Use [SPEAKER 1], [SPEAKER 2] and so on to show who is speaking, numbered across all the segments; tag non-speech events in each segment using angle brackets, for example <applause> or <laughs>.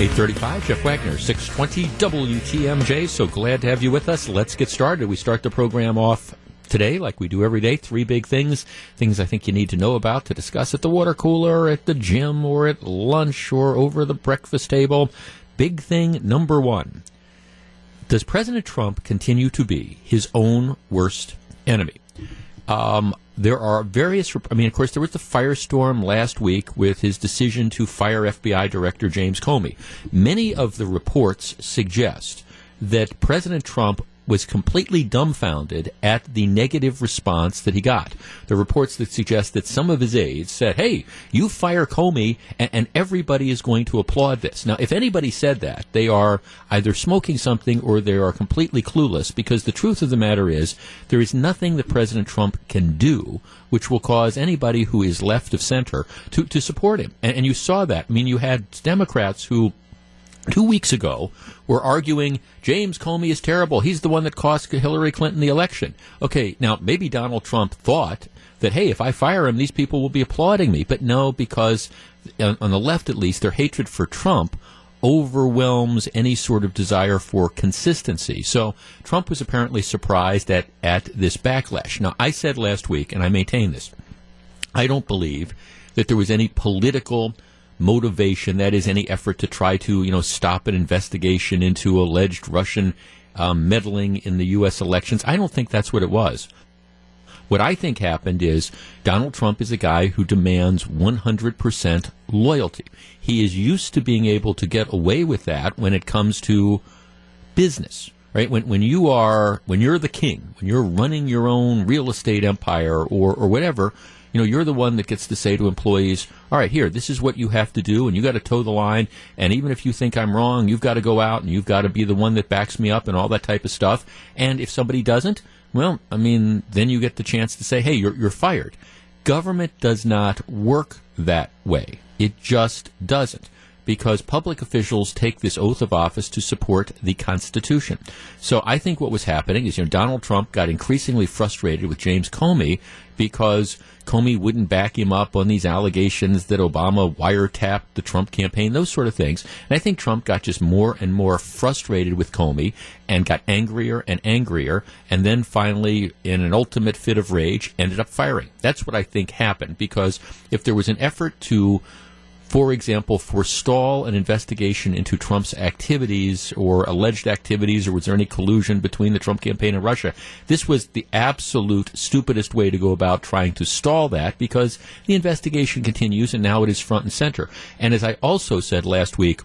[SPEAKER 1] 835, Jeff Wagner, 620 WTMJ. So glad to have you with us. Let's get started. We start the program off today, like we do every day. Three big things, things I think you need to know about to discuss at the water cooler, at the gym, or at lunch, or over the breakfast table. Big thing number one. Does President Trump continue to be his own worst enemy? Um, there are various. I mean, of course, there was the firestorm last week with his decision to fire FBI Director James Comey. Many of the reports suggest that President Trump was completely dumbfounded at the negative response that he got. The reports that suggest that some of his aides said, "Hey, you fire Comey, and, and, everybody is going to applaud this." Now, if anybody said that, they are either smoking something or they are completely clueless. Because the truth of the matter is, there is nothing that President Trump can do which will cause anybody who is left of center to to support him. And, and you saw that. I mean, you had Democrats who two weeks ago we were arguing James Comey is terrible. He's the one that cost Hillary Clinton the election. Okay, now maybe Donald Trump thought that, hey, if I fire him, these people will be applauding me. But no, because on the left at least, their hatred for Trump overwhelms any sort of desire for consistency. So Trump was apparently surprised at, at this backlash. Now, I said last week, and I maintain this, I don't believe that there was any political motivation, that is, any effort to try to, you know, stop an investigation into alleged Russian um, meddling in the U.S. elections. I don't think that's what it was. What I think happened is Donald Trump is a guy who demands 100% loyalty. He is used to being able to get away with that when it comes to business right? When when you are when you're the king, when you're running your own real estate empire or or whatever, you know, you're the one that gets to say to employees, all right, here, this is what you have to do, and you got to toe the line. And even if you think I'm wrong, you've got to go out and you've got to be the one that backs me up and all that type of stuff. And if somebody doesn't, well, I mean, then you get the chance to say, hey, you're, you're fired. Government does not work that way. It just doesn't because public officials take this oath of office to support the Constitution. So I think what was happening is, you know, Donald Trump got increasingly frustrated with James Comey because Comey wouldn't back him up on these allegations that Obama wiretapped the Trump campaign, those sort of things. And I think Trump got just more and more frustrated with Comey and got angrier and angrier, and then finally, in an ultimate fit of rage, ended up firing. That's what I think happened because if there was an effort to for example, forestall an investigation into Trump's activities or alleged activities, or was there any collusion between the Trump campaign and Russia? This was the absolute stupidest way to go about trying to stall that because the investigation continues and now it is front and center. And as I also said last week,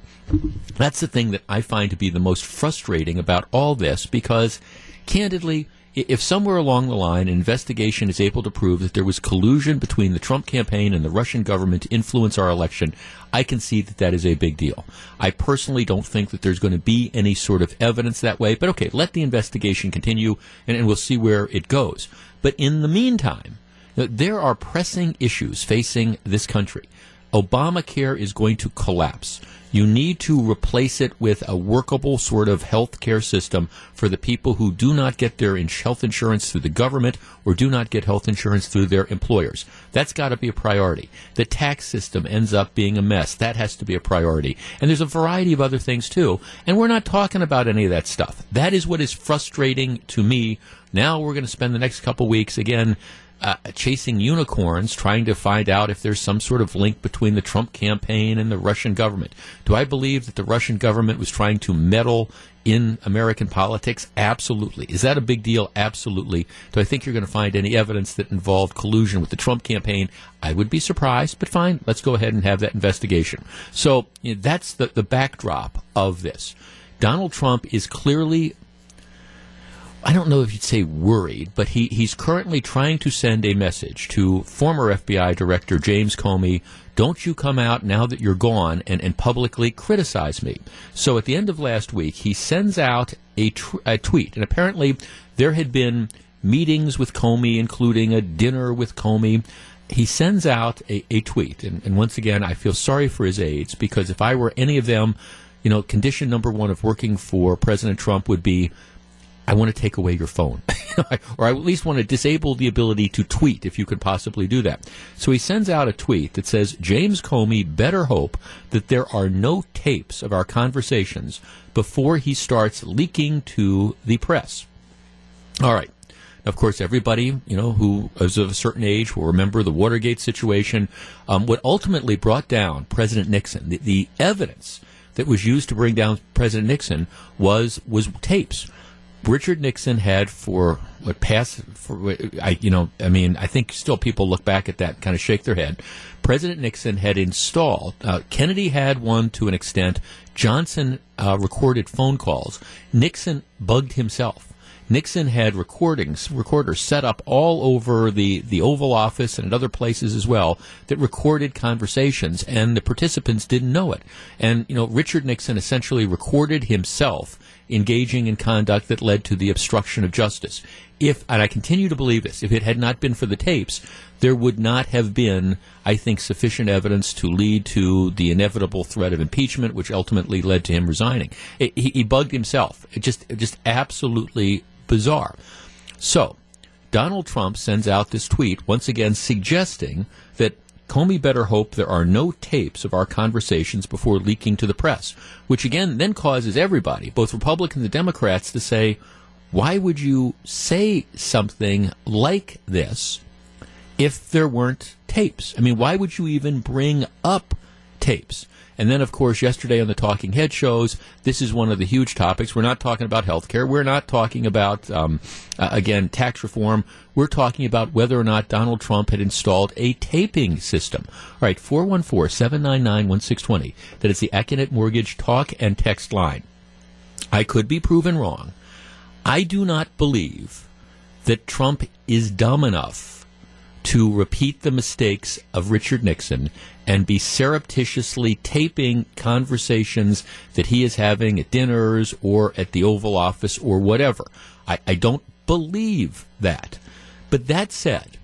[SPEAKER 1] that's the thing that I find to be the most frustrating about all this because, candidly, if somewhere along the line an investigation is able to prove that there was collusion between the Trump campaign and the Russian government to influence our election, I can see that that is a big deal. I personally don't think that there's going to be any sort of evidence that way, but okay, let the investigation continue and, and we'll see where it goes. But in the meantime, there are pressing issues facing this country. Obamacare is going to collapse. You need to replace it with a workable sort of health care system for the people who do not get their health insurance through the government or do not get health insurance through their employers. That's got to be a priority. The tax system ends up being a mess. That has to be a priority. And there's a variety of other things too. And we're not talking about any of that stuff. That is what is frustrating to me. Now we're going to spend the next couple weeks again uh, chasing unicorns, trying to find out if there's some sort of link between the Trump campaign and the Russian government. Do I believe that the Russian government was trying to meddle in American politics? Absolutely. Is that a big deal? Absolutely. Do I think you're going to find any evidence that involved collusion with the Trump campaign? I would be surprised, but fine. Let's go ahead and have that investigation. So you know, that's the, the backdrop of this. Donald Trump is clearly I don't know if you'd say worried, but he, he's currently trying to send a message to former FBI Director James Comey. Don't you come out now that you're gone and, and publicly criticize me. So at the end of last week, he sends out a, tr- a tweet, and apparently there had been meetings with Comey, including a dinner with Comey. He sends out a, a tweet, and, and once again, I feel sorry for his aides because if I were any of them, you know, condition number one of working for President Trump would be I want to take away your phone. <laughs> or I at least want to disable the ability to tweet if you could possibly do that. So he sends out a tweet that says, James Comey better hope that there are no tapes of our conversations before he starts leaking to the press. All right. Of course, everybody you know who is of a certain age will remember the Watergate situation. Um, what ultimately brought down President Nixon, the, the evidence that was used to bring down President Nixon was was tapes. Richard Nixon had for what passed for I you know I mean I think still people look back at that and kind of shake their head. President Nixon had installed uh, Kennedy had one to an extent. Johnson uh, recorded phone calls. Nixon bugged himself. Nixon had recordings, recorders set up all over the, the Oval Office and at other places as well that recorded conversations, and the participants didn't know it. And, you know, Richard Nixon essentially recorded himself engaging in conduct that led to the obstruction of justice. If, and I continue to believe this, if it had not been for the tapes, there would not have been, I think, sufficient evidence to lead to the inevitable threat of impeachment, which ultimately led to him resigning. It, he, he bugged himself. It just, it just absolutely bizarre. So, Donald Trump sends out this tweet, once again suggesting that Comey better hope there are no tapes of our conversations before leaking to the press, which again then causes everybody, both Republicans and Democrats, to say, why would you say something like this if there weren't tapes? I mean, why would you even bring up tapes? And then, of course, yesterday on the Talking Head shows, this is one of the huge topics. We're not talking about health care. We're not talking about, um, uh, again, tax reform. We're talking about whether or not Donald Trump had installed a taping system. All right, 414 799 1620. That is the Accunet Mortgage talk and text line. I could be proven wrong. I do not believe that Trump is dumb enough to repeat the mistakes of Richard Nixon and be surreptitiously taping conversations that he is having at dinners or at the Oval Office or whatever. I, I don't believe that. But that said,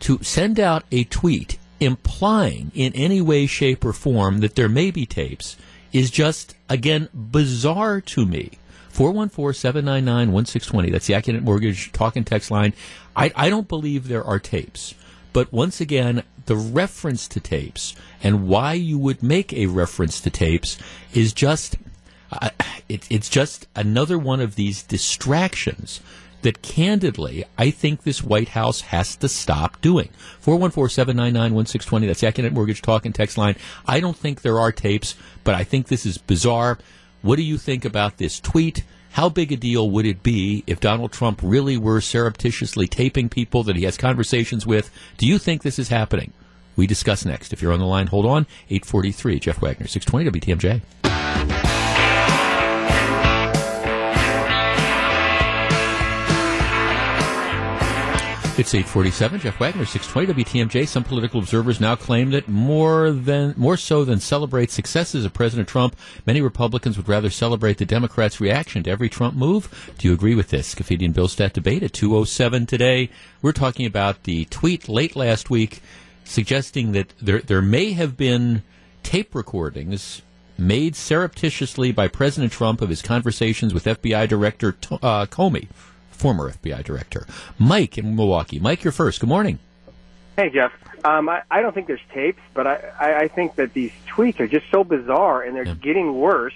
[SPEAKER 1] to send out a tweet implying in any way, shape, or form that there may be tapes is just, again, bizarre to me. 414 799 1620. That's the Accunet Mortgage talk and text line. I, I don't believe there are tapes. But once again, the reference to tapes and why you would make a reference to tapes is just uh, it, it's just another one of these distractions that candidly I think this White House has to stop doing. 414-799-1620, that's the Accunet Mortgage Talk and Text line. I don't think there are tapes, but I think this is bizarre. What do you think about this tweet? How big a deal would it be if Donald Trump really were surreptitiously taping people that he has conversations with? Do you think this is happening? We discuss next. If you're on the line, hold on. 843, Jeff Wagner, 620 WTMJ. It's 847. Jeff Wagner, 620 WTMJ. Some political observers now claim that more than more so than celebrate successes of President Trump, many Republicans would rather celebrate the Democrats' reaction to every Trump move. Do you agree with this? Scaffidi and Billstat debate at 207 today. We're talking about the tweet late last week suggesting that there there may have been tape recordings made surreptitiously by President Trump of his conversations with FBI Director uh, Comey former FBI director. Mike in Milwaukee. Mike, you're first. Good morning.
[SPEAKER 2] Hey, Jeff. Um, I, I, don't think there's tapes, but I, I, I, think that these tweets are just so bizarre and they're yeah. getting worse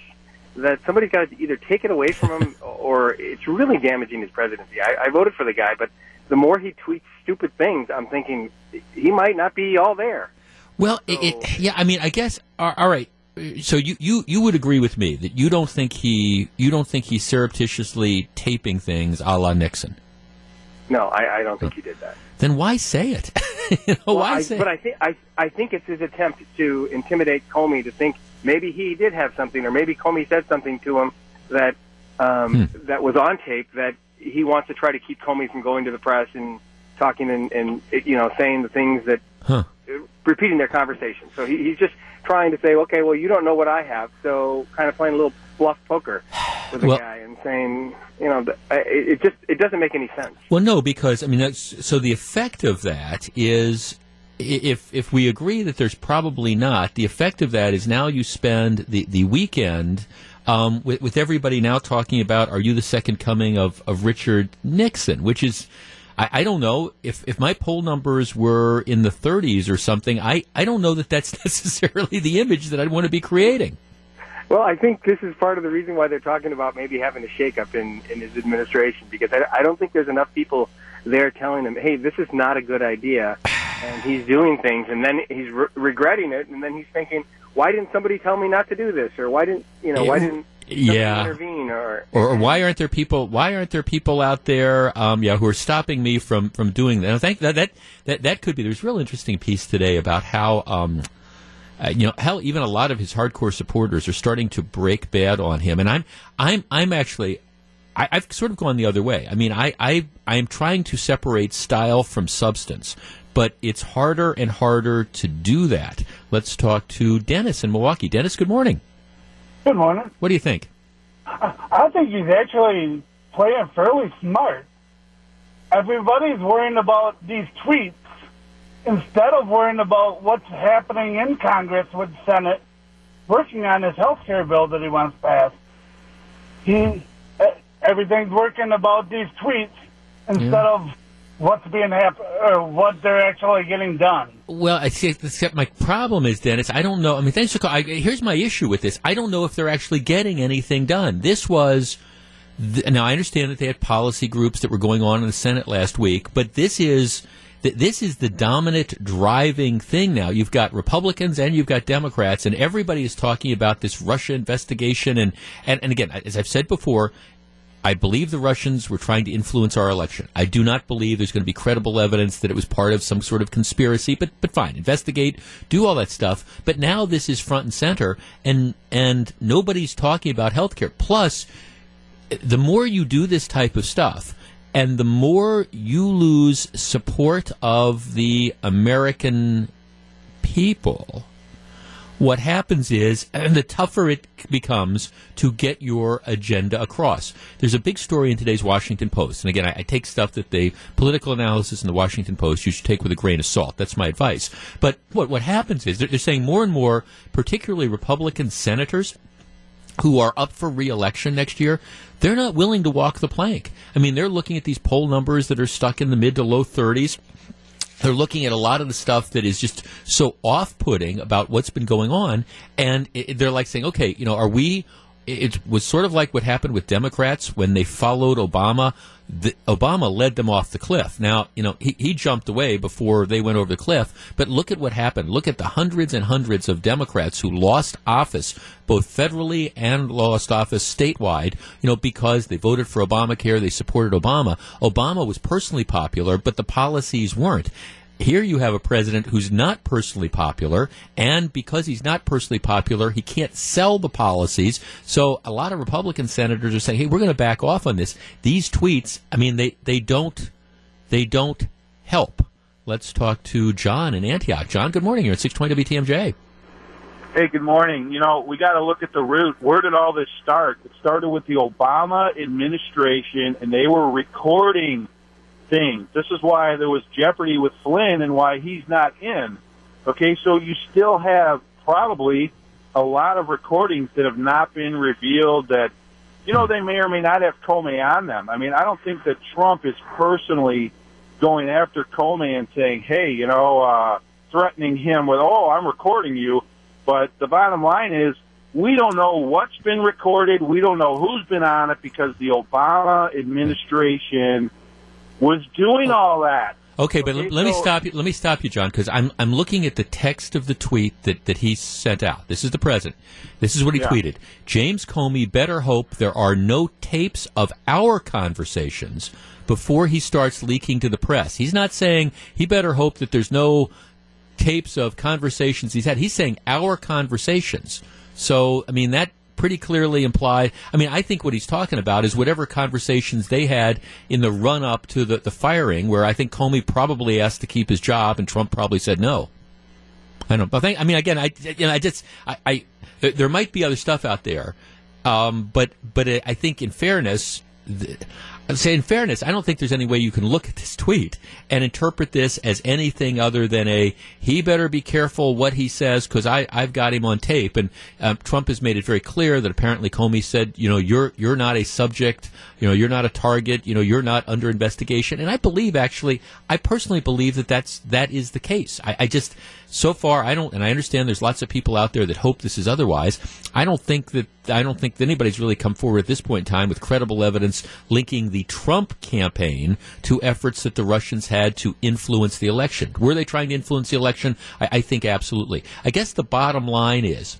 [SPEAKER 2] that somebody's got to either take it away from him <laughs> or it's really damaging his presidency. I, I voted for the guy, but the more he tweets stupid things, I'm thinking he might not be all there.
[SPEAKER 1] Well, so, it, it, yeah, I mean, I guess, all right so you, you, you would agree with me that you don't think he you don't think he's surreptitiously taping things a la Nixon.
[SPEAKER 2] No, I, I don't think he did that.
[SPEAKER 1] Then why say it? <laughs> you know,
[SPEAKER 2] well,
[SPEAKER 1] why
[SPEAKER 2] I,
[SPEAKER 1] say
[SPEAKER 2] but I think I I think it's his attempt to intimidate Comey to think maybe he did have something, or maybe Comey said something to him that um, hmm. that was on tape that he wants to try to keep Comey from going to the press and talking and, and you know saying the things that huh. repeating their conversation. So he, he's just trying to say, okay, well, you don't know what I have, so kind of playing a little bluff poker <sighs> with the well, guy and saying, you know, it, it just it doesn't make any sense.
[SPEAKER 1] Well, no, because I mean, that's, so the effect of that is if if we agree that there's probably not, the effect of that is now you spend the the weekend um, with, with everybody now talking about, are you the second coming of, of Richard Nixon? Which is, I, I don't know if, if my poll numbers were in the 30s or something. I, I don't know that that's <laughs> necessarily the image that I'd want to be creating.
[SPEAKER 2] Well, I think this is part of the reason why they're talking about maybe having a shakeup in, in his administration because I, I don't think there's enough people there telling him, hey, this is not a good idea. <sighs> And he's doing things and then he's re- regretting it and then he's thinking, why didn't somebody tell me not to do this? Or why didn't, you know, why didn't
[SPEAKER 1] yeah.
[SPEAKER 2] intervene or,
[SPEAKER 1] or, or why aren't there people why aren't there people out there um, yeah who are stopping me from from doing that I think that that that, that could be there's a real interesting piece today about how um, uh, you know, hell, even a lot of his hardcore supporters are starting to break bad on him, and I'm, I'm, I'm actually, I, have sort of gone the other way. I mean, I, I, I am trying to separate style from substance, but it's harder and harder to do that. Let's talk to Dennis in Milwaukee. Dennis, good morning.
[SPEAKER 3] Good morning.
[SPEAKER 1] What do you think?
[SPEAKER 3] I think he's actually playing fairly smart. Everybody's worrying about these tweets instead of worrying about what's happening in Congress with the Senate, working on this health care bill that he wants passed, he everything's working about these tweets instead yeah. of what's being hap- or what they're actually getting done.
[SPEAKER 1] Well, I see. Except my problem is, Dennis. I don't know. I mean, thanks for calling. Here's my issue with this. I don't know if they're actually getting anything done. This was. now I understand that they had policy groups that were going on in the Senate last week, but this is this is the dominant driving thing now. You've got Republicans and you've got Democrats, and everybody is talking about this Russia investigation. And, and, and again, as I've said before, I believe the Russians were trying to influence our election. I do not believe there's going to be credible evidence that it was part of some sort of conspiracy, but but fine, investigate, do all that stuff. But now this is front and center, and and nobody's talking about health care. Plus, the more you do this type of stuff, and the more you lose support of the American people, what happens is, and the tougher it becomes to get your agenda across. There's a big story in today's Washington Post, and again, I, I, take stuff that the political analysis in the Washington Post you should take with a grain of salt. That's my advice. But what what happens is they're, they're saying more and more, particularly Republican senators who are up for reelection next year, they're not willing to walk the plank. I mean, they're looking at these poll numbers that are stuck in the mid to low 30s. They're looking at a lot of the stuff that is just so off putting about what's been going on. And it, they're like saying, okay, you know, are we it was sort of like what happened with Democrats when they followed Obama. The, Obama led them off the cliff. Now, you know, he, he jumped away before they went over the cliff, but look at what happened. Look at the hundreds and hundreds of Democrats who lost office, both federally and lost office statewide, you know, because they voted for Obamacare, they supported Obama. Obama was personally popular, but the policies weren't. Here you have a president who's not personally popular, and because he's not personally popular, he can't sell the policies. So a lot of Republican senators are saying, "Hey, we're going to back off on this." These tweets, I mean, they they don't they don't help. Let's talk to John in Antioch. John, good morning. You're at 620 WTMJ.
[SPEAKER 4] Hey, good morning. You know, we got to look at the root. Where did all this start? It started with the Obama administration, and they were recording things. This is why there was jeopardy with Flynn and why he's not in. Okay, so you still have probably a lot of recordings that have not been revealed that, you know, they may or may not have Comey on them. I mean, I don't think that Trump is personally going after Comey and saying, hey, you know, uh, threatening him with, oh, I'm recording you. But the bottom line is, we don't know what's been recorded. We don't know who's been on it because the Obama administration was doing oh. all that.
[SPEAKER 1] Okay, but okay, let, me stop you. Let me stop you, John, because I'm I'm looking at the text of the tweet that, that he sent out. This is the president. This is what he yeah. tweeted. James Comey better hope there are no tapes of our conversations before he starts leaking to the press. He's not saying he better hope that there's no tapes of conversations he's had. He's saying our conversations. So, I mean, that pretty clearly imply. I mean, I think what he's talking about is whatever conversations they had in the run up to the, the firing, where I think Comey probably asked to keep his job and Trump probably said no. I don't. I think. I mean, again, I you know, I just I, I there might be other stuff out there, um, but but I think in fairness. Say in fairness, I don't think there's any way you can look at this tweet and interpret this as anything other than a he better be careful what he says because I I've got him on tape. And um, Trump has made it very clear that apparently Comey said you know you're you're not a subject you know you're not a target you know you're not under investigation. And I believe actually I personally believe that that's that is the case. I, I just so far I don't and I understand there's lots of people out there that hope this is otherwise. I don't think that I don't think that anybody's really come forward at this point in time with credible evidence linking the Trump campaign to efforts that the Russians had to influence the election. Were they trying to influence the election? I, I think absolutely. I guess the bottom line is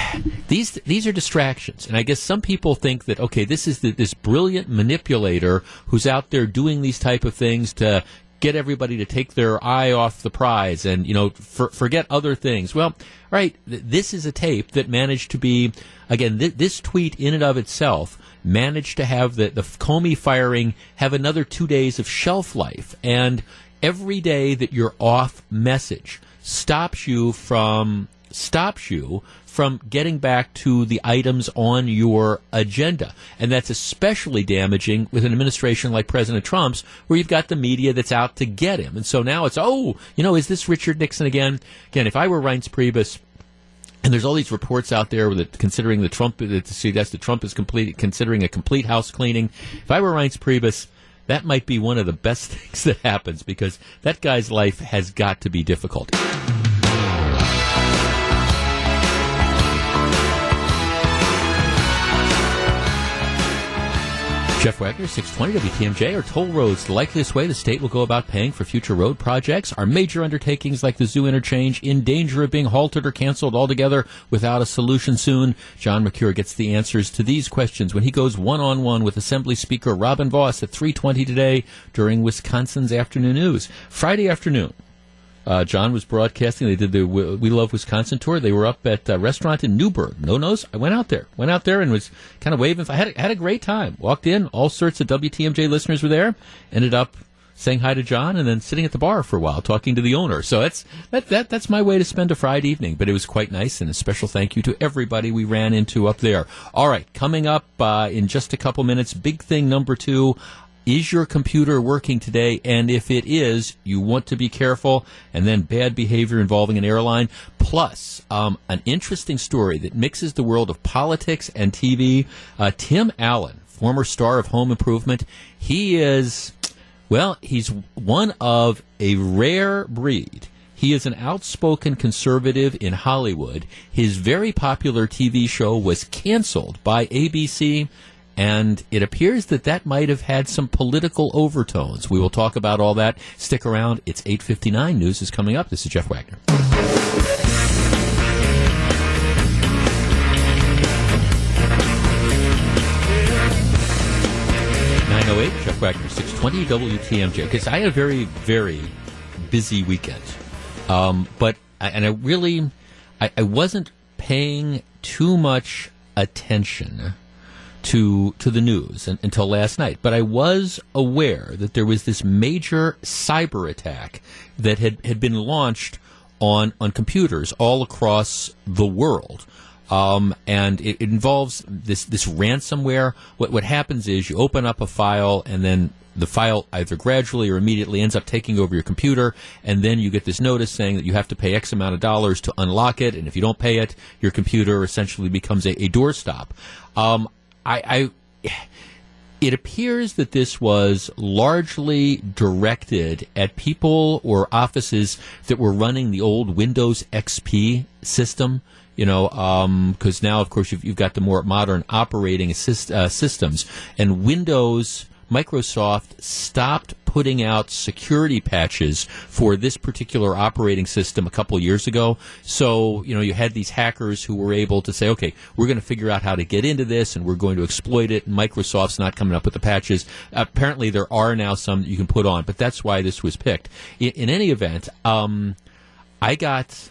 [SPEAKER 1] <sighs> these these are distractions, and I guess some people think that okay, this is the, this brilliant manipulator who's out there doing these type of things to get everybody to take their eye off the prize and you know for, forget other things. Well, right, th- this is a tape that managed to be again th- this tweet in and of itself managed to have the the Comey firing have another two days of shelf life, and every day that you're off message stops you from stops you from getting back to the items on your agenda. And that's especially damaging with an administration like President Trump's, where you've got the media that's out to get him. And so now it's, oh, you know, is this Richard Nixon again? Again, if I were Reince Priebus, and there's all these reports out there that considering the Trump that suggest that Trump is complete considering a complete house cleaning. If I were Reince Priebus, that might be one of the best <laughs> things that happens because that guy's life has got to be difficult. Jeff Wagner, 620 WTMJ. Are toll roads the likeliest way the state will go about paying for future road projects? Are major undertakings like the zoo interchange in danger of being halted or canceled altogether without a solution soon? John Mercure gets the answers to these questions when he goes one-on-one with Assembly Speaker Robin Vos at 320 today during Wisconsin's Afternoon News. Friday afternoon, uh, John was broadcasting. They did the We Love Wisconsin tour. They were up at a restaurant in Newburg. No nose. I went out there. Went out there and was kind of waving. I had a, had a great time. Walked in. All sorts of WTMJ listeners were there. Ended up saying hi to John and then sitting at the bar for a while talking to the owner. So that's that, that that's my way to spend a Friday evening. But it was quite nice and a special thank you to everybody we ran into up there. All right, coming up uh, in just a couple minutes, big thing number two. Is your computer working today? And if it is, you want to be careful. And then bad behavior involving an airline. Plus, um, an interesting story that mixes the world of politics and TV. Uh, Tim Allen, former star of Home Improvement, he is, well, he's one of a rare breed. He is an outspoken conservative in Hollywood. His very popular TV show was canceled by ABC and it appears that that might have had some political overtones. We will talk about all that. Stick around. It's 8:59. News is coming up. This is Jeff Wagner. Nine oh eight. Jeff Wagner, six twenty WTMJ. Because I had a very very busy weekend, um, but I, and I really I, I wasn't paying too much attention to to the news until last night. But I was aware that there was this major cyber attack that had, had been launched on on computers all across the world. Um, and it, it, involves this this ransomware. What what happens is you open up a file and then the file either gradually or immediately ends up taking over your computer, and then you get this notice saying that you have to pay X amount of dollars to unlock it, and if you don't pay it, your computer essentially becomes a, a doorstop. Um, I, I it appears that this was largely directed at people or offices that were running the old Windows XP system. You know, because um, now, of course, you've, you've, got the more modern operating assist, uh, systems, and Windows Microsoft stopped putting out security patches for this particular operating system a couple years ago. So, you know, you had these hackers who were able to say, okay, we're going to figure out how to get into this and we're going to exploit it. Microsoft's not coming up with the patches. Apparently, there are now some that you can put on, but that's why this was picked. In, in any event, um, I got.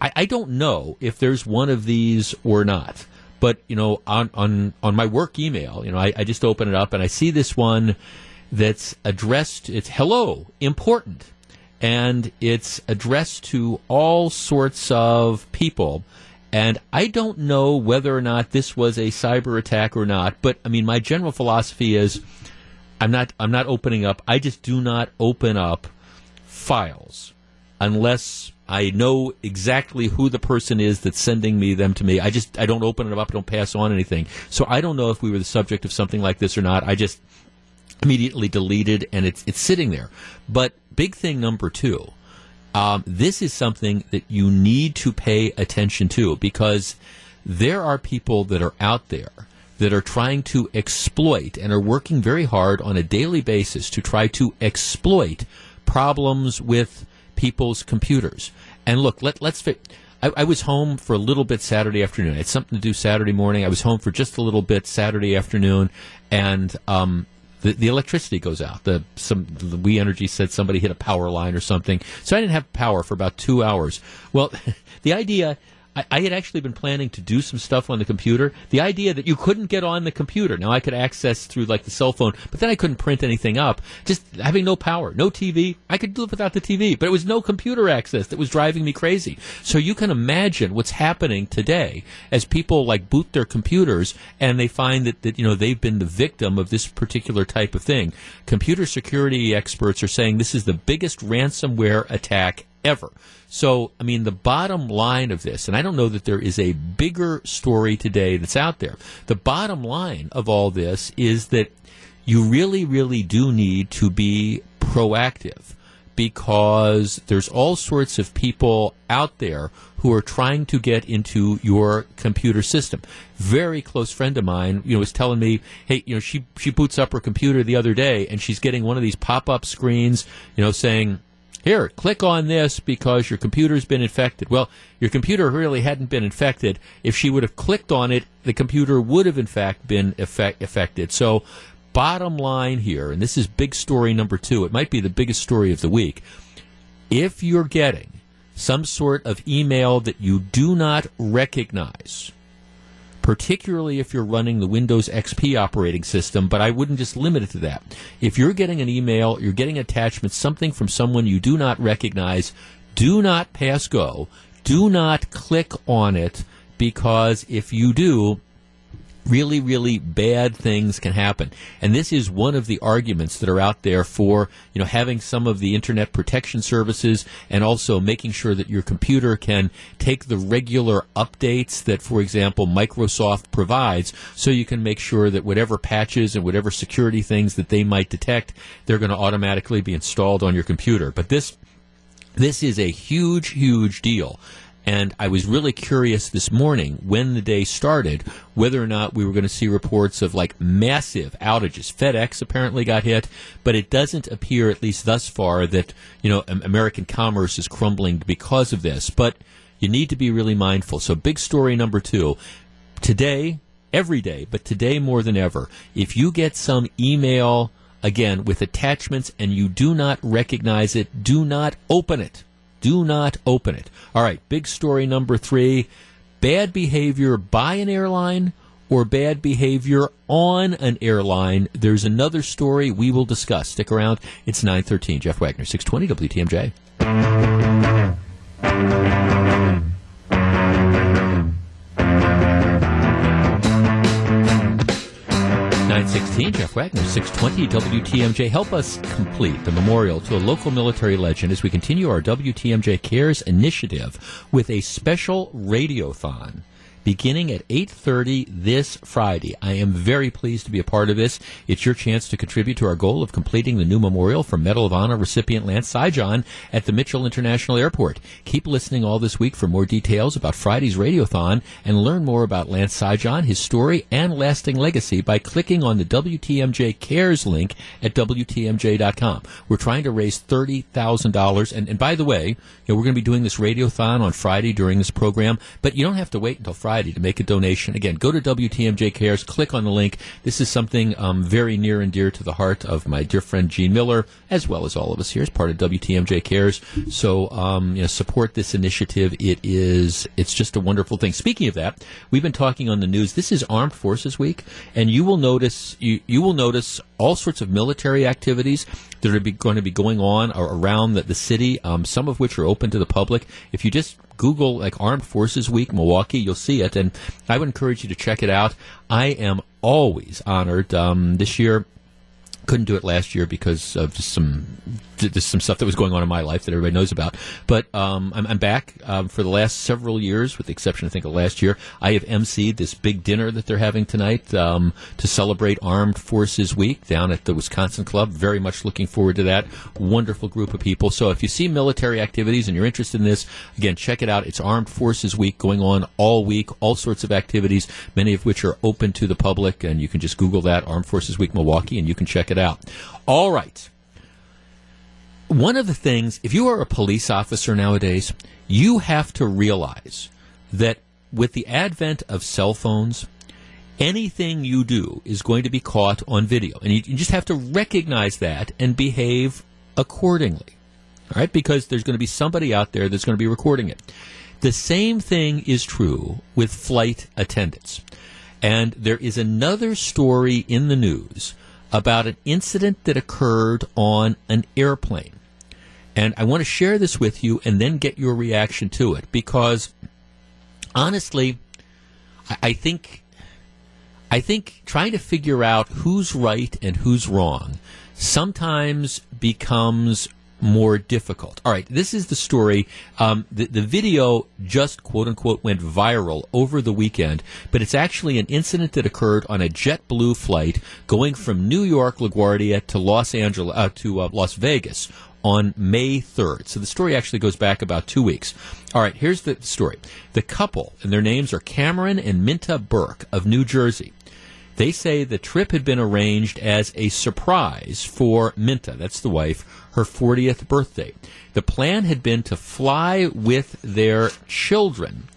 [SPEAKER 1] I, I don't know if there's one of these or not. But you know, on on on my work email, you know, I, I just open it up and I see this one that's addressed. It's hello, important, and it's addressed to all sorts of people. And I don't know whether or not this was a cyber attack or not, but I mean, my general philosophy is I'm not, I'm not opening up. I just do not open up files unless I know exactly who the person is that's sending me them to me. I just, I don't open it up, don't pass on anything. So I don't know if we were the subject of something like this or not. I just immediately deleted and it's, it's sitting there. But big thing number two um, this is something that you need to pay attention to because there are people that are out there that are trying to exploit and are working very hard on a daily basis to try to exploit problems with people's computers. And look, let, let's fit. I, I, was home for a little bit Saturday afternoon. I had something to do Saturday morning. I was home for just a little bit Saturday afternoon, and um, the, the electricity goes out. The some the We Energy said somebody hit a power line or something, so I didn't have power for about two hours. Well, <laughs> the idea I, I, had actually been planning to do some stuff on the computer. The idea that you couldn't get on the computer. Now I could access through like the cell phone, but then I couldn't print anything up. Just having no power, no TV. I could live without the TV, but it was no computer access that was driving me crazy. So you can imagine what's happening today as people like boot their computers and they find that, that you know they've been the victim of this particular type of thing. Computer security experts are saying this is the biggest ransomware attack ever. So, I mean, the bottom line of this, and I don't know that there is a bigger story today that's out there. The bottom line of all this is that you really, really do need to be proactive because there's all sorts of people out there who are trying to get into your computer system. Very close friend of mine, you know, was telling me, hey, you know, she she boots up her computer the other day and she's getting one of these pop-up screens, you know, saying here, click on this because your computer's been infected. Well, your computer really hadn't been infected. If she would have clicked on it, the computer would have in fact been effect- affected. So, bottom line here, and this is big story number two, it might be the biggest story of the week. If you're getting some sort of email that you do not recognize, particularly if you're running the Windows XP operating system, but I wouldn't just limit it to that. If you're getting an email, you're getting attachment, something from someone you do not recognize, do not pass go. Do not click on it because if you do, really, really bad things can happen. And this is one of the arguments that are out there for, you know, having some of the internet protection services and also making sure that your computer can take the regular updates that, for example, Microsoft provides so you can make sure that whatever patches and whatever security things that they might detect, they're going to automatically be installed on your computer. But this this is a huge, huge deal. And I was really curious this morning when the day started whether or not we were going to see reports of like massive outages. FedEx apparently got hit, but it doesn't appear, at least thus far, that you know American commerce is crumbling because of this. But you need to be really mindful. So, big story number two today, every day, but today more than ever. If you get some email again with attachments and you do not recognize it, do not open it do not open it. All right, big story number three bad behavior by an airline or bad behavior on an airline. There's another story we will discuss. Stick around. It's 913. Jeff Wagner, 620 WTMJ. 916, Jeff Wagner, 620 WTMJ. Help us complete the memorial to a local military legend as we continue our WTMJ Cares initiative with a special radiothon beginning at 8.30 this Friday. I am very pleased to be a part of this. It's your chance to contribute to our goal of completing the new memorial for Medal of Honor recipient Lance Sijan at the Mitchell International Airport. Keep listening all this week for more details about Friday's Radiothon and learn more about Lance Sijan, his story, and lasting legacy by clicking on the WTMJ Cares link at WTMJ.com. We're trying to raise $30,000. And, and by the way, you know, we're going to be doing this Radiothon on Friday during this program, but you don't have to wait until Friday Friday to make a donation. Again, go to WTMJ Cares, click on the link. This is something um, very near and dear to the heart of my dear friend Gene Miller, as well as all of us here as part of WTMJ Cares. So, um, you know, support this initiative. It is, it's just a wonderful thing. Speaking of that, we've been talking on the news. This is Armed Forces Week, and you will notice, you, you will notice all sorts of military activities that are going to be going on around the, the city, um, some of which are open to the public. If you just Google like Armed Forces Week Milwaukee, you'll see it, and I would encourage you to check it out. I am always honored. Um, this year, couldn't do it last year because of just some just some stuff that was going on in my life that everybody knows about. But um, I'm, I'm, back um, for the last several years, with the exception, I think, of last year. I have emceed this big dinner that they're having tonight um, to celebrate Armed Forces Week down at the Wisconsin Club. Very much looking forward to that. Wonderful group of people. So if you see military activities and you're interested in this, again, check it out. It's Armed Forces Week going on all week, all sorts of activities, many of which are open to the public, and you can just Google that, Armed Forces Week Milwaukee, and you can check it out. All right. One of the things, if you are a police officer nowadays, you have to realize that with the advent of cell phones, anything you do is going to be caught on video. And you, you just have to recognize that and behave accordingly. All right? Because there's going to be somebody out there that's going to be recording it. The same thing is true with flight attendants. And there is another story in the news about an incident that occurred on an airplane. And I want to share this with you and then get your reaction to it because honestly, I, think I think trying to figure out who's right and who's wrong sometimes becomes more difficult. All right, this is the story. Um, the, the video just quote unquote went viral over the weekend, but it's actually an incident that occurred on a JetBlue flight going from New York LaGuardia to Los Angeles uh, to uh, Las Vegas on May 3rd. So the story actually goes back about two weeks. All right, here's the story. The couple, and their names are Cameron and Minta Burke of New Jersey. They say the trip had been arranged as a surprise for Minta, that's the wife, her 40th birthday. The plan had been to fly with their children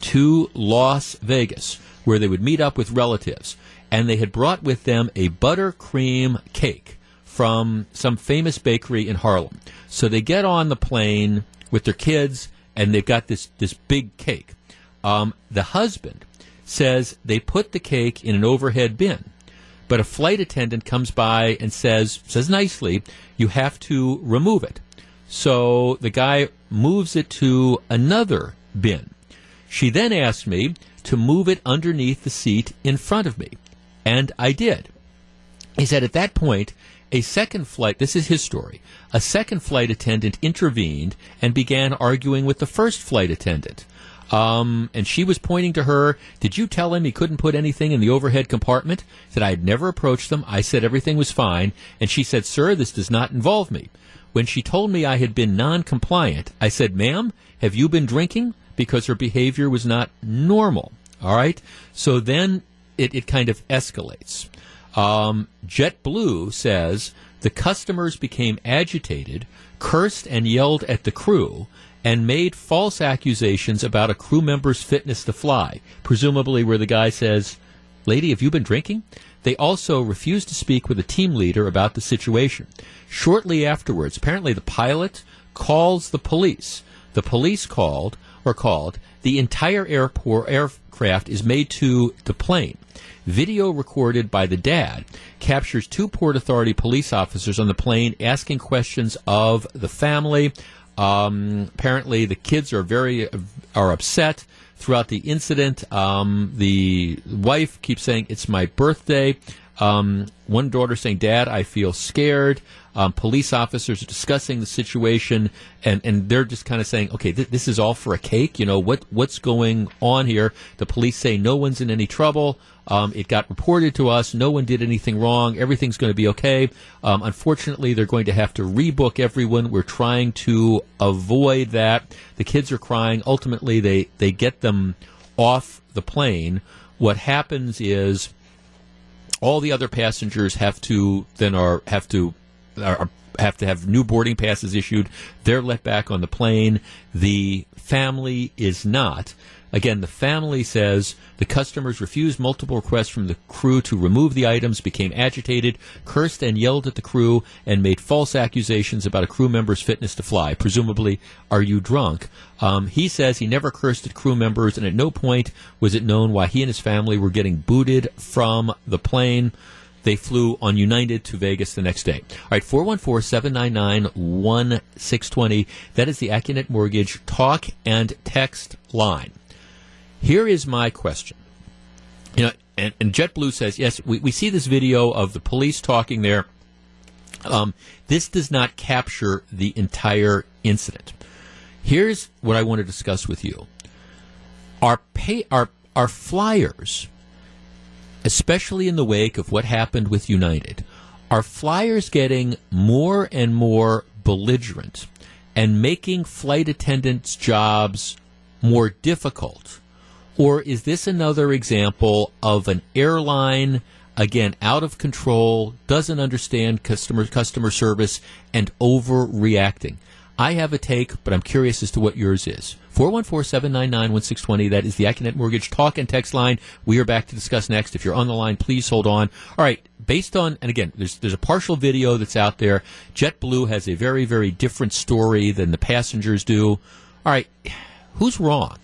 [SPEAKER 1] to Las Vegas, where they would meet up with relatives. And they had brought with them a buttercream cake from some famous bakery in Harlem. So they get on the plane with their kids, and they've got this, this big cake. Um, the husband says they put the cake in an overhead bin. But a flight attendant comes by and says, says nicely, you have to remove it. So the guy moves it to another bin. She then asked me to move it underneath the seat in front of me. And I did. He said at that point, a second flight, this is his story, a second flight attendant intervened and began arguing with the first flight attendant. Um, and she was pointing to her. Did you tell him he couldn't put anything in the overhead compartment? Said I had never approached them. I said everything was fine. And she said, Sir, this does not involve me. When she told me I had been non compliant, I said, Ma'am, have you been drinking? Because her behavior was not normal. All right? So then it, it kind of escalates. Um, JetBlue says the customers became agitated, cursed and yelled at the crew, and made false accusations about a crew member's fitness to fly, presumably where the guy says, Lady, have you been drinking? They also refused to speak with a team leader about the situation. Shortly afterwards, apparently the pilot calls the police. The police called, or called, the entire airport aircraft is made to the plane. Video recorded by the dad captures two Port Authority police officers on the plane asking questions of the family um, apparently, the kids are very are upset throughout the incident. Um, the wife keeps saying, "It's my birthday." Um, one daughter saying, "Dad, I feel scared." Um, police officers are discussing the situation, and, and they're just kind of saying, "Okay, th- this is all for a cake." You know what what's going on here? The police say no one's in any trouble. Um, it got reported to us. No one did anything wrong. Everything's going to be okay. Um, unfortunately, they're going to have to rebook everyone. We're trying to avoid that. The kids are crying. Ultimately, they, they get them off the plane. What happens is all the other passengers have to then are have to are, have to have new boarding passes issued. They're let back on the plane. The family is not. Again, the family says the customers refused multiple requests from the crew to remove the items, became agitated, cursed and yelled at the crew, and made false accusations about a crew member's fitness to fly. Presumably, are you drunk? Um, he says he never cursed at crew members, and at no point was it known why he and his family were getting booted from the plane. They flew on United to Vegas the next day. All right, 414 799 1620. That is the Accunet Mortgage talk and text line. Here is my question. You know, and, and JetBlue says, yes, we, we see this video of the police talking there. Um, this does not capture the entire incident. Here's what I want to discuss with you. Our pay, our, our flyers, especially in the wake of what happened with United, are flyers getting more and more belligerent and making flight attendants' jobs more difficult? Or is this another example of an airline again out of control, doesn't understand customer customer service and overreacting? I have a take, but I'm curious as to what yours is. 414-799-1620. That is the Accunet Mortgage talk and text line. We are back to discuss next. If you're on the line, please hold on. All right. Based on, and again, there's, there's a partial video that's out there. JetBlue has a very, very different story than the passengers do. All right. Who's wrong?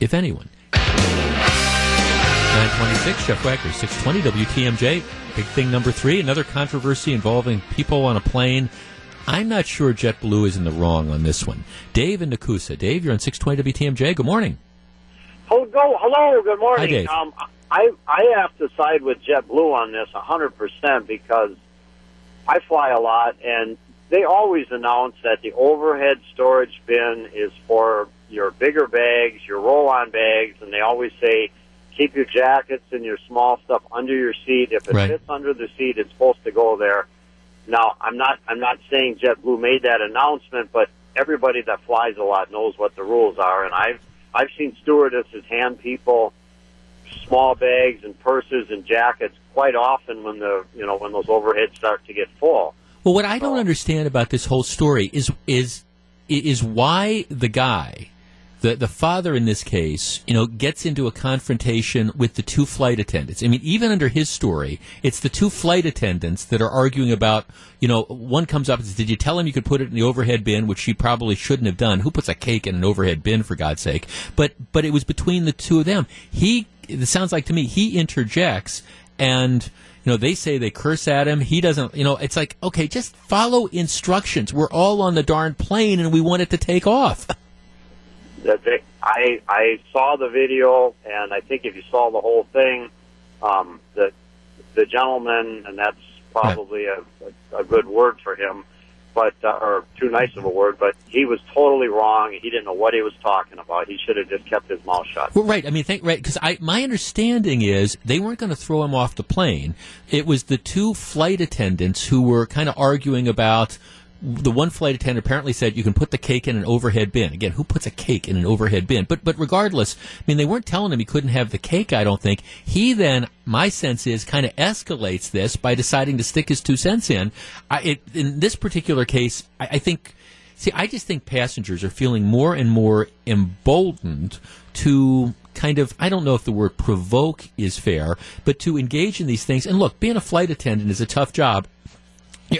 [SPEAKER 1] If anyone. 926, Jeff Wagner, 620 WTMJ. Big thing number three, another controversy involving people on a plane I'm not sure JetBlue is in the wrong on this one. Dave in Nakusa. Dave, you're on 620 WTMJ. Good morning.
[SPEAKER 5] Oh, go. Hello. Good morning.
[SPEAKER 1] Hi, Dave.
[SPEAKER 5] Um, I I have to side with JetBlue on this 100% because I fly a lot, and they always announce that the overhead storage bin is for your bigger bags, your roll-on bags, and they always say keep your jackets and your small stuff under your seat. If it
[SPEAKER 1] Right.
[SPEAKER 5] fits under the seat, it's supposed to go there. Now, I'm not I'm not saying JetBlue made that announcement, but everybody that flies a lot knows what the rules are, and I've I've seen stewardesses hand people small bags and purses and jackets quite often when the you know when those overheads start to get full.
[SPEAKER 1] Well, what I don't understand about this whole story is is is why the guy, the the father in this case, you know, gets into a confrontation with the two flight attendants. I mean, even under his story, it's the two flight attendants that are arguing about. You know, one comes up and says, "Did you tell him you could put it in the overhead bin?" Which she probably shouldn't have done. Who puts a cake in an overhead bin for God's sake? But but it was between the two of them. He it sounds like to me he interjects and you know, they say they curse at him. He doesn't, you know, it's like, okay, just follow instructions. We're all on the darn plane and we want it to take off. <laughs>
[SPEAKER 5] That they, I I saw the video, and I think if you saw the whole thing, um, the the gentleman, and that's probably a, a, a good word for him, but uh, or too nice of a word, but he was totally wrong. He didn't know what he was talking about. He should have just kept his mouth shut.
[SPEAKER 1] Well, right. I mean, think, right. Because I, my understanding is they weren't going to throw him off the plane. It was the two flight attendants who were kind of arguing about. The one flight attendant apparently said you can put the cake in an overhead bin. Again, who puts a cake in an overhead bin? But but regardless, I mean they weren't telling him he couldn't have the cake. I don't think he then. My sense is kind of escalates this by deciding to stick his two cents in. I, it, in this particular case, I, I think See, I just think passengers are feeling more and more emboldened to kind of, I don't know if the word provoke is fair, but to engage in these things. And look, being a flight attendant is a tough job.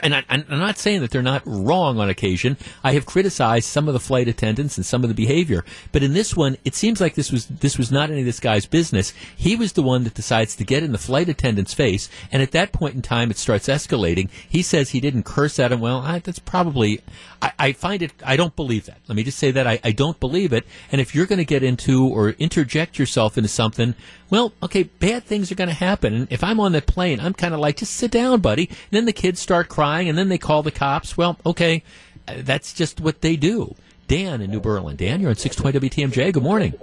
[SPEAKER 1] And I, I'm not saying that they're not wrong on occasion. I have criticized some of the flight attendants and some of the behavior, but in this one, it seems like this was this was not any of this guy's business. He was the one that decides to get in the flight attendant's face, and at that point in time, it starts escalating. He says he didn't curse at him. Well, I, that's probably. I, I find it. I don't believe that. Let me just say that I, I don't believe it. And if you're going to get into or interject yourself into something, well, okay, bad things are going to happen. And if I'm on that plane, I'm kind of like, just sit down, buddy. And then the kids start crying, and then they call the cops. Well, okay, uh, that's just what they do. Dan in New Berlin. Dan, you're on 620 WTMJ. Good morning.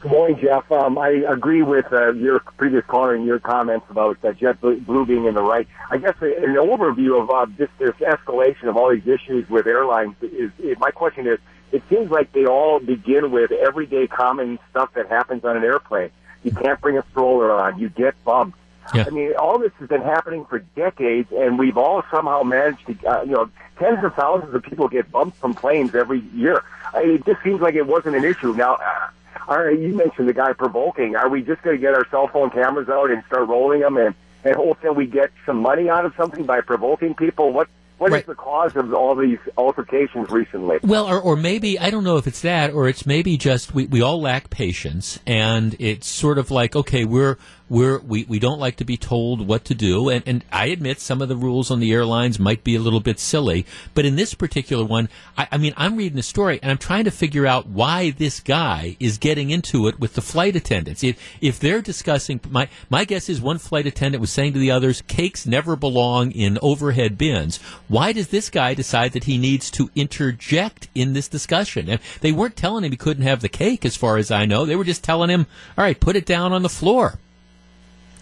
[SPEAKER 6] Good morning, Jeff. Um, I agree with uh, your previous caller and your comments about uh, JetBlue being in the right. I guess an overview of uh, this, this escalation of all these issues with airlines is, is my question is, it seems like they all begin with everyday common stuff that happens on an airplane. You can't bring a stroller on. You get bumped.
[SPEAKER 1] Yeah.
[SPEAKER 6] I mean, all this has been happening for decades, and we've all somehow managed to, uh, you know, tens of thousands of people get bumped from planes every year. I mean, it just seems like it wasn't an issue. Now, uh, all right, you mentioned the guy provoking. Are we just going to get our cell phone cameras out and start rolling them and, and hope that we get some money out of something by provoking people? What what is
[SPEAKER 1] Right.
[SPEAKER 6] the cause of all these altercations recently?
[SPEAKER 1] Well, or, or maybe, I don't know if it's that, or it's maybe just we, we all lack patience, and it's sort of like, okay, we're we're, we we don't like to be told what to do, and and I admit some of the rules on the airlines might be a little bit silly, but in this particular one, I, I mean, I'm reading the story and I'm trying to figure out why this guy is getting into it with the flight attendants. If if they're discussing, my my guess is one flight attendant was saying to the others, "Cakes never belong in overhead bins." Why does this guy decide that he needs to interject in this discussion? And they weren't telling him he couldn't have the cake, as far as I know. They were just telling him, "All right, put it down on the floor."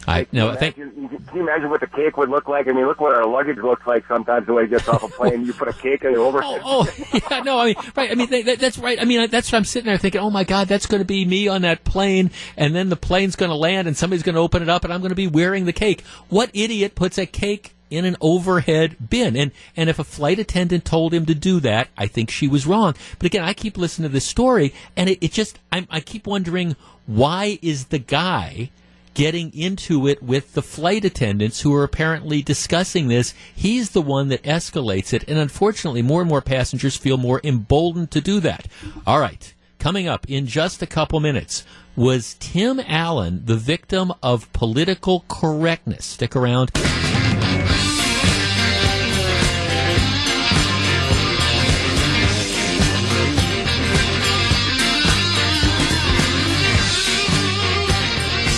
[SPEAKER 1] I no, I think.
[SPEAKER 6] Can you imagine what the cake would look like? I mean, look what our luggage looks like sometimes. The way it gets off a plane, you put a cake on the oh, overhead.
[SPEAKER 1] Oh, oh, <laughs> yeah, no, I mean, right. I mean, that, that's right. I mean, that's what I'm sitting there thinking. Oh my God, that's going to be me on that plane, and then the plane's going to land, and somebody's going to open it up, and I'm going to be wearing the cake. What idiot puts a cake in an overhead bin? And and if a flight attendant told him to do that, I think she was wrong. But again, I keep listening to this story, and it, it just I, I keep wondering why is the guy getting into it with the flight attendants who are apparently discussing this. He's the one that escalates it. And unfortunately, more and more passengers feel more emboldened to do that. All right. Coming up in just a couple minutes, was Tim Allen the victim of political correctness? Stick around.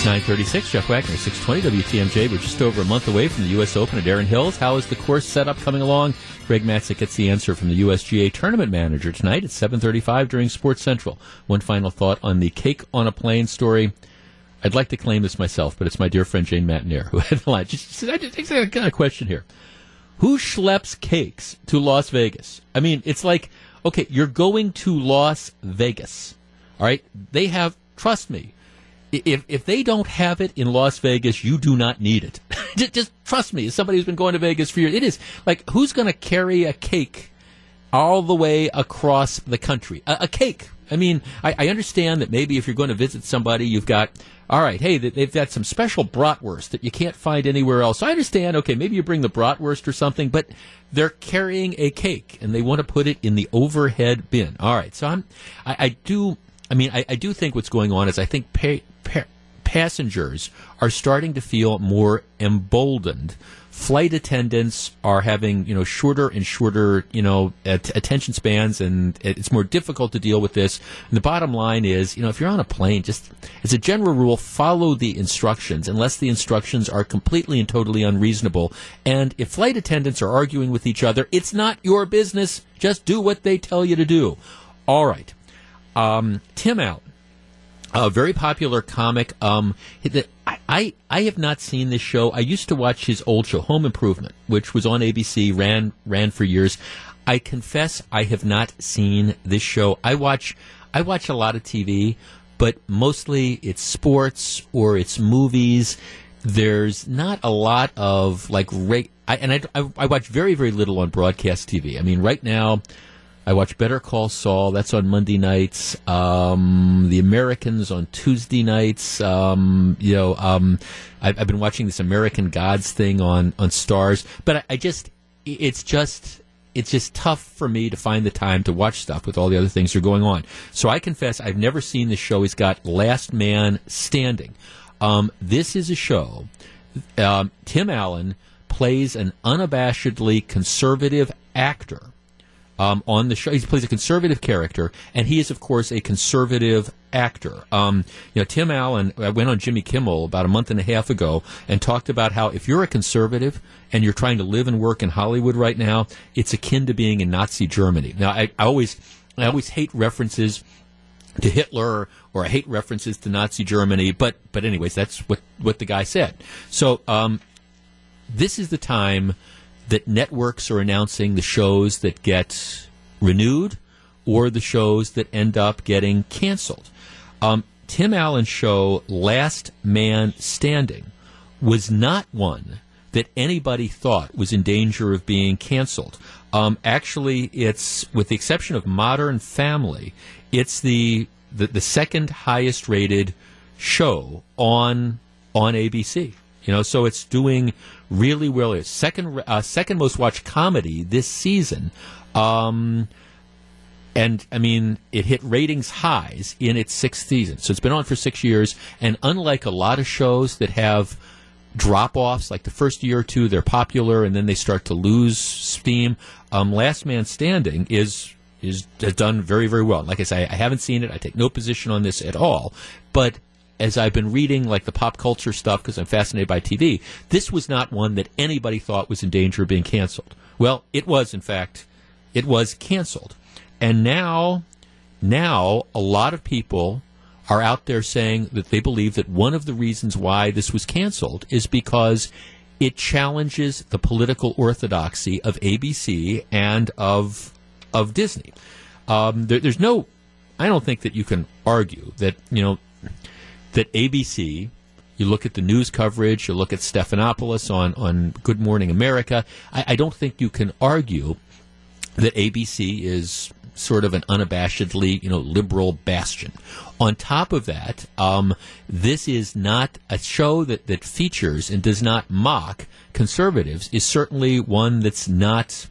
[SPEAKER 1] 936, Jeff Wagner, 620 WTMJ. We're just over a month away from the U.S. Open at Erin Hills. How is the course setup coming along? Greg Matzek gets the answer from the USGA tournament manager tonight at 735 during Sports Central. One final thought on the cake on a plane story. I'd like to claim this myself, but it's my dear friend Jane Matenaer who <laughs> had the line. I just got a question here. Who schleps cakes to Las Vegas? I mean, it's like, okay, you're going to Las Vegas. All right? They have, trust me, if if they don't have it in Las Vegas, you do not need it. <laughs> just, just, trust me, as somebody who's been going to Vegas for years, it is like who's going to carry a cake all the way across the country? A, a cake. I mean, I, I, understand that maybe if you're going to visit somebody, you've got all right. Hey, they've got some special bratwurst that you can't find anywhere else. I understand. Okay, maybe you bring the bratwurst or something, but they're carrying a cake and they want to put it in the overhead bin. All right. So I'm, I, I do. I mean, I, I, do think what's going on is I think pay, pa- passengers are starting to feel more emboldened. Flight attendants are having, you know, shorter and shorter, you know, at- attention spans, and it's more difficult to deal with this. And the bottom line is, you know, if you're on a plane, just as a general rule, follow the instructions, unless the instructions are completely and totally unreasonable. And if flight attendants are arguing with each other, it's not your business. Just do what they tell you to do. All right. Um, Tim Allen a very popular comic. Um, I, I have not seen this show. I used to watch his old show, Home Improvement, which was on ABC, ran ran for years. I confess I have not seen this show. I watch I watch a lot of TV, but mostly it's sports or it's movies. There's not a lot of like reg- I, and I, I, I watch very very little on broadcast TV. I mean, right now I watch Better Call Saul. That's on Monday nights. Um, the Americans on Tuesday nights. Um, you know, um, I've, I've, been watching this American Gods thing on on Starz. But I, I just, it's just it's just tough for me to find the time to watch stuff with all the other things that are going on. So I confess I've never seen the show. He's got Last Man Standing. Um, this is a show. Um, Tim Allen plays an unabashedly conservative actor um, on the show. He plays a conservative character, and he is, of course, a conservative actor. Um, you know, Tim Allen I went on Jimmy Kimmel about a month and a half ago and talked about how if you're a conservative and you're trying to live and work in Hollywood right now, it's akin to being in Nazi Germany. Now, I, I always, I always hate references to Hitler or I hate references to Nazi Germany, but but anyways, that's what what the guy said. So um, this is the time that networks are announcing the shows that get renewed or the shows that end up getting canceled. Um, Tim Allen's show, Last Man Standing, was not one that anybody thought was in danger of being canceled. Um, actually, it's, with the exception of Modern Family, it's the, the, the second highest rated show on on ABC. You know, so it's doing really well. Second, uh, second most watched comedy this season. Um, And I mean, it hit ratings highs in its sixth season. So it's been on for six years. And unlike a lot of shows that have drop offs, like the first year or two, they're popular and then they start to lose steam. Um, Last Man Standing is is has done very very well. Like I say, I haven't seen it. I take no position on this at all. But as I've been reading like the pop culture stuff because I'm fascinated by TV, this was not one that anybody thought was in danger of being canceled. Well, it was in fact, it was canceled. And now, now a lot of people are out there saying that they believe that one of the reasons why this was canceled is because it challenges the political orthodoxy of ABC and of of Disney. Um, there, there's no, I don't think that you can argue that you know that ABC. You look at the news coverage. You look at Stephanopoulos on on Good Morning America. I, I don't think you can argue that ABC is sort of an unabashedly, you know, liberal bastion. On top of that, um, this is not a show that, that features and does not mock conservatives. Is certainly one that's not.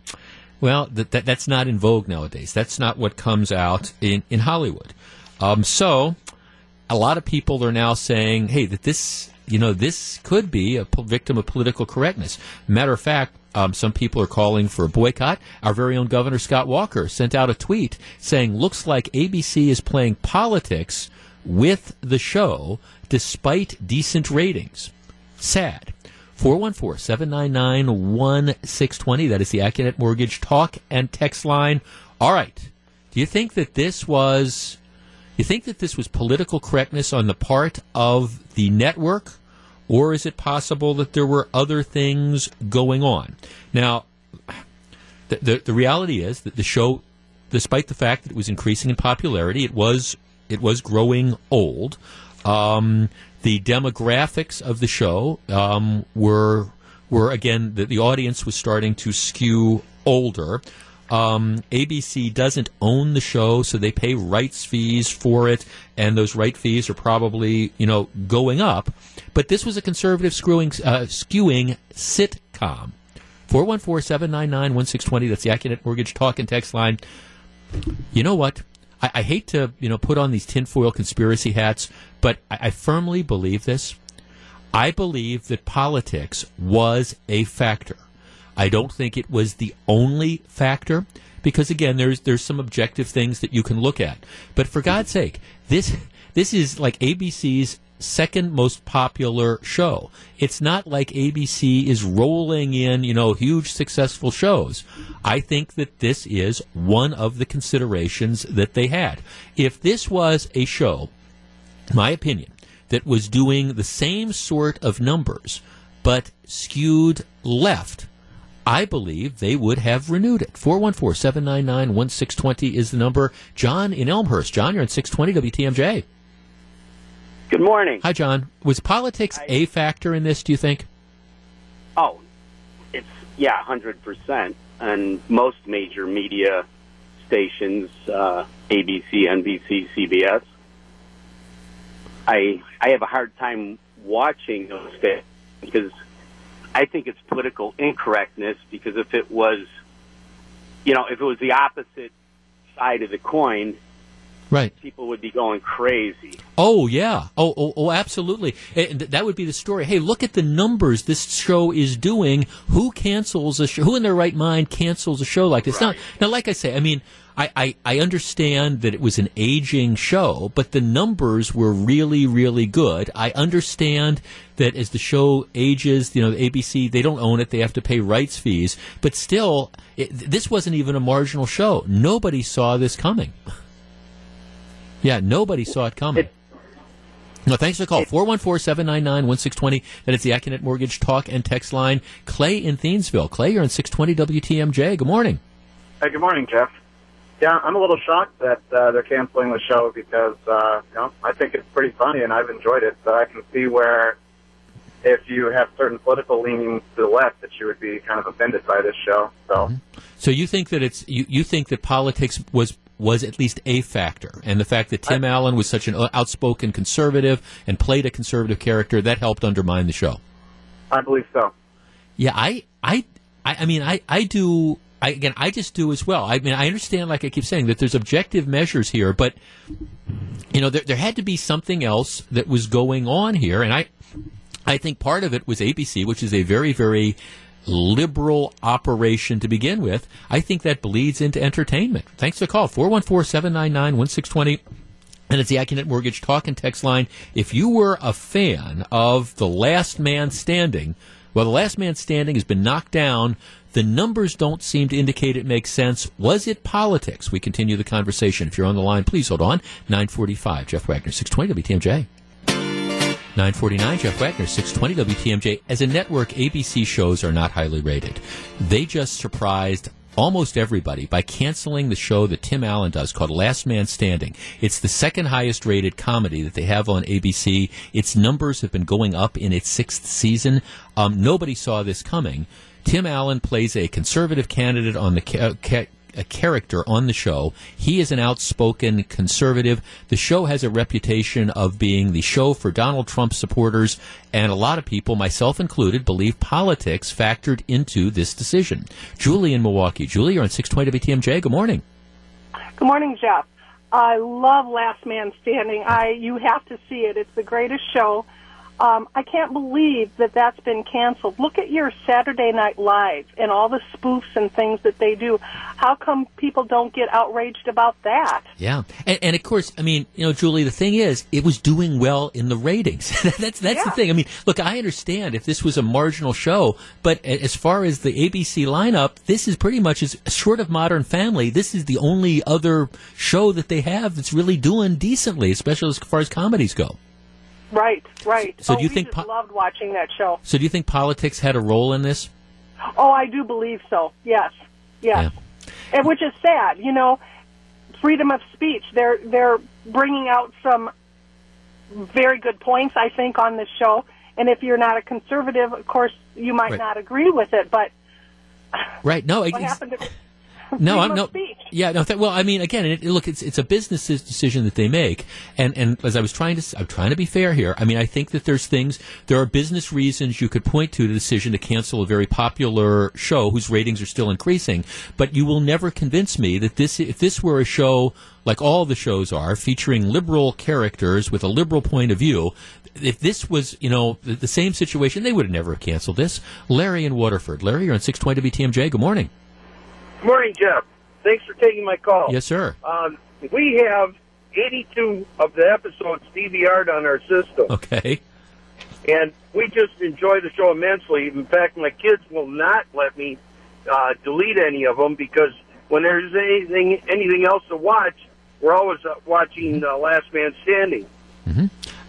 [SPEAKER 1] Well, that, that that's not in vogue nowadays. That's not what comes out in in Hollywood. Um, so, a lot of people are now saying, "Hey, that this, you know, this could be a po- victim of political correctness." Matter of fact, um, some people are calling for a boycott. Our very own Governor Scott Walker sent out a tweet saying, "Looks like ABC is playing politics with the show, despite decent ratings." Sad. 414 799 1620. That is the Accunet Mortgage talk and text line. All right. Do you think that this was. You think that this was political correctness on the part of the network? Or is it possible that there were other things going on? Now, the, the, the reality is that the show, despite the fact that it was increasing in popularity, it was it was growing old. Um, the demographics of the show um, were were again the, the audience was starting to skew older. Um, ABC doesn't own the show, so they pay rights fees for it, and those right fees are probably you know going up. But this was a conservative screwing, uh, skewing sitcom. 414-799-1620. That's the Accunet Mortgage Talk and Text line. You know what? I, I, hate to you know put on these tinfoil conspiracy hats, but I, I firmly believe this. I believe that politics was a factor. I don't think it was the only factor because again, there's there's some objective things that you can look at. But for God's sake, this this is like ABC's second most popular show. It's not like ABC is rolling in, you know, huge successful shows. I think that this is one of the considerations that they had. If this was a show, my opinion, that was doing the same sort of numbers but skewed left, I believe they would have renewed it. 414 799 1620 is the number. John in Elmhurst. John, you're on 620 WTMJ.
[SPEAKER 7] Good morning.
[SPEAKER 1] Hi, John. Was politics
[SPEAKER 7] Hi.
[SPEAKER 1] a factor in this, do you think?
[SPEAKER 7] Oh, it's, yeah, 100%. And most major media stations, uh, ABC, NBC, CBS, I, I have a hard time watching those stations because I think it's political incorrectness because if it was, you know, if it was the opposite side of the coin,
[SPEAKER 1] Right.
[SPEAKER 7] people would be going crazy.
[SPEAKER 1] Oh yeah. Oh oh, oh absolutely. And th- that would be the story. Hey, look at the numbers this show is doing. Who cancels a show? Who in their right mind cancels a show like this? Now, now, like I say, I mean, I, I I understand that it was an aging show, but the numbers were really really good. I understand that as the show ages, you know, ABC they don't own it; they have to pay rights fees. But still, it, this wasn't even a marginal show. Nobody saw this coming. <laughs> Yeah, nobody saw it coming. no, thanks for the call. 414-799-1620. That is the Accunet Mortgage talk and text line. Clay in Thiensville. Clay, you're on 620 WTMJ. Good morning.
[SPEAKER 8] Hey, good morning, Jeff. Yeah, I'm a little shocked that uh, they're canceling the show because uh, you know I think it's pretty funny and I've enjoyed it. But I can see where if you have certain political leanings to the left, that you would be kind of offended by this show. So
[SPEAKER 1] So you think that it's you, you think that politics was was at least a factor, and the fact that Tim Allen was such an outspoken conservative and played a conservative character that helped undermine the show.
[SPEAKER 8] I believe so.
[SPEAKER 1] Yeah, I, I, I, I mean, I, I do, I, again, I just do as well. I mean, I understand, like I keep saying, that there's objective measures here, but you know, there, there had to be something else that was going on here, and I, I think part of it was ABC, which is a very, very liberal operation to begin with. I think that bleeds into entertainment. Thanks for the call. 414-799-1620. And it's the Accunet Mortgage talk and text line. If you were a fan of The Last Man Standing, well, The Last Man Standing has been knocked down. The numbers don't seem to indicate it makes sense. Was it politics? We continue the conversation. If you're on the line, please hold on. 945, Jeff Wagner, 620 WTMJ. 949, Jeff Wagner, 620 WTMJ. As a network, ABC shows are not highly rated. They just surprised almost everybody by canceling the show that Tim Allen does called Last Man Standing. It's the second highest rated comedy that they have on ABC. Its numbers have been going up in its sixth season. Um, nobody saw this coming. Tim Allen plays a conservative candidate on the ca- ca- a character on the show. He is an outspoken conservative. The show has a reputation of being the show for Donald Trump supporters, and a lot of people, myself included, believe politics factored into this decision. Julie in Milwaukee. Julie, you're on 620 WTMJ. Good morning.
[SPEAKER 9] Good morning, Jeff. I love Last Man Standing. I you have to see it. It's the greatest show. Um, I can't believe that that's been canceled. Look at your Saturday Night Live and all the spoofs and things that they do. How come people don't get outraged about that?
[SPEAKER 1] Yeah, and, and of course, I mean, you know, Julie, the thing is, it was doing well in the ratings. <laughs> that's that's
[SPEAKER 9] Yeah.
[SPEAKER 1] the thing. I mean, look, I understand if this was a marginal show, but as far as the ABC lineup, this is pretty much as short of Modern Family. This is the only other show that they have that's really doing decently, especially as far as comedies go.
[SPEAKER 9] Right, right.
[SPEAKER 1] So
[SPEAKER 9] oh,
[SPEAKER 1] do you oh,
[SPEAKER 9] we
[SPEAKER 1] think po-
[SPEAKER 9] loved watching that show?
[SPEAKER 1] So, do you think politics had a role in this?
[SPEAKER 9] Oh, I do believe so. Yes, yes. And which is sad, you know. Freedom of speech. They're they're bringing out some very good points, I think, on this show. And if you're not a conservative, of course, you might
[SPEAKER 1] Right.
[SPEAKER 9] not agree with it. But
[SPEAKER 1] Right? No,
[SPEAKER 9] what happened to <laughs>
[SPEAKER 1] no, I'm no.
[SPEAKER 9] speech?
[SPEAKER 1] Yeah, no. Th- well, I mean, again, it, look, it's it's a business decision that they make, and and as I was trying to, I'm trying to be fair here. I mean, I think that there's things, there are business reasons you could point to the decision to cancel a very popular show whose ratings are still increasing, but you will never convince me that this, if this were a show like all the shows are, featuring liberal characters with a liberal point of view. If this was, you know, the, the same situation, they would have never canceled this. Larry in Waterford. Larry, you're on 620 WTMJ. Good morning.
[SPEAKER 10] Good morning, Jeff. Thanks for taking my call.
[SPEAKER 1] Yes, sir.
[SPEAKER 10] Um, we have 82 of the episodes DVR'd on our system,
[SPEAKER 1] Okay.
[SPEAKER 10] and we just enjoy the show immensely. In fact, my kids will not let me uh, delete any of them because when there's anything anything else to watch, we're always uh, watching uh, Last Man Standing.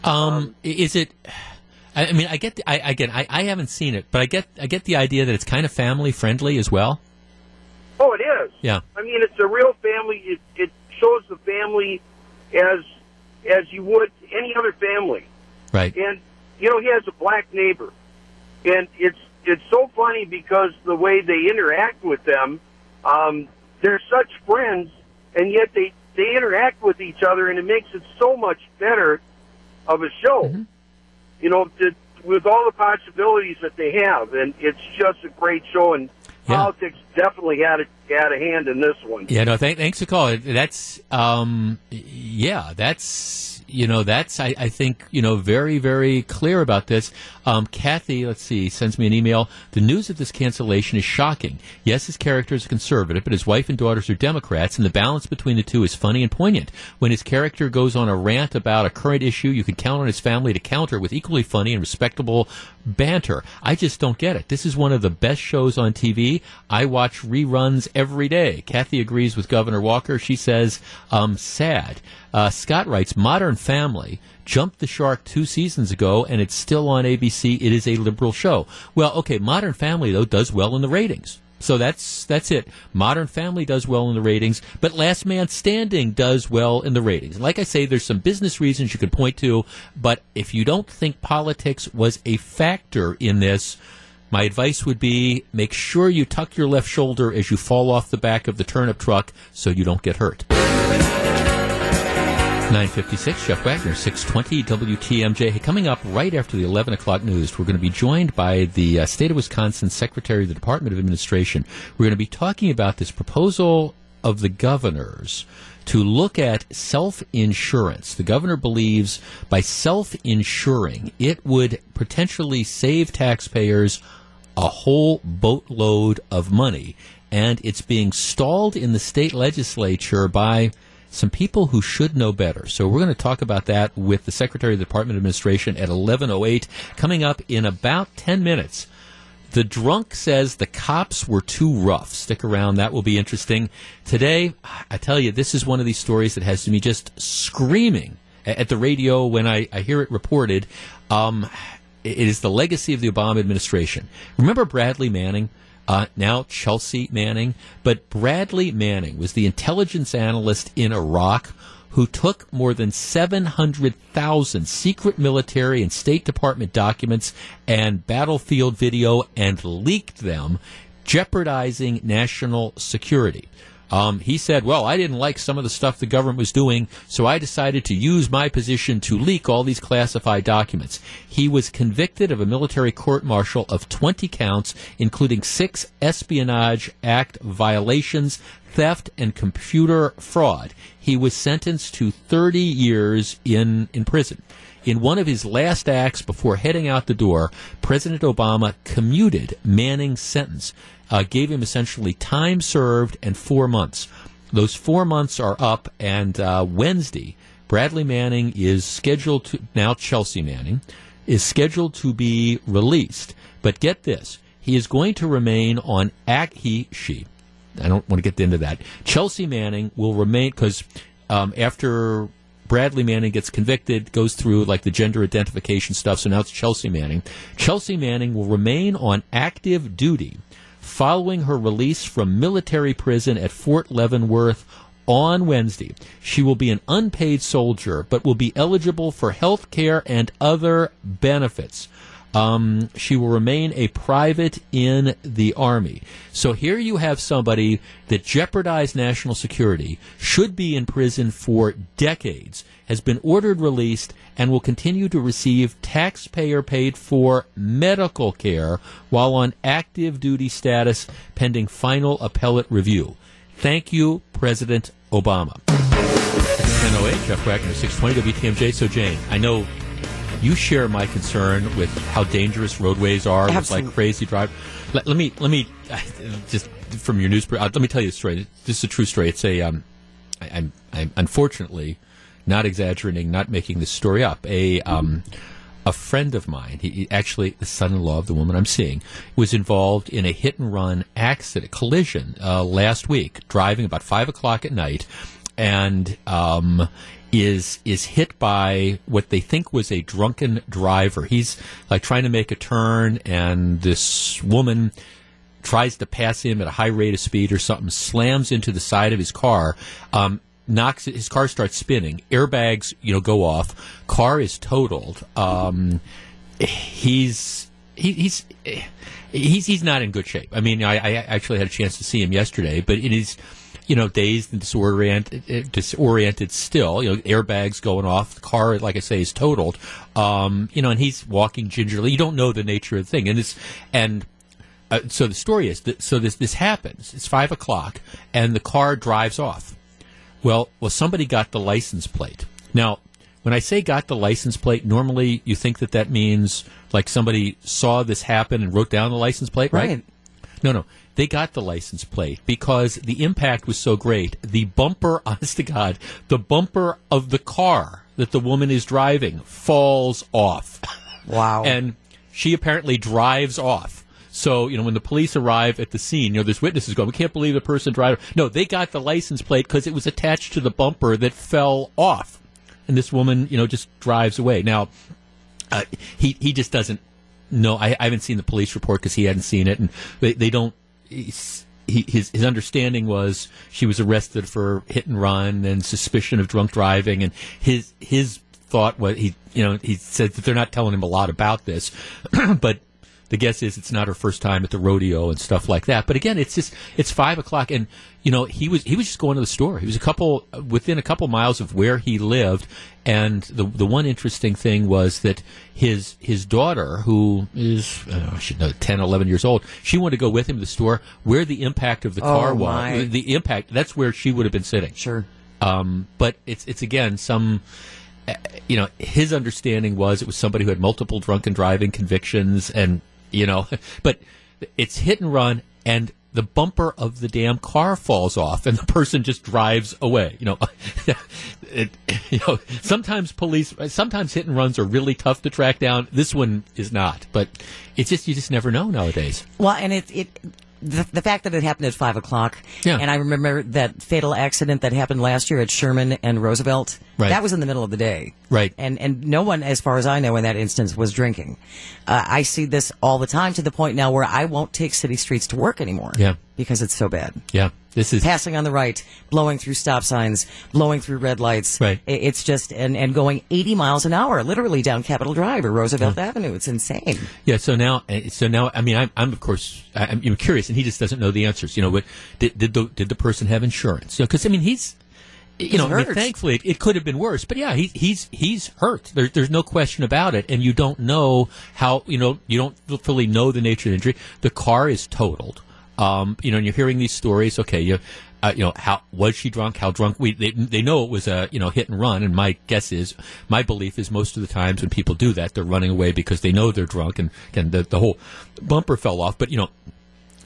[SPEAKER 1] Um, i- is it? I I mean, I get. The, I again, I, I haven't seen it, but I get. I get the idea that it's kind of family friendly as well.
[SPEAKER 10] Oh, it is.
[SPEAKER 1] Yeah.
[SPEAKER 10] I mean, it's a real family. It, it shows the family as as you would any other family.
[SPEAKER 1] Right.
[SPEAKER 10] And you know, he has a black neighbor, and it's it's so funny because the way they interact with them, um, they're such friends, and yet they they interact with each other, and it makes it so much better of a show. You know, to, with all the possibilities that they have, and it's just a great show. And politics definitely had a had a hand in this one.
[SPEAKER 1] Yeah. No. Th- thanks for calling. That's. Um. Yeah. That's. You know. That's. I, I think. You know. Very. Very clear about this. Um. Kathy. Let's see. Sends me an email. The news of this cancellation is shocking. Yes, his character is a conservative, but his wife and daughters are Democrats, and the balance between the two is funny and poignant. When his character goes on a rant about a current issue, you can count on his family to counter with equally funny and respectable banter. I just don't get it. This is one of the best shows on TV. I watch reruns every day. Kathy agrees with Governor Walker. She says, um, sad. Uh, Scott writes, Modern Family jumped the shark two seasons ago, and it's still on ABC. It is a liberal show. Well, okay, Modern Family, though, does well in the ratings. So that's that's it. Modern Family does well in the ratings, but Last Man Standing does well in the ratings. Like I say, there's some business reasons you could point to, but if you don't think politics was a factor in this, my advice would be make sure you tuck your left shoulder as you fall off the back of the turnip truck so you don't get hurt. 956, Jeff Wagner, 620 WTMJ. Hey, coming up right after the 11 o'clock news, we're going to be joined by the uh, State of Wisconsin Secretary of the Department of Administration. We're going to be talking about this proposal of the governors to look at self insurance. The governor believes by self insuring, it would potentially save taxpayers a whole boatload of money. And it's being stalled in the state legislature by some people who should know better. So we're going to talk about that with the Secretary of the Department of Administration at 11:08 coming up in about 10 minutes. The drunk says the cops were too rough. Stick around, that will be interesting. Today, I tell you, this is one of these stories that has me just screaming at the radio when I, I hear it reported. Um, it is the legacy of the Obama administration. Remember Bradley Manning? uh, now Chelsea Manning. But Bradley Manning was the intelligence analyst in Iraq who took more than 700,000 secret military and State Department documents and battlefield video and leaked them, jeopardizing national security. Um, he said, Well, I didn't like some of the stuff the government was doing, so I decided to use my position to leak all these classified documents. He was convicted of a military court martial of 20 counts, including six Espionage Act violations, theft, and computer fraud. He was sentenced to 30 years in, in prison. In one of his last acts before heading out the door, President Obama commuted Manning's sentence uh, gave him essentially time served and four months. Those four months are up, and uh, Wednesday, Bradley Manning is scheduled to, now Chelsea Manning, is scheduled to be released. But get this, he is going to remain on act, he, she, I don't want to get into that. Chelsea Manning will remain, because um, after Bradley Manning gets convicted, goes through like the gender identification stuff, so now it's Chelsea Manning. Chelsea Manning will remain on active duty following her release from military prison at Fort Leavenworth on Wednesday. She will be an unpaid soldier, but will be eligible for health care and other benefits. Um, she will remain a private in the Army. So here you have somebody that jeopardized national security, should be in prison for decades, has been ordered released, and will continue to receive taxpayer paid for medical care while on active duty status pending final appellate review. Thank you, President Obama. 1008, Jeff Wagner, 620 WTMJ. So, Jane, I know you share my concern with how dangerous roadways are Absolutely. with like crazy drive. Let, let, me let me <laughs> just from your news. Uh, let me tell you a story. This is a true story. It's a um, I, I'm I'm unfortunately not exaggerating, not making this story up. A um, a friend of mine, he, actually the son-in-law of the woman I'm seeing, was involved in a hit and run accident collision uh, last week, driving about five o'clock at night, and um, is is hit by what they think was a drunken driver. He's like trying to make a turn, and this woman tries to pass him at a high rate of speed or something, slams into the side of his car. Um, knocks his car starts spinning airbags you know go off car is totaled um, he's he, he's he's he's not in good shape i mean I, I actually had a chance to see him yesterday but it is you know, dazed and disoriented, disoriented still. You know, airbags going off. The car, like I say, is totaled. Um, you know, and he's walking gingerly. You don't know the nature of the thing, and it's and. Uh, so the story is that so this this happens. It's five o'clock, and the car drives off. Well, well, somebody got the license plate. Now, when I say got the license plate, normally you think that that means like somebody saw this happen and wrote down the license plate, right? right. No, no they got the license plate because the impact was so great. The bumper, <laughs> honest to God, the bumper of the car that the woman is driving falls off.
[SPEAKER 11] Wow.
[SPEAKER 1] and she apparently drives off. So, you know, when the police arrive at the scene, you know, there's witnesses going, we can't believe the person driving. No, they got the license plate because it was attached to the bumper that fell off. And this woman, you know, just drives away. Now, uh, he, he just doesn't know. I, I haven't seen the police report because he hadn't seen it. And they, they don't he, his his understanding was she was arrested for hit and run and suspicion of drunk driving, and his his thought was he you know he said that they're not telling him a lot about this, <clears throat> but the guess is it's not her first time at the rodeo and stuff like that. But again, it's just it's five o'clock, and you know he was he was just going to the store. He was a couple within a couple miles of where he lived, and the the one interesting thing was that his his daughter, who is uh, I should know 10, 11 years old, she wanted to go with him to the store where the impact of the
[SPEAKER 11] Oh,
[SPEAKER 1] car
[SPEAKER 11] my.
[SPEAKER 1] was. The impact that's where she would have been sitting.
[SPEAKER 11] Sure.
[SPEAKER 1] Um, but it's it's again some. uh, You know, his understanding was it was somebody who had multiple drunken driving convictions, and you know, <laughs> but it's hit and run, and the bumper of the damn car falls off, and the person just drives away. You know, <laughs> it, <laughs> you know, sometimes police, sometimes hit and runs are really tough to track down. This one is not, but it's just you just never know nowadays.
[SPEAKER 11] Well, and it, it the, the fact that it happened at five o'clock.
[SPEAKER 1] Yeah.
[SPEAKER 11] And I remember that fatal accident that happened last year at Sherman and Roosevelt.
[SPEAKER 1] Right.
[SPEAKER 11] That was in the middle of the day.
[SPEAKER 1] Right.
[SPEAKER 11] And and no one, as far as I know, in that instance was drinking. Uh, I see this all the time to the point now where I won't take city streets to work anymore.
[SPEAKER 1] Yeah.
[SPEAKER 11] Because it's so bad.
[SPEAKER 1] Yeah, this is
[SPEAKER 11] Passing on the right, blowing through stop signs, blowing through red lights.
[SPEAKER 1] Right.
[SPEAKER 11] It's just and, and going 80 miles an hour, literally down Capitol Drive or Roosevelt Avenue. It's insane.
[SPEAKER 1] Yeah. So now, uh, so now, I mean, I'm, I'm of course, I'm, I'm curious, and he just doesn't know the answers. You know, what did, did the did the person have insurance? You know, because I mean, he's, you
[SPEAKER 11] He's
[SPEAKER 1] know, I mean,
[SPEAKER 11] hurt.
[SPEAKER 1] thankfully, it, it could have been worse. But yeah, he, he's he's hurt. There, there's no question about it, and you don't know how. You know, you don't fully know the nature of the injury. The car is totaled. Um, you know, and you're hearing these stories. Okay, you. Uh, you know how was she drunk? How drunk? We they, they know it was a you know hit and run, and my guess is my belief is most of the times when people do that, they're running away because they know they're drunk, and and the, the whole bumper fell off. But you know,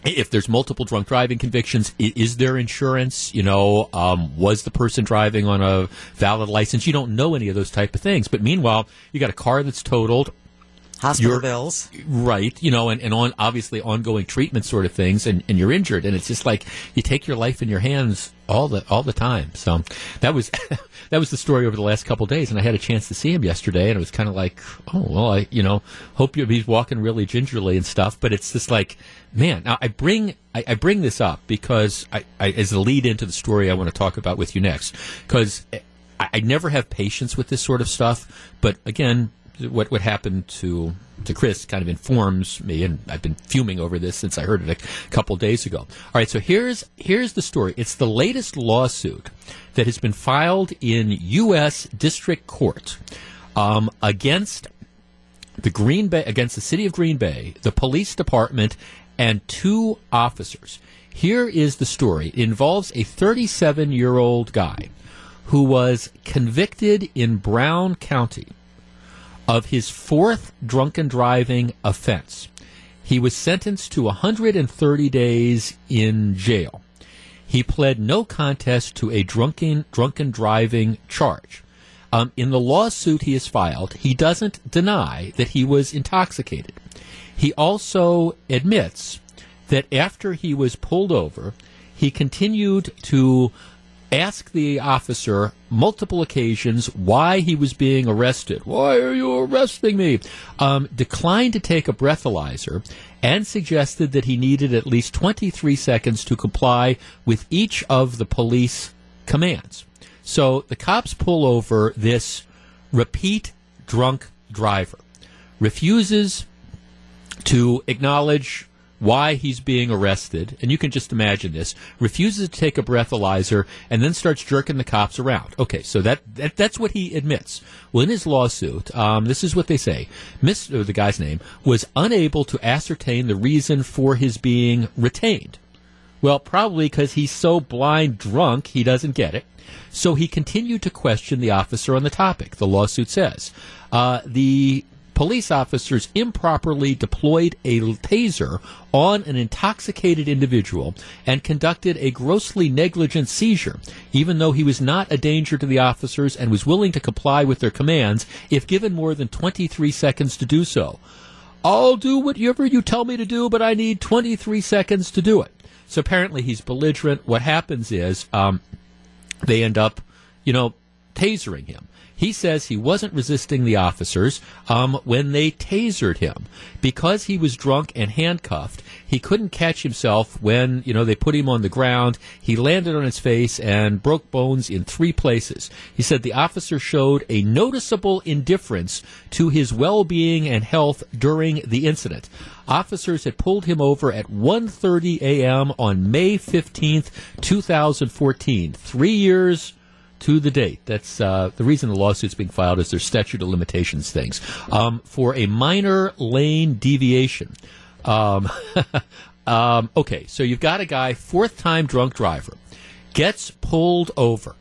[SPEAKER 1] if there's multiple drunk driving convictions, is there insurance? You know, um, was the person driving on a valid license? You don't know any of those type of things. But meanwhile, you got a car that's totaled.
[SPEAKER 11] Hospital
[SPEAKER 1] You're-
[SPEAKER 11] bills.
[SPEAKER 1] Right, you know, and, and on obviously ongoing treatment sort of things, and, and you're injured, and it's just like you take your life in your hands all the all the time. So that was <laughs> that was the story over the last couple of days, and I had a chance to see him yesterday, and it was kind of like, oh well, I you know hope you he's walking really gingerly and stuff, but it's just like, man, now I bring I, I bring this up because I, I as a lead into the story I want to talk about with you next, because I, I never have patience with this sort of stuff, but again what what happened to to Chris kind of informs me, and I've been fuming over this since I heard it a couple days ago. All right, so here's here's the story. It's the latest lawsuit that has been filed in U.S. District Court um, against the Green Bay against the city of Green Bay, the police department, and two officers. Here is the story. It involves a 37 year old guy who was convicted in Brown County of his fourth drunken driving offense. He was sentenced to 130 days in jail. He pled no contest to a drunken drunken driving charge. Um, in the lawsuit he has filed, he doesn't deny that he was intoxicated. He also admits that after he was pulled over, he continued to ask the officer multiple occasions why he was being arrested. Why are you arresting me? Um, declined to take a breathalyzer and suggested that he needed at least 23 seconds to comply with each of the police commands. So the cops pull over this repeat drunk driver, refuses to acknowledge why he's being arrested, and you can just imagine this, refuses to take a breathalyzer, and then starts jerking the cops around. Okay, so that, that that's what he admits. Well, in his lawsuit, um, this is what they say. Miss, the guy's name, was unable to ascertain the reason for his being retained. Well, probably because he's so blind drunk he doesn't get it. So he continued to question the officer on the topic, the lawsuit says. Uh, the police officers improperly deployed a taser on an intoxicated individual and conducted a grossly negligent seizure, even though he was not a danger to the officers and was willing to comply with their commands if given more than 23 seconds to do so. I'll do whatever you tell me to do, but I need 23 seconds to do it. So apparently he's belligerent. What happens is um, they end up, you know, tasering him. He says he wasn't resisting the officers um, when they tasered him because he was drunk and handcuffed. He couldn't catch himself when you know they put him on the ground. He landed on his face and broke bones in three places. He said the officer showed a noticeable indifference to his well-being and health during the incident. Officers had pulled him over at 1:30 a.m. on May 15th, 2014. 3 years to the date. That's uh, the reason the lawsuit's being filed is there's statute of limitations things um, for a minor lane deviation. Um, <laughs> um, okay, so you've got a guy, fourth time drunk driver, gets pulled over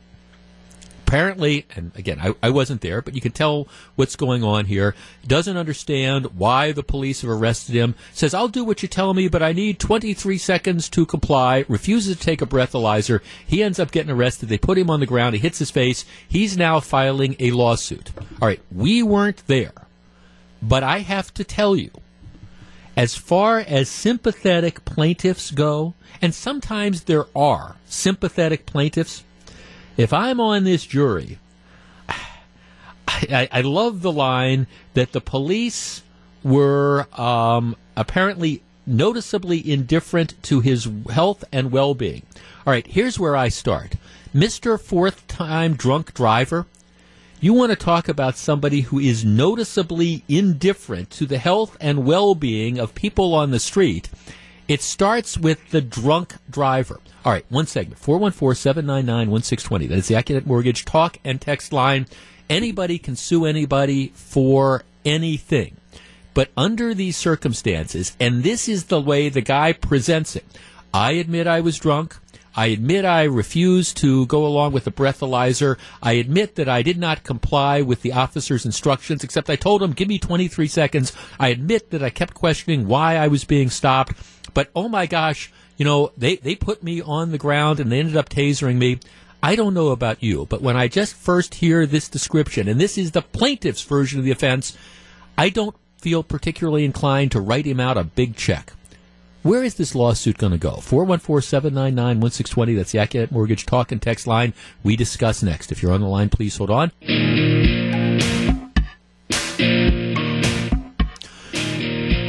[SPEAKER 1] apparently, and again, I, I, wasn't there, but you can tell what's going on here. Doesn't understand why the police have arrested him. Says, I'll do what you tell me, but I need 23 seconds to comply. Refuses to take a breathalyzer. He ends up getting arrested. They put him on the ground. He hits his face. He's now filing a lawsuit. All right, we weren't there, but I have to tell you, as far as sympathetic plaintiffs go, and sometimes there are sympathetic plaintiffs if I'm on this jury, I, I love the line that the police were um, apparently noticeably indifferent to his health and well being. All right, here's where I start. Mr. Fourth time drunk driver, you want to talk about somebody who is noticeably indifferent to the health and well being of people on the street. It starts with the drunk driver. All right, one segment 414 799 1620. That is the Accunet Mortgage talk and text line. Anybody can sue anybody for anything. But under these circumstances, and this is the way the guy presents it, I admit I was drunk. I admit I refused to go along with the breathalyzer. I admit that I did not comply with the officer's instructions, except I told him, give me 23 seconds. I admit that I kept questioning why I was being stopped. But oh my gosh, you know, they, they put me on the ground and they ended up tasering me. I don't know about you, but when I just first hear this description, and this is the plaintiff's version of the offense, I don't feel particularly inclined to write him out a big check. Where is this lawsuit going to go? 414 799 1620. That's the Accunet Mortgage Talk and Text line. We discuss next. If you're on the line, please hold on.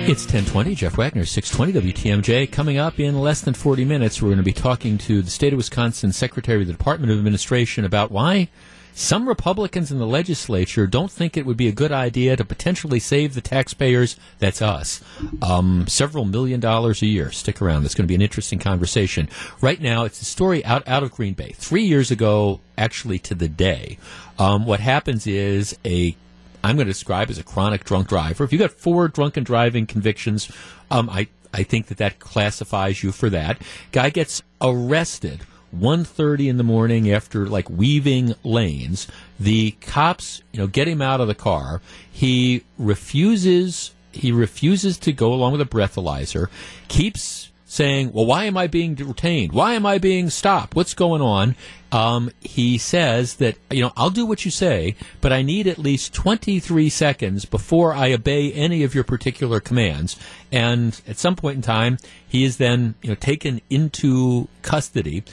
[SPEAKER 1] It's 1020, Jeff Wagner, 620 WTMJ. Coming up in less than 40 minutes, we're going to be talking to the state of Wisconsin Secretary of the Department of Administration about why some Republicans in the legislature don't think it would be a good idea to potentially save the taxpayers, that's us, um, several million dollars a year. Stick around. It's going to be an interesting conversation. Right now, it's a story out, out of Green Bay. Three years ago, actually to the day, um, what happens is a I'm going to describe as a chronic drunk driver. If you've got four drunken driving convictions, um, I I think that that classifies you for that. Guy gets arrested 1.30 in the morning after like weaving lanes. The cops, you know, get him out of the car. He refuses. He refuses to go along with a breathalyzer. Keeps saying, "Well, why am I being detained? Why am I being stopped? What's going on?" Um, he says that you know I'll do what you say, but I need at least 23 seconds before I obey any of your particular commands. And at some point in time, he is then you know taken into custody.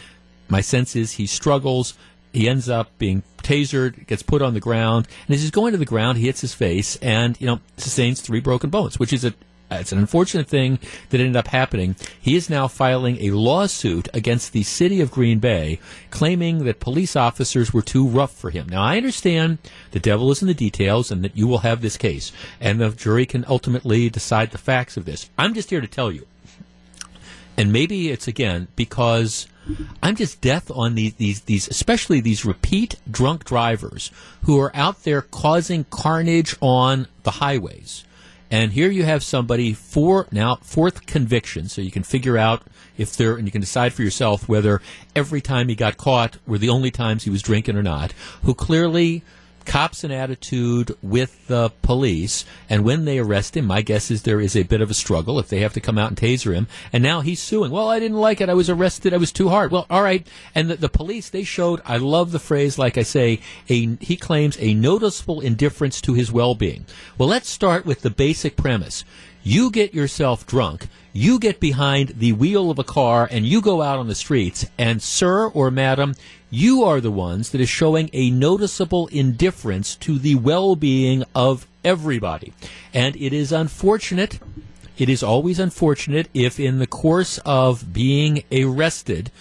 [SPEAKER 1] My sense is he struggles. He ends up being tasered, gets put on the ground, and as he's going to the ground, he hits his face and you know sustains three broken bones, which is a it's an unfortunate thing that ended up happening. He is now filing a lawsuit against the city of Green Bay, claiming that police officers were too rough for him. Now, I understand the devil is in the details and that you will have this case, and the jury can ultimately decide the facts of this. I'm just here to tell you. And maybe it's again because I'm just death on these, these, these, especially these repeat drunk drivers who are out there causing carnage on the highways and here you have somebody for now fourth conviction, so you can figure out if there, and you can decide for yourself whether every time he got caught were the only times he was drinking or not. Who clearly cops an attitude with the police, and when they arrest him, my guess is there is a bit of a struggle if they have to come out and taser him. And now he's suing. Well, I didn't like it. I was arrested. I was too hard. Well, all right. And the, the police, they showed, I love the phrase, like I say, a, he claims a noticeable indifference to his well being. Well, let's start with the basic premise You get yourself drunk. You get behind the wheel of a car and you go out on the streets, and sir or madam, you are the ones that is showing a noticeable indifference to the well-being of everybody. And it is unfortunate. It is always unfortunate if in the course of being arrested,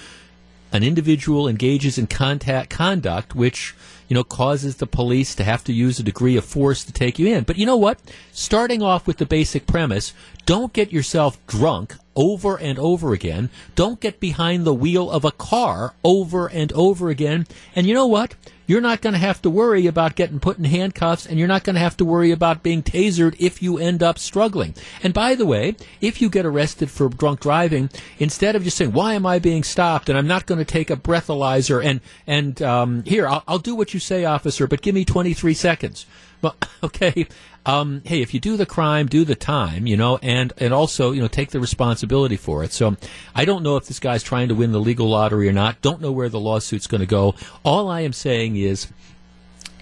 [SPEAKER 1] an individual engages in contact conduct which you know causes the police to have to use a degree of force to take you in but you know what starting off with the basic premise don't get yourself drunk over and over again don't get behind the wheel of a car over and over again and you know what you're not going to have to worry about getting put in handcuffs and you're not going to have to worry about being tasered if you end up struggling. And by the way, if you get arrested for drunk driving, instead of just saying, why am I being stopped? And I'm not going to take a breathalyzer and, and, um, here, I'll, I'll do what you say, officer, but give me 23 seconds. Well, <laughs> okay. Um, hey, if you do the crime, do the time, you know, and, and also, you know, take the responsibility for it. So I don't know if this guy's trying to win the legal lottery or not. Don't know where the lawsuit's going to go. All I am saying is,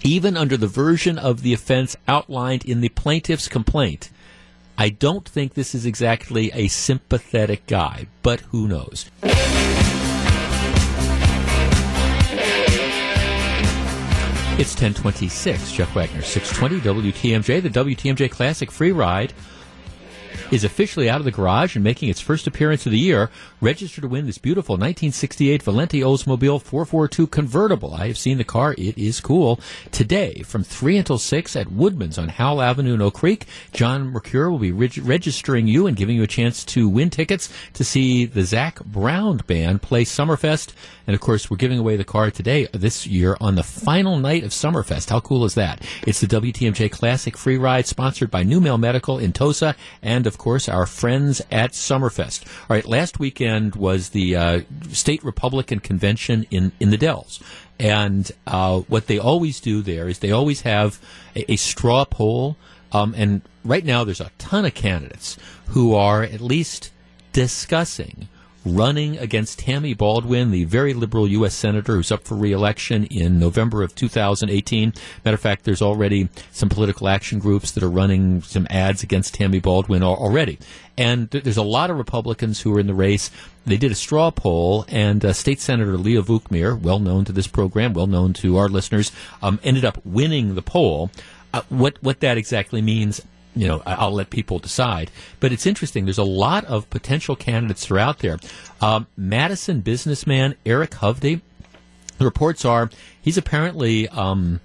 [SPEAKER 1] even under the version of the offense outlined in the plaintiff's complaint, I don't think this is exactly a sympathetic guy, but who knows? It's 1026. Jeff Wagner, 620 WTMJ, the WTMJ Classic Free Ride is officially out of the garage and making its first appearance of the year. Register to win this beautiful 1968 Valenti Oldsmobile 442 convertible. I have seen the car. It is cool. Today, from 3 until 6 at Woodman's on Howell Avenue in Oak Creek, John Mercure will be reg- registering you and giving you a chance to win tickets to see the Zac Brown Band play Summerfest. And of course, we're giving away the car today, uh, this year, on the final night of Summerfest. How cool is that? It's the WTMJ Classic Free Ride sponsored by New Mail Medical in Tosa and, of course, our friends at Summerfest. All right, last weekend was the uh, state Republican convention in, in the Dells. And uh, what they always do there is they always have a, a straw poll. Um, and right now, there's a ton of candidates who are at least discussing running against Tammy Baldwin, the very liberal U.S. Senator who's up for reelection in November of 2018. Matter of fact, there's already some political action groups that are running some ads against Tammy Baldwin already. And there's a lot of Republicans who are in the race. They did a straw poll, and uh, State Senator Leah Vukmir, well known to this program, well known to our listeners, um, ended up winning the poll. Uh, what what that exactly means, you know, I'll let people decide. But it's interesting. There's a lot of potential candidates that are out there. Um, Madison businessman Eric Hovde. The reports are he's apparently um,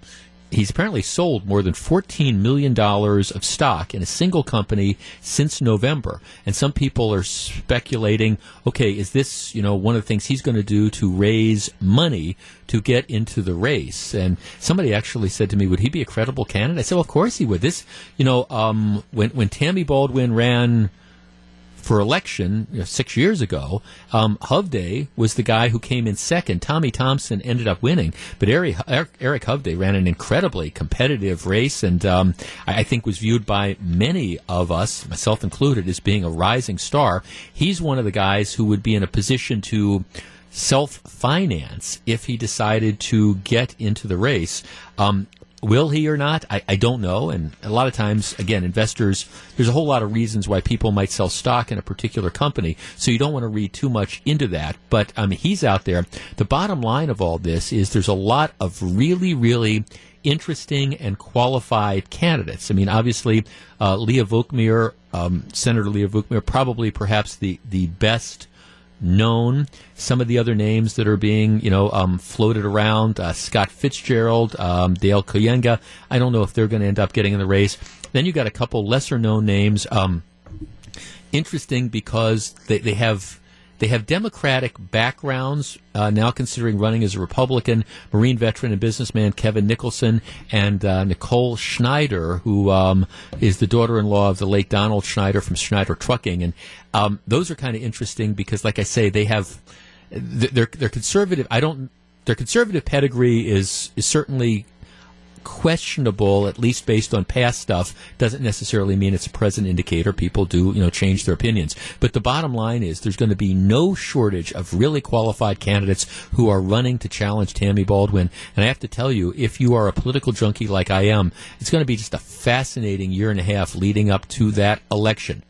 [SPEAKER 1] he's apparently sold more than $14 million of stock in a single company since November. And some people are speculating, okay, is this, you know, one of the things he's going to do to raise money to get into the race? And somebody actually said to me, would he be a credible candidate? I said, well, of course he would. This, you know, um, when, when Tammy Baldwin ran for election you know, six years ago, um, Hovde was the guy who came in second. Tommy Thompson ended up winning, but Eric, Eric Hovde ran an incredibly competitive race, and um, I, think was viewed by many of us, myself included, as being a rising star. He's one of the guys who would be in a position to self finance if he decided to get into the race. Um, Will he or not? I, I don't know. And a lot of times, again, investors, there's a whole lot of reasons why people might sell stock in a particular company. So you don't want to read too much into that. But mean, he's out there. The bottom line of all this is there's a lot of really, really interesting and qualified candidates. I mean, obviously, uh, Leah Vukmir, um, Senator Leah Vukmir, probably perhaps the, the best known. Some of the other names that are being, you know, um, floated around, uh, Scott Fitzgerald, um, Dale Kooyenga. I don't know if they're going to end up getting in the race. Then you got a couple lesser known names. Um, interesting because they, they have they have Democratic backgrounds, uh, now considering running as a Republican. Marine veteran and businessman Kevin Nicholson and uh, Nicole Schneider, who um, is the daughter-in-law of the late Donald Schneider from Schneider Trucking, and um, those are kind of interesting because, like I say, they have they're they're conservative. I don't their conservative pedigree is is certainly questionable, at least based on past stuff, doesn't necessarily mean it's a present indicator. People do, you know, change their opinions. But the bottom line is there's going to be no shortage of really qualified candidates who are running to challenge Tammy Baldwin. And I have to tell you, if you are a political junkie like I am, it's going to be just a fascinating year and a half leading up to that election.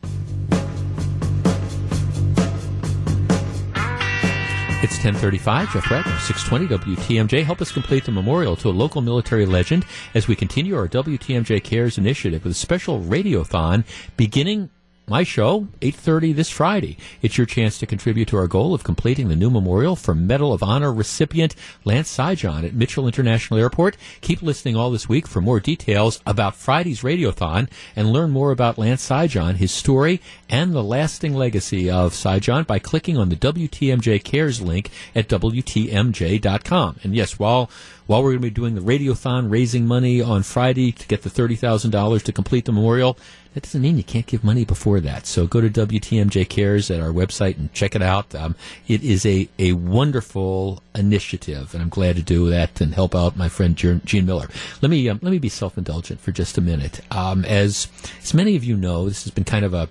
[SPEAKER 1] It's 1035, Jeff Wagner, 620 WTMJ. Help us complete the memorial to a local military legend as we continue our WTMJ Cares initiative with a special radiothon beginning my show 8.30 this friday. It's your chance to contribute to our goal of completing the new memorial for medal of honor recipient lance sijan at mitchell international airport. Keep listening all this week for more details about friday's radiothon and learn more about lance sijan his story and the lasting legacy of sijan by clicking on the wtmj cares link at wtmj.com and yes while while we're going to be doing the radiothon raising money on friday to get the $30000 to complete the memorial that doesn't mean you can't give money before that. So go to WTMJ Cares at our website and check it out. Um, it is a, a wonderful initiative, and I'm glad to do that and help out my friend Gene Miller. Let me um, let me be self indulgent for just a minute. Um, as as many of you know, this has been kind of a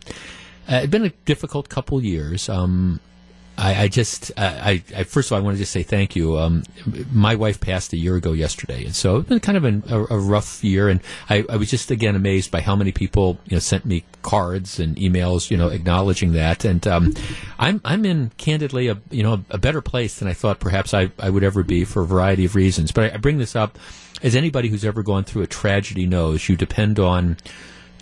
[SPEAKER 1] uh, it's been a difficult couple years. Um, I, I just, I, I, first of all, I want to just say thank you. Um, my wife passed a year ago yesterday, and so it's been kind of an, a, a, rough year. And I, I, was just again amazed by how many people you know sent me cards and emails, you know, acknowledging that. And um, I'm, I'm in candidly a, you know, a better place than I thought perhaps I, I would ever be for a variety of reasons. But I, I bring this up as anybody who's ever gone through a tragedy knows. You depend on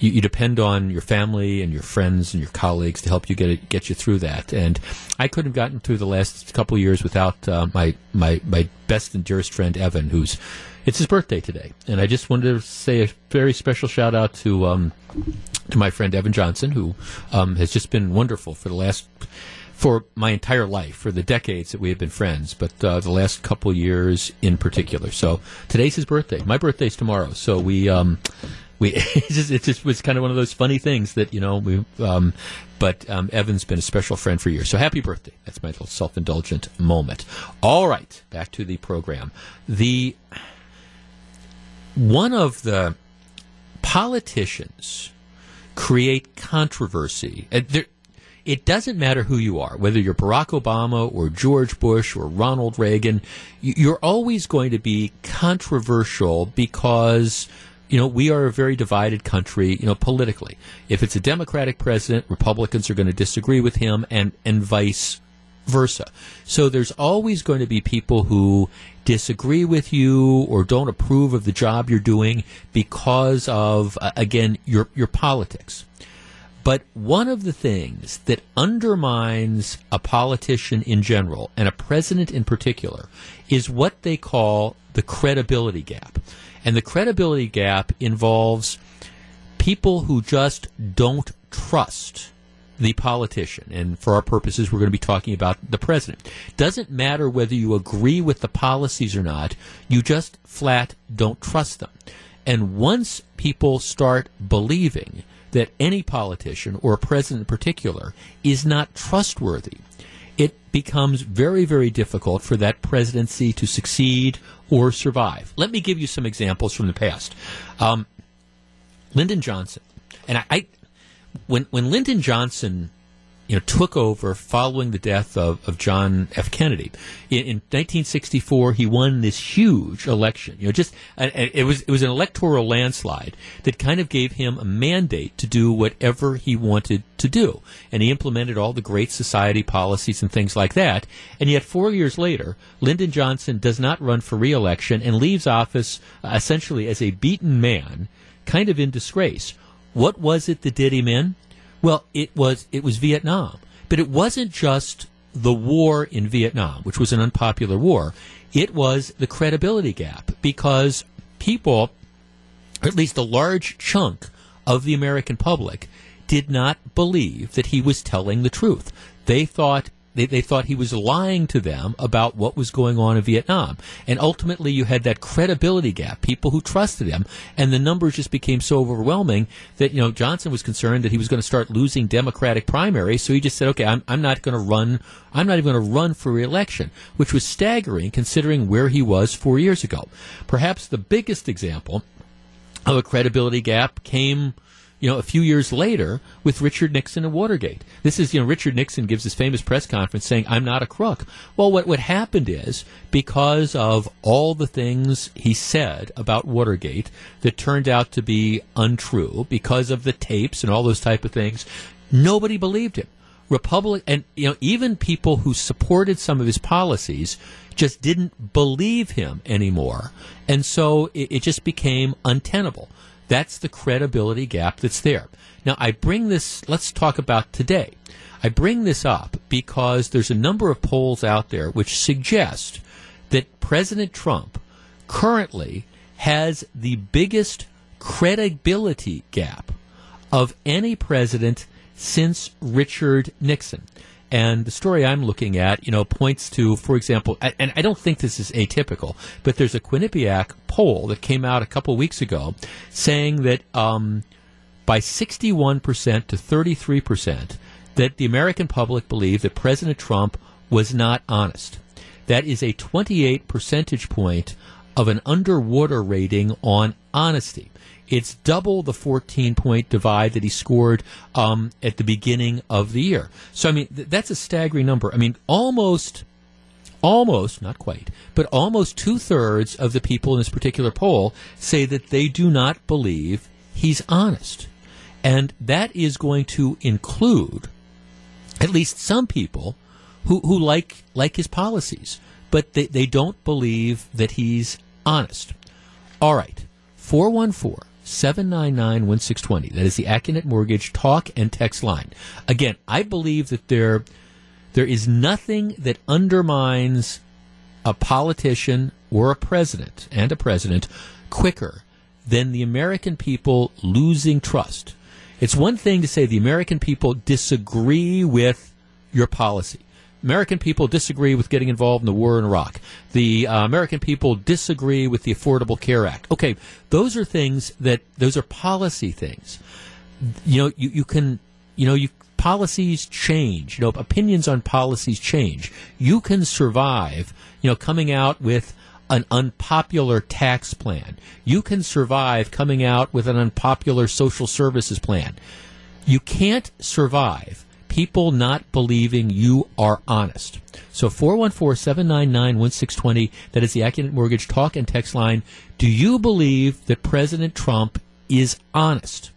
[SPEAKER 1] you, you, depend on your family and your friends and your colleagues to help you get it, get you through that. And I couldn't have gotten through the last couple years without uh, my my my best and dearest friend Evan, who's it's his birthday today, and I just wanted to say a very special shout out to um, to my friend Evan Johnson, who um, has just been wonderful for the last for my entire life, for the decades that we have been friends, but uh, the last couple years in particular. So today's his birthday. My birthday's tomorrow, so we um, we <laughs> it just, it just was kind of one of those funny things that you know we. Um, but um, Evan's been a special friend for years. So happy birthday! That's my little self-indulgent moment. All right, back to the program. The one of the politicians create controversy. There, it doesn't matter who you are, whether you're Barack Obama or George Bush or Ronald Reagan, you're always going to be controversial because you know, we are a very divided country, you know, politically. If it's a Democratic president, Republicans are going to disagree with him and, and vice versa. So there's always going to be people who disagree with you or don't approve of the job you're doing because of, uh, again, your, your politics. But one of the things that undermines a politician in general and a president in particular is what they call the credibility gap. And the credibility gap involves people who just don't trust the politician. And for our purposes, we're going to be talking about the president. Doesn't matter whether you agree with the policies or not, you just flat don't trust them. And once people start believing that any politician or a president in particular is not trustworthy, it becomes very, very difficult for that presidency to succeed or survive. Let me give you some examples from the past. Um, Lyndon Johnson, and I, I, when when Lyndon Johnson you know, took over following the death of, of John F. Kennedy. In, in 1964, he won this huge election. You know, just it was it was an electoral landslide that kind of gave him a mandate to do whatever he wanted to do, and he implemented all the Great Society policies and things like that. And yet, four years later, Lyndon Johnson does not run for re-election and leaves office uh, essentially as a beaten man, kind of in disgrace. What was it that did him in? Well, it was it was Vietnam, but it wasn't just the war in Vietnam, which was an unpopular war. It was the credibility gap because people, at least a large chunk of the American public, did not believe that he was telling the truth. They thought they, they thought he was lying to them about what was going on in Vietnam. And ultimately, you had that credibility gap, people who trusted him, and the numbers just became so overwhelming that, you know, Johnson was concerned that he was going to start losing Democratic primaries, so he just said, okay, I'm, I'm not going to run, I'm not even going to run for reelection, which was staggering considering where he was four years ago. Perhaps the biggest example of a credibility gap came you know, a few years later with Richard Nixon and Watergate. This is, you know, Richard Nixon gives his famous press conference saying, I'm not a crook. Well, what, what happened is because of all the things he said about Watergate that turned out to be untrue, because of the tapes and all those type of things, nobody believed him. Republic and you know even people who supported some of his policies just didn't believe him anymore, and so it, it just became untenable. That's the credibility gap that's there. Now, I bring this, let's talk about today. I bring this up because there's a number of polls out there which suggest that President Trump currently has the biggest credibility gap of any president since Richard Nixon. And the story I'm looking at, you know, points to, for example, and I don't think this is atypical, but there's a Quinnipiac poll that came out a couple weeks ago saying that um, by 61% to 33%, that the American public believe that President Trump was not honest. That is a 28 percentage point of an underwater rating on honesty. It's double the 14 point divide that he scored um, at the beginning of the year. So, I mean, th- that's a staggering number. I mean, almost, almost, not quite, but almost two thirds of the people in this particular poll say that they do not believe he's honest. And that is going to include at least some people who, who like, like his policies, but they, they don't believe that he's honest. All right. 414 799 1620. That is the Accunet Mortgage talk and text line. Again, I believe that there, there is nothing that undermines a politician or a president and a president quicker than the American people losing trust. It's one thing to say the American people disagree with your policy. American people disagree with getting involved in the war in Iraq. The uh, American people disagree with the Affordable Care Act. Okay, those are things that those are policy things. You know, you, you can, you know, you policies change. You know, opinions on policies change. You can survive. You know, coming out with an unpopular tax plan. You can survive coming out with an unpopular social services plan. You can't survive people not believing you are honest. So 414-799-1620, that is the Accunet Mortgage talk and text line. Do you believe that President Trump is honest?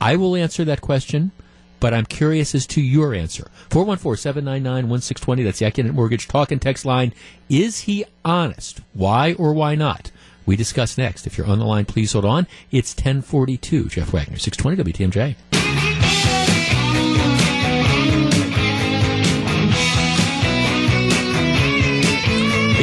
[SPEAKER 1] I will answer that question, but I'm curious as to your answer. 414-799-1620, that's the Accunet Mortgage talk and text line. Is he honest? Why or why not? We discuss next. If you're on the line, please hold on. It's 1042. Jeff Wagner, 620 WTMJ.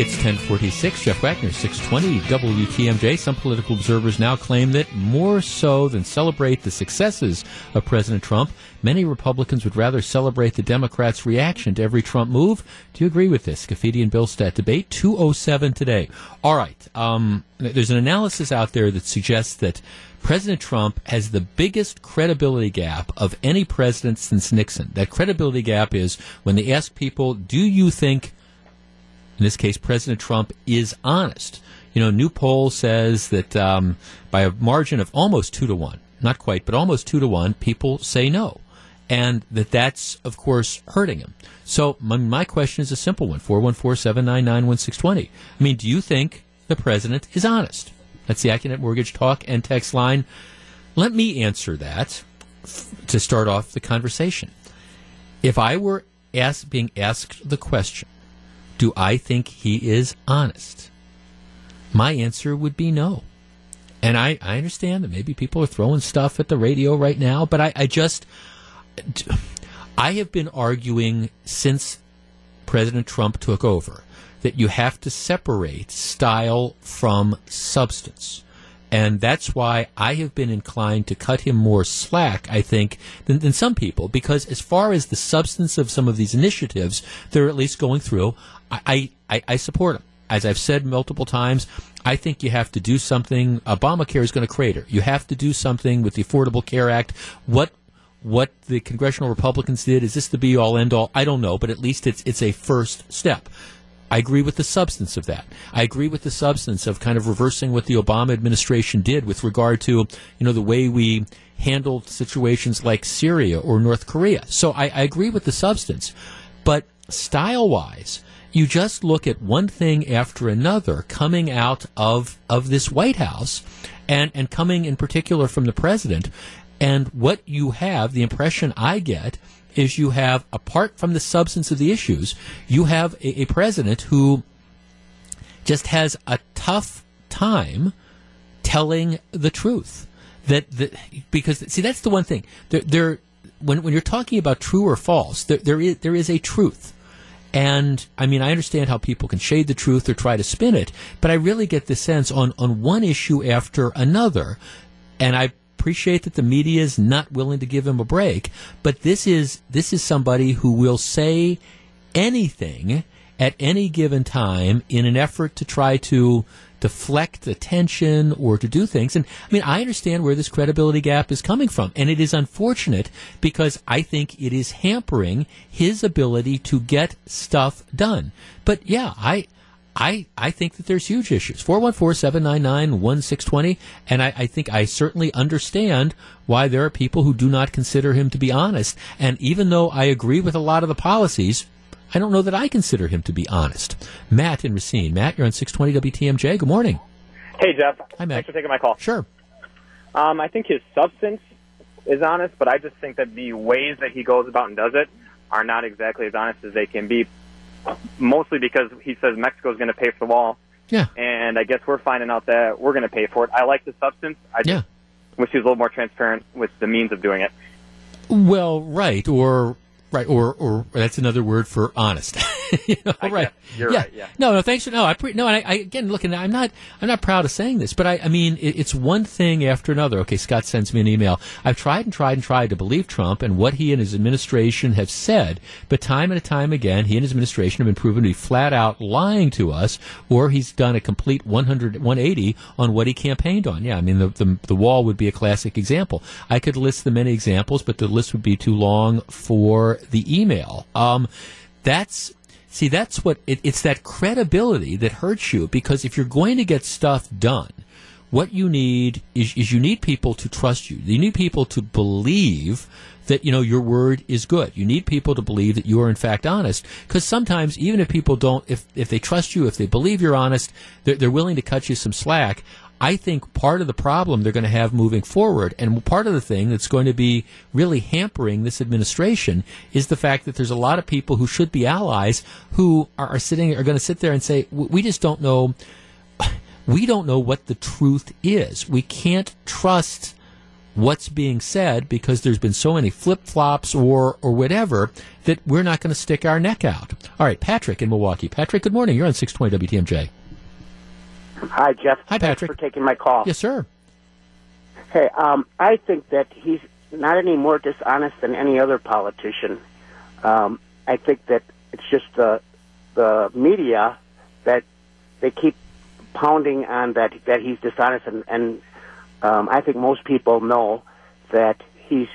[SPEAKER 1] It's 1046. Jeff Wagner, 620 WTMJ. Some political observers now claim that more so than celebrate the successes of President Trump, many Republicans would rather celebrate the Democrats' reaction to every Trump move. Do you agree with this? Scaffidi and Billstat debate 207 today. All right. Um, there's an analysis out there that suggests that President Trump has the biggest credibility gap of any president since Nixon. That credibility gap is when they ask people, do you think in this case, President Trump is honest. You know, new poll says that um, by a margin of almost two to one, not quite, but almost two to one, people say no. And that that's, of course, hurting him. So my, my question is a simple one 414 799 1620. I mean, do you think the president is honest? That's the Accunet Mortgage talk and text line. Let me answer that to start off the conversation. If I were being asked the question, do I think he is honest? My answer would be no. And I, I understand that maybe people are throwing stuff at the radio right now, but I, I just, I have been arguing since President Trump took over that you have to separate style from substance. And that's why I have been inclined to cut him more slack, I think, than, than some people, because as far as the substance of some of these initiatives they're at least going through, I, I, I support him. As I've said multiple times, I think you have to do something. Obamacare is going to crater. You have to do something with the Affordable Care Act. What what the congressional Republicans did is this the be all end all? I don't know, but at least it's it's a first step. I agree with the substance of that. I agree with the substance of kind of reversing what the Obama administration did with regard to, you know, the way we handled situations like Syria or North Korea. So I, I agree with the substance. But style wise, you just look at one thing after another coming out of, of this White House and, and coming in particular from the president. And what you have, the impression I get, is you have, apart from the substance of the issues, you have a, a president who just has a tough time telling the truth. That, that because see that's the one thing there, there when when you're talking about true or false there, there is there is a truth and I mean, I understand how people can shade the truth or try to spin it, but I really get the sense on, on one issue after another, and I appreciate that the media is not willing to give him a break, but this is this is somebody who will say anything at any given time in an effort to try to deflect attention or to do things. And I mean, I understand where this credibility gap is coming from, and it is unfortunate because I think it is hampering his ability to get stuff done. But yeah, I I, I think that there's huge issues. 414-799-1620. And I, I think I certainly understand why there are people who do not consider him to be honest. And even though I agree with a lot of the policies, I don't know that I consider him to be honest. Matt in Racine. Matt, you're on 620 WTMJ. Good morning.
[SPEAKER 12] Hey, Jeff.
[SPEAKER 1] Hi, Matt.
[SPEAKER 12] Thanks for taking my call.
[SPEAKER 1] Sure.
[SPEAKER 12] Um, I think his substance is honest, but I just think that the ways that he goes about and does it are not exactly as honest as they can be mostly because he says Mexico's going to pay for the wall.
[SPEAKER 1] Yeah.
[SPEAKER 12] And I guess we're finding out that we're going to pay for it. I like the substance. I just
[SPEAKER 1] Yeah.
[SPEAKER 12] wish he was a little more transparent with the means of doing it.
[SPEAKER 1] Well, right, or right, or or that's another word for honest. <laughs> <laughs> you know, right?
[SPEAKER 12] You're
[SPEAKER 1] yeah.
[SPEAKER 12] right, yeah.
[SPEAKER 1] No, no. Thanks for no. I pre- no. And I, I again look, and I'm not. I'm not proud of saying this, but I. I mean, it, it's one thing after another. Okay, Scott sends me an email. I've tried and tried and tried to believe Trump and what he and his administration have said, but time and time again, he and his administration have been proven to be flat out lying to us, or he's done a complete 100 180 on what he campaigned on. Yeah, I mean, the the, the wall would be a classic example. I could list the many examples, but the list would be too long for the email. Um, that's see that's what it, it's that credibility that hurts you because if you're going to get stuff done what you need is, is you need people to trust you. You need people to believe that you know your word is good. You need people to believe that you are in fact honest. Because sometimes even if people don't if if they trust you if they believe you're honest they're, they're willing to cut you some slack I think part of the problem they're going to have moving forward, and part of the thing that's going to be really hampering this administration, is the fact that there's a lot of people who should be allies who are, are sitting are going to sit there and say, "We just don't know. We don't know what the truth is. We can't trust." What's being said because there's been so many flip flops or or whatever that we're not going to stick our neck out. All right, Patrick in Milwaukee. Patrick, good morning. You're on 620 WTMJ.
[SPEAKER 13] Hi, Jeff.
[SPEAKER 1] Hi,
[SPEAKER 13] Thanks
[SPEAKER 1] Patrick.
[SPEAKER 13] for taking my call.
[SPEAKER 1] Yes, sir.
[SPEAKER 13] Hey, um, I think that he's not any more dishonest than any other politician. Um, I think that it's just the the media that they keep pounding on that that he's dishonest, and, and um, I think most people know that he's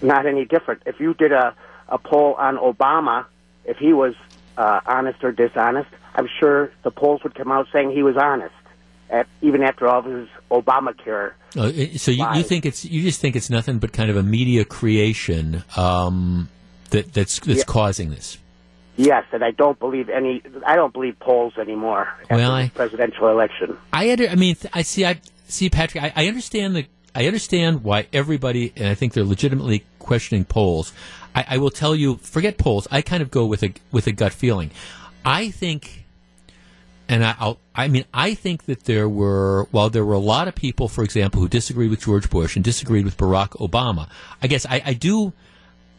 [SPEAKER 13] not any different. If you did a a poll on Obama, if he was uh, honest or dishonest, I'm sure the polls would come out saying he was honest, at, even after all of his Obamacare.
[SPEAKER 1] Uh, so you, you think it's you just think it's nothing but kind of a media creation um, that that's that's
[SPEAKER 13] Yeah.
[SPEAKER 1] causing this.
[SPEAKER 13] Yes, and I don't believe any. I don't believe polls anymore after
[SPEAKER 1] Well,
[SPEAKER 13] the presidential election.
[SPEAKER 1] I under, I mean I see I see Patrick. I, I understand the I understand why everybody and I think they're legitimately questioning polls. I, I will tell you, forget polls. I kind of go with a with a gut feeling. I think and I, I mean, I think that there were, while there were a lot of people, for example, who disagreed with George Bush and disagreed with Barack Obama, I guess I, I do,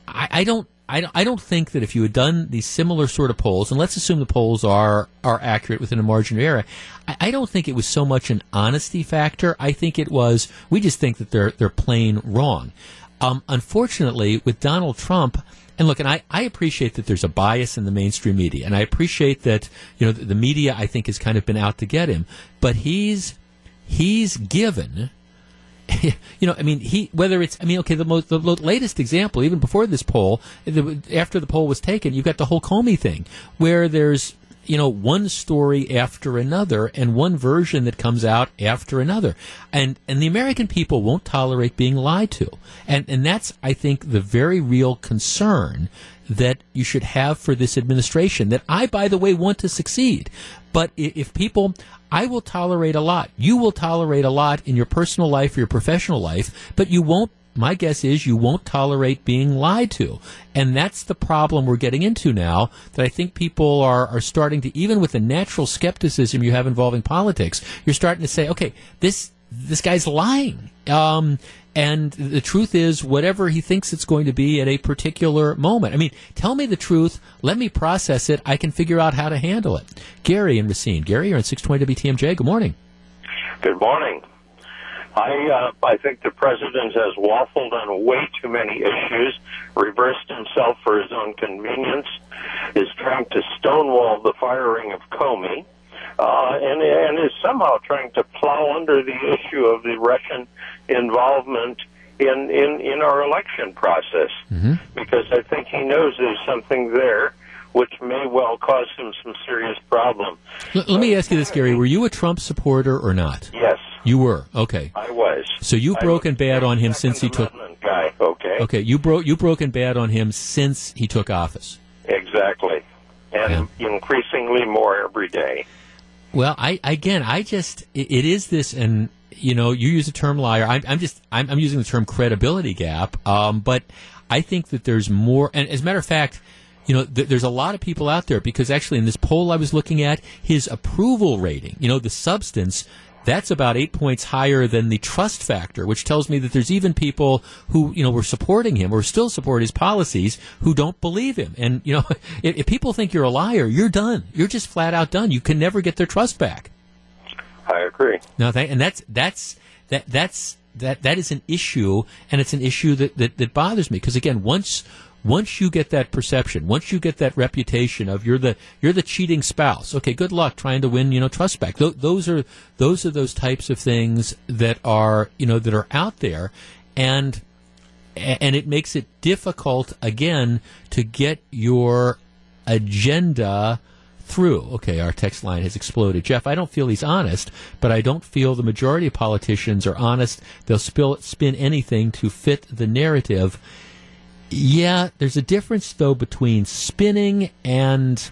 [SPEAKER 1] I, I don't, I, don't think that if you had done these similar sort of polls, and let's assume the polls are are accurate within a margin of error, I, I don't think it was so much an honesty factor. I think it was we just think that they're they're plain wrong. Um, unfortunately, with Donald Trump, and look, and I, I appreciate that there's a bias in the mainstream media, and I appreciate that you know the, the media I think has kind of been out to get him, but he's he's given <laughs> you know, I mean, he whether it's, I mean, okay, the most the latest example, even before this poll, the, after the poll was taken, you've got the whole Comey thing, where there's you know one story after another and one version that comes out after another, and and the American people won't tolerate being lied to, and and that's I think the very real concern that you should have for this administration that I, by the way, want to succeed. But if people, I will tolerate a lot. You will tolerate a lot in your personal life or your professional life, but you won't my guess is you won't tolerate being lied to. And that's the problem we're getting into now that I think people are, are starting to, even with the natural skepticism you have involving politics, you're starting to say, okay, this, this guy's lying. Um, and the truth is, whatever he thinks it's going to be at a particular moment. I mean, tell me the truth. Let me process it. I can figure out how to handle it. Gary and Racine. Gary, you're on 620 WTMJ. Good morning.
[SPEAKER 14] Good morning. I uh, I think the president has waffled on way too many issues, reversed himself for his own convenience, is trying to stonewall the firing of Comey, uh, and and is somehow trying to plow under the issue of the Russian involvement in in in our election process,
[SPEAKER 1] mm-hmm.
[SPEAKER 14] because I think he knows there's something there which may well cause him some serious problem.
[SPEAKER 1] L- let me ask you this, Gary: Were you a Trump supporter or not?
[SPEAKER 14] Yes.
[SPEAKER 1] You were okay.
[SPEAKER 14] I was.
[SPEAKER 1] So you've broken bad on him since he took.
[SPEAKER 14] Guy, okay.
[SPEAKER 1] Okay, you broke you broken bad on him since he took office.
[SPEAKER 14] Exactly, and yeah. increasingly more every day.
[SPEAKER 1] Well, I again, I just it, it is this, and you know, you use the term liar. I'm, I'm just I'm, I'm, using the term credibility gap. Um, but I think that there's more, and as a matter of fact, you know, th- there's a lot of people out there because actually in this poll I was looking at, his approval rating, you know, the substance that's about eight points higher than the trust factor, which tells me that there's even people who, you know, were supporting him or still support his policies who don't believe him. And, you know, <laughs> if, if people think you're a liar, you're done. You're just flat out done. You can never get their trust back.
[SPEAKER 14] I agree.
[SPEAKER 1] No, and that's, that's, that, that's, that, that is an issue, and it's an issue that, that, that bothers me. Because again, once, once you get that perception, once you get that reputation of you're the you're the cheating spouse, okay, good luck trying to win you know trust back. Th- those are those are those types of things that are you know that are out there, and and it makes it difficult again to get your agenda through. Okay, our text line has exploded. Jeff, I don't feel he's honest, but I don't feel the majority of politicians are honest. They'll spill, spin anything to fit the narrative. Yeah, there's a difference though between spinning and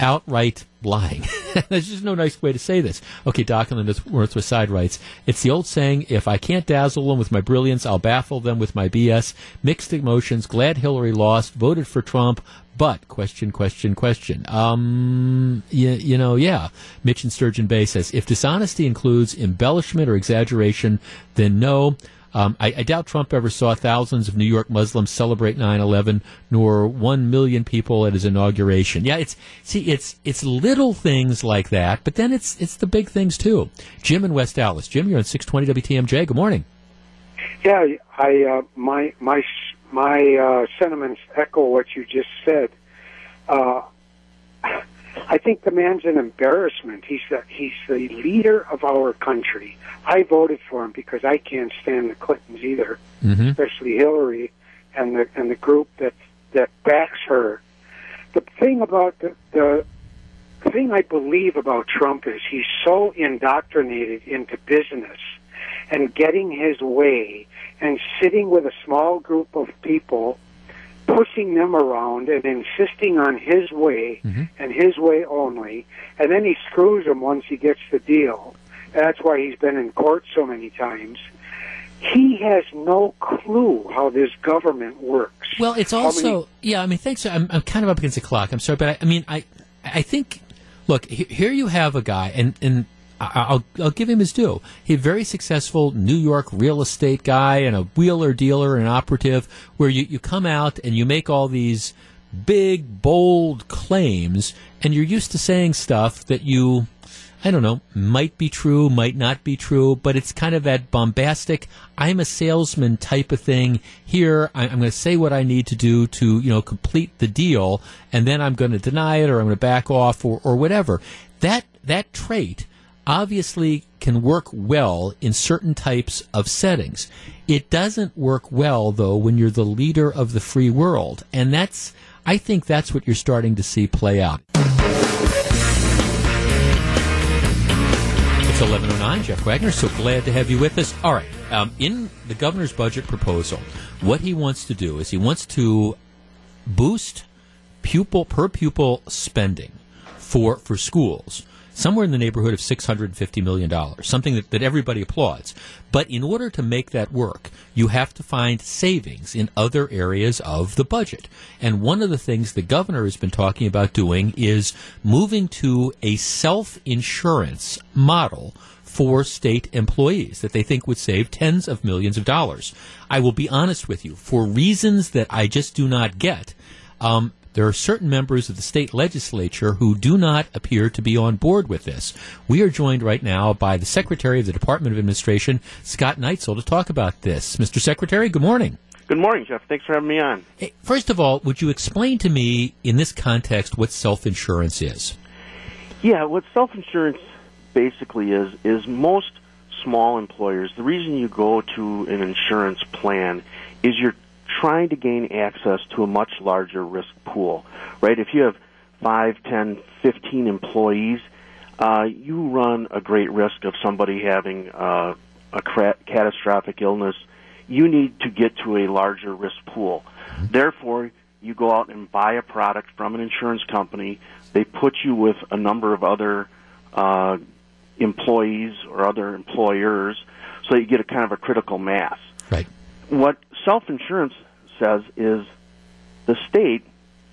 [SPEAKER 1] outright lying. <laughs> There's just no nice way to say this. Okay, Doc on the Northwest Side writes, It's the old saying, if I can't dazzle them with my brilliance, I'll baffle them with my BS. Mixed emotions, glad Hillary lost, voted for Trump, but question, question, question. Um, you, you know, yeah. Mitch and Sturgeon Bay says, if dishonesty includes embellishment or exaggeration, then no. Um, I, I, doubt Trump ever saw thousands of New York Muslims celebrate 9/11, nor one million people at his inauguration. Yeah, it's see, it's it's little things like that, but then it's it's the big things too. Jim in West Allis. Jim, you're on 620 WTMJ. Good morning.
[SPEAKER 15] Yeah, I uh, my my my uh, sentiments echo what you just said. Uh, I think the man's an embarrassment. He's the, he's the leader of our country. I voted for him because I can't stand the Clintons either,
[SPEAKER 1] mm-hmm.
[SPEAKER 15] especially Hillary and the and the group that that backs her. The thing about the, the the thing I believe about Trump is he's so indoctrinated into business and getting his way and sitting with a small group of people pushing them around and insisting on his way
[SPEAKER 1] mm-hmm.
[SPEAKER 15] and his way only, and then he screws them once he gets the deal. That's why he's been in court so many times. He has no clue how this government works.
[SPEAKER 1] Well, it's also yeah. I mean, thanks. I'm, I'm kind of up against the clock. I'm sorry, but I, I mean, I I think look here. You have a guy, and and I'll, I'll give him his due. He's a very successful New York real estate guy and a wheeler dealer and operative where you, you come out and you make all these big, bold claims and you're used to saying stuff that you, I don't know, might be true, might not be true, but it's kind of that bombastic, I'm a salesman type of thing. Here, I'm going to say what I need to do to, you know, complete the deal, and then I'm going to deny it or I'm going to back off or, or whatever. That, that trait obviously can work well in certain types of settings. It doesn't work well, though, when you're the leader of the free world. And that's, I think that's what you're starting to see play out. It's 1109, Jeff Wagner. So glad to have you with us. All right. Um, in the governor's budget proposal, what he wants to do is he wants to boost pupil per pupil spending for for schools somewhere in the neighborhood of $650 million, something that, that everybody applauds. But in order to make that work, you have to find savings in other areas of the budget. And one of the things the governor has been talking about doing is moving to a self insurance model for state employees that they think would save tens of millions of dollars. I will be honest with you, for reasons that I just do not get, um, there are certain members of the state legislature who do not appear to be on board with this. We are joined right now by the Secretary of the Department of Administration, Scott Neitzel, to talk about this. Mr. Secretary, good morning.
[SPEAKER 16] Good morning, Jeff. Thanks for having me on.
[SPEAKER 1] Hey, first of all, would you explain to me in this context what self insurance is?
[SPEAKER 16] Yeah, what self insurance basically is is most small employers. The reason you go to an insurance plan is you're trying to gain access to a much larger risk pool, right? If you have five, ten, fifteen employees, uh, you run a great risk of somebody having uh, a cra- catastrophic illness. You need to get to a larger risk pool. Mm-hmm. Therefore, you go out and buy a product from an insurance company. They put you with a number of other uh, employees or other employers, so you get a kind of a critical mass.
[SPEAKER 1] Right.
[SPEAKER 16] What self insurance says is the state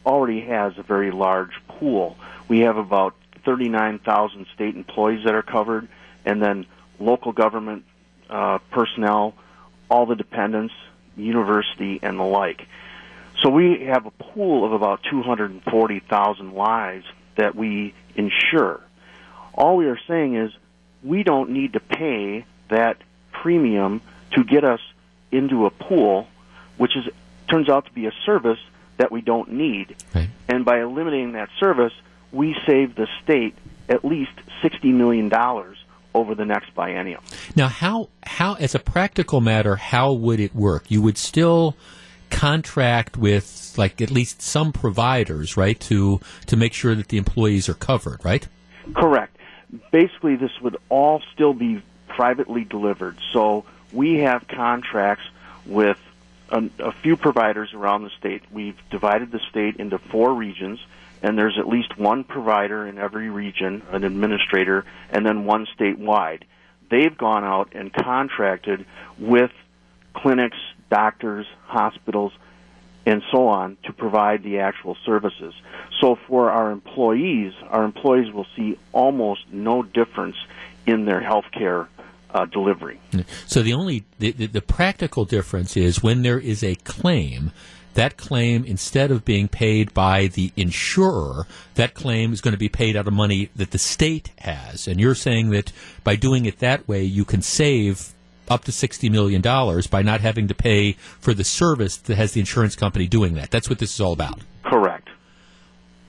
[SPEAKER 16] already has a very large pool. We have about 39,000 state employees that are covered, and then local government uh, personnel, all the dependents, university, and the like. So we have a pool of about 240,000 lives that we insure. All we are saying is we don't need to pay that premium to get us into a pool, which is turns out to be a service that we don't need.
[SPEAKER 1] Right.
[SPEAKER 16] And by eliminating that service, we save the state at least sixty million dollars over the next biennium.
[SPEAKER 1] Now, how how as a practical matter, how would it work? You would still contract with like at least some providers, right, to to make sure that the employees are covered, right?
[SPEAKER 16] Correct. Basically, this would all still be privately delivered. So we have contracts with a, a few providers around the state. We've divided the state into four regions, and there's at least one provider in every region, an administrator, and then one statewide. They've gone out and contracted with clinics, doctors, hospitals, and so on to provide the actual services. So for our employees, our employees will see almost no difference in their health care uh, delivery.
[SPEAKER 1] So the only the, the, the practical difference is when there is a claim. That claim, instead of being paid by the insurer, that claim is going to be paid out of money that the state has. And you're saying that by doing it that way, you can save up to $60 million by not having to pay for the service that has the insurance company doing that. That's what this is all about.
[SPEAKER 16] Correct.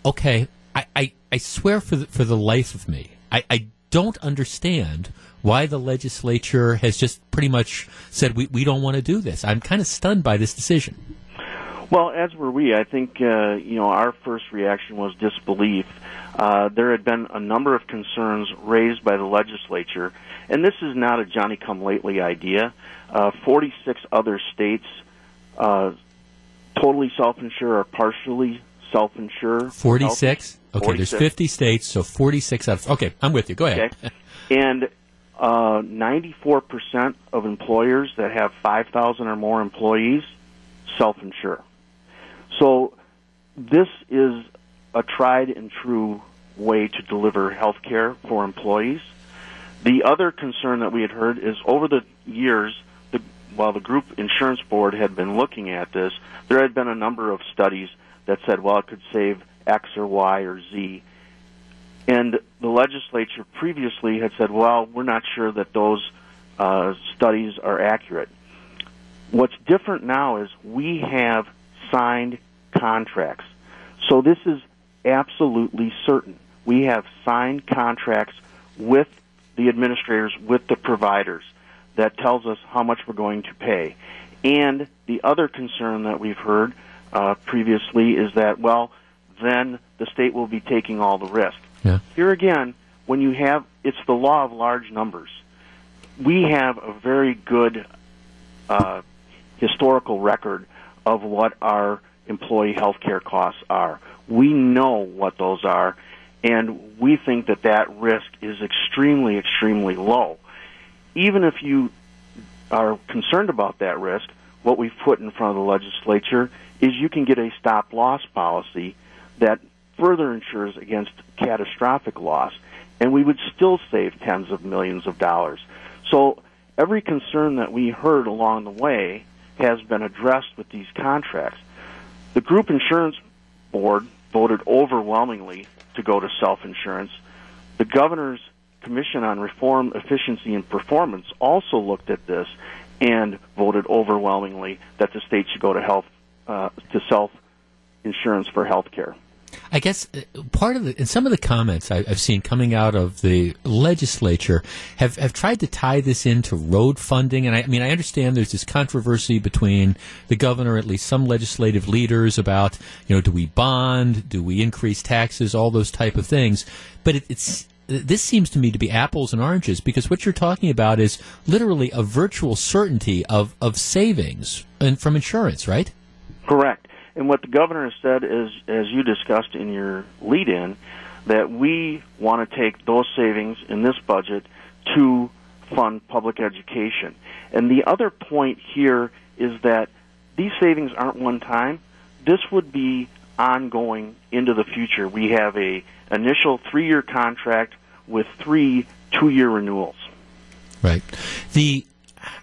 [SPEAKER 1] Okay. I, I, I swear for the, for the life of me, I, I don't understand why the legislature has just pretty much said we, we don't want to do this. I'm kind of stunned by this decision.
[SPEAKER 16] Well, as were we. I think uh, you know our first reaction was disbelief. Uh, there had been a number of concerns raised by the legislature, and this is not a Johnny come lately idea. Uh, 46 other states uh, totally self insure or partially self insure.
[SPEAKER 1] 46? Okay, 46. there's 50 states, so 46 out of. Okay, I'm with you. Go ahead.
[SPEAKER 16] Okay. and uh, 94% of employers that have 5,000 or more employees self insure. So this is a tried and true way to deliver health care for employees. The other concern that we had heard is over the years, the, while the group insurance board had been looking at this, there had been a number of studies that said, well, it could save X or Y or Z. And the legislature previously had said, well, we're not sure that those uh, studies are accurate. What's different now is we have signed contracts. So this is absolutely certain. We have signed contracts with the administrators, with the providers, that tells us how much we're going to pay. And the other concern that we've heard uh, previously is that, well, then the state will be taking all the risk.
[SPEAKER 1] Yeah.
[SPEAKER 16] Here again, when you have, it's the law of large numbers. We have a very good uh, historical record of what our employee health care costs are. We know what those are, and we think that that risk is extremely, extremely low. Even if you are concerned about that risk, what we've put in front of the legislature is you can get a stop loss policy that further insures against catastrophic loss, and we would still save tens of millions of dollars. So every concern that we heard along the way has been addressed with these contracts. The group insurance board voted overwhelmingly to go to self insurance. The governor's commission on reform, efficiency, and performance also looked at this and voted overwhelmingly that the state should go to health uh, to self insurance for health care.
[SPEAKER 1] I guess uh, part of the, and some of the comments I, have seen coming out of the legislature have, have tried to tie this into road funding. And I, I, mean, I understand there's this controversy between the governor, at least some legislative leaders, about, you know, do we bond? Do we increase taxes? All those type of things. But it, it's, this seems to me to be apples and oranges because what you're talking about is literally a virtual certainty of, of savings and from insurance, right?
[SPEAKER 16] Correct. And what the governor has said is, as you discussed in your lead in, that we want to take those savings in this budget to fund public education. And the other point here is that these savings aren't one time. This would be ongoing into the future. We have a initial three year contract with three two year renewals.
[SPEAKER 1] Right. The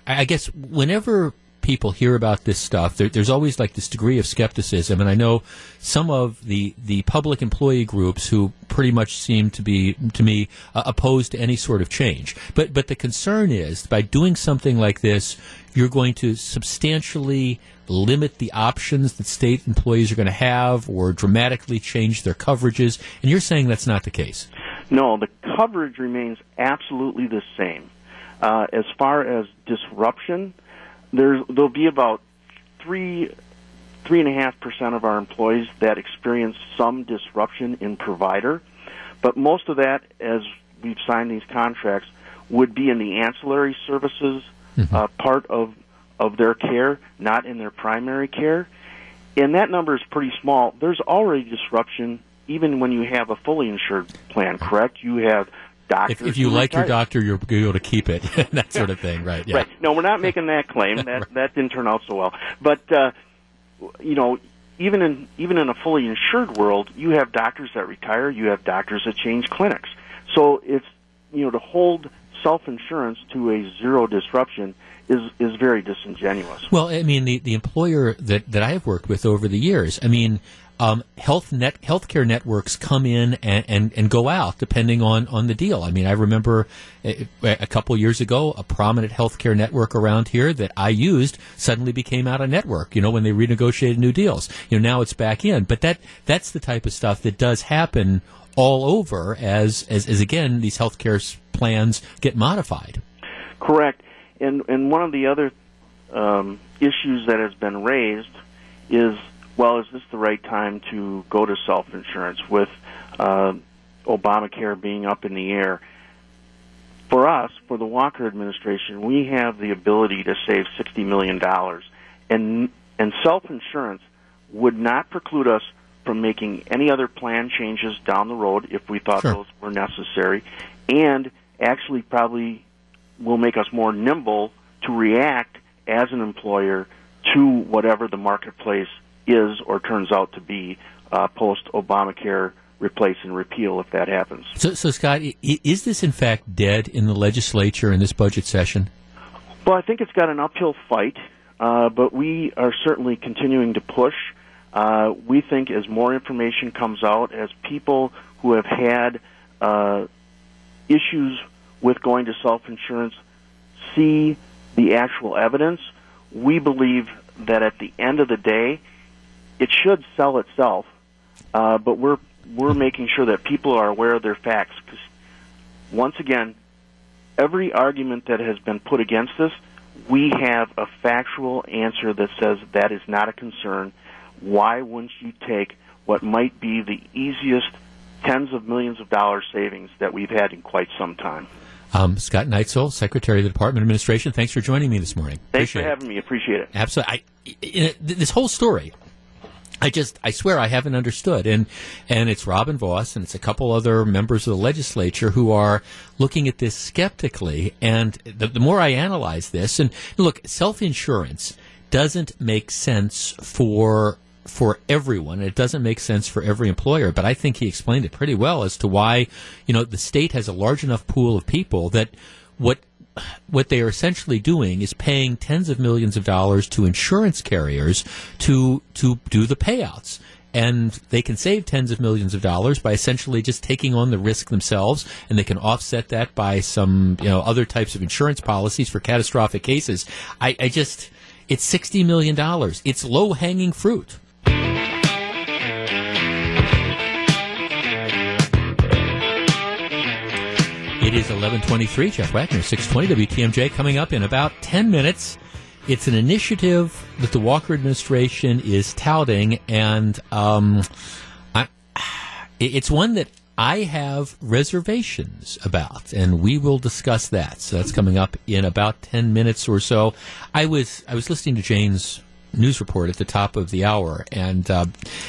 [SPEAKER 1] I guess whenever people hear about this stuff, there, there's always like this degree of skepticism. And I know some of the, the public employee groups who pretty much seem to be, to me, uh, opposed to any sort of change. But, but the concern is by doing something like this, you're going to substantially limit the options that state employees are going to have or dramatically change their coverages. And you're saying that's not the case.
[SPEAKER 16] No, the coverage remains absolutely the same. Uh, as far as disruption, there's there'll be about three three and a half percent of our employees that experience some disruption in provider, but most of that, as we've signed these contracts, would be in the ancillary services mm-hmm. uh, part of of their care, not in their primary care, and that number is pretty small. There's already disruption even when you have a fully insured plan. Correct? You have doctors.
[SPEAKER 1] If, if you like your doctor, you're able to keep it. <laughs> that sort of thing, right? Yeah.
[SPEAKER 16] Right. No, we're not making that claim. <laughs> That that didn't turn out so well. But uh, you know, even in even in a fully insured world, you have doctors that retire. You have doctors that change clinics. So it's you know to hold self insurance to a zero disruption is is very disingenuous.
[SPEAKER 1] Well, I mean, the the employer that that I have worked with over the years, I mean, um, health net healthcare networks come in and, and, and go out depending on, on the deal. I mean, I remember a, a couple years ago, a prominent healthcare network around here that I used suddenly became out of network. You know, when they renegotiated new deals. You know, now it's back in. But that that's the type of stuff that does happen all over as as, as again these healthcare plans get modified.
[SPEAKER 16] Correct. And and one of the other um, issues that has been raised is well, is this the right time to go to self insurance with uh, Obamacare being up in the air? For us, for the Walker administration, we have the ability to save sixty million dollars, and and self insurance would not preclude us from making any other plan changes down the road if we thought sure. those were necessary, and actually probably will make us more nimble to react as an employer to whatever the marketplace is or turns out to be uh, post Obamacare replace and repeal if that happens.
[SPEAKER 1] So, so Scott, is this in fact dead in the legislature in this budget session?
[SPEAKER 16] Well, I think it's got an uphill fight, uh, but we are certainly continuing to push. Uh, we think as more information comes out, as people who have had uh, issues with going to self insurance see the actual evidence, we believe that at the end of the day, it should sell itself. Uh, but we're we're making sure that people are aware of their facts. Because once again, every argument that has been put against this, we have a factual answer that says that is not a concern. Why wouldn't you take what might be the easiest tens of millions of dollars savings that we've had in quite some time?
[SPEAKER 1] Um, Scott Neitzel, Secretary of the Department of Administration, thanks for joining me this morning.
[SPEAKER 16] Thanks
[SPEAKER 1] Appreciate
[SPEAKER 16] for
[SPEAKER 1] it.
[SPEAKER 16] having me. Appreciate it.
[SPEAKER 1] Absolutely. I, in, this whole story, I just, I swear I haven't understood. And, and it's Robin Vos and it's a couple other members of the legislature who are looking at this skeptically. And the, the more I analyze this, and look, self-insurance doesn't make sense for for everyone. It doesn't make sense for every employer, but I think he explained it pretty well as to why, you know, the state has a large enough pool of people that what what they are essentially doing is paying tens of millions of dollars to insurance carriers to to do the payouts. And they can save tens of millions of dollars by essentially just taking on the risk themselves, and they can offset that by some, you know, other types of insurance policies for catastrophic cases. I, I just, it's sixty million dollars. It's low hanging fruit. It is 1123. Jeff Wagner, 620 WTMJ, coming up in about 10 minutes. It's an initiative that the Walker administration is touting, and um, I, it's one that I have reservations about, and we will discuss that. So that's coming up in about 10 minutes or so. I was I was listening to Jane's news report at the top of the hour, and uh,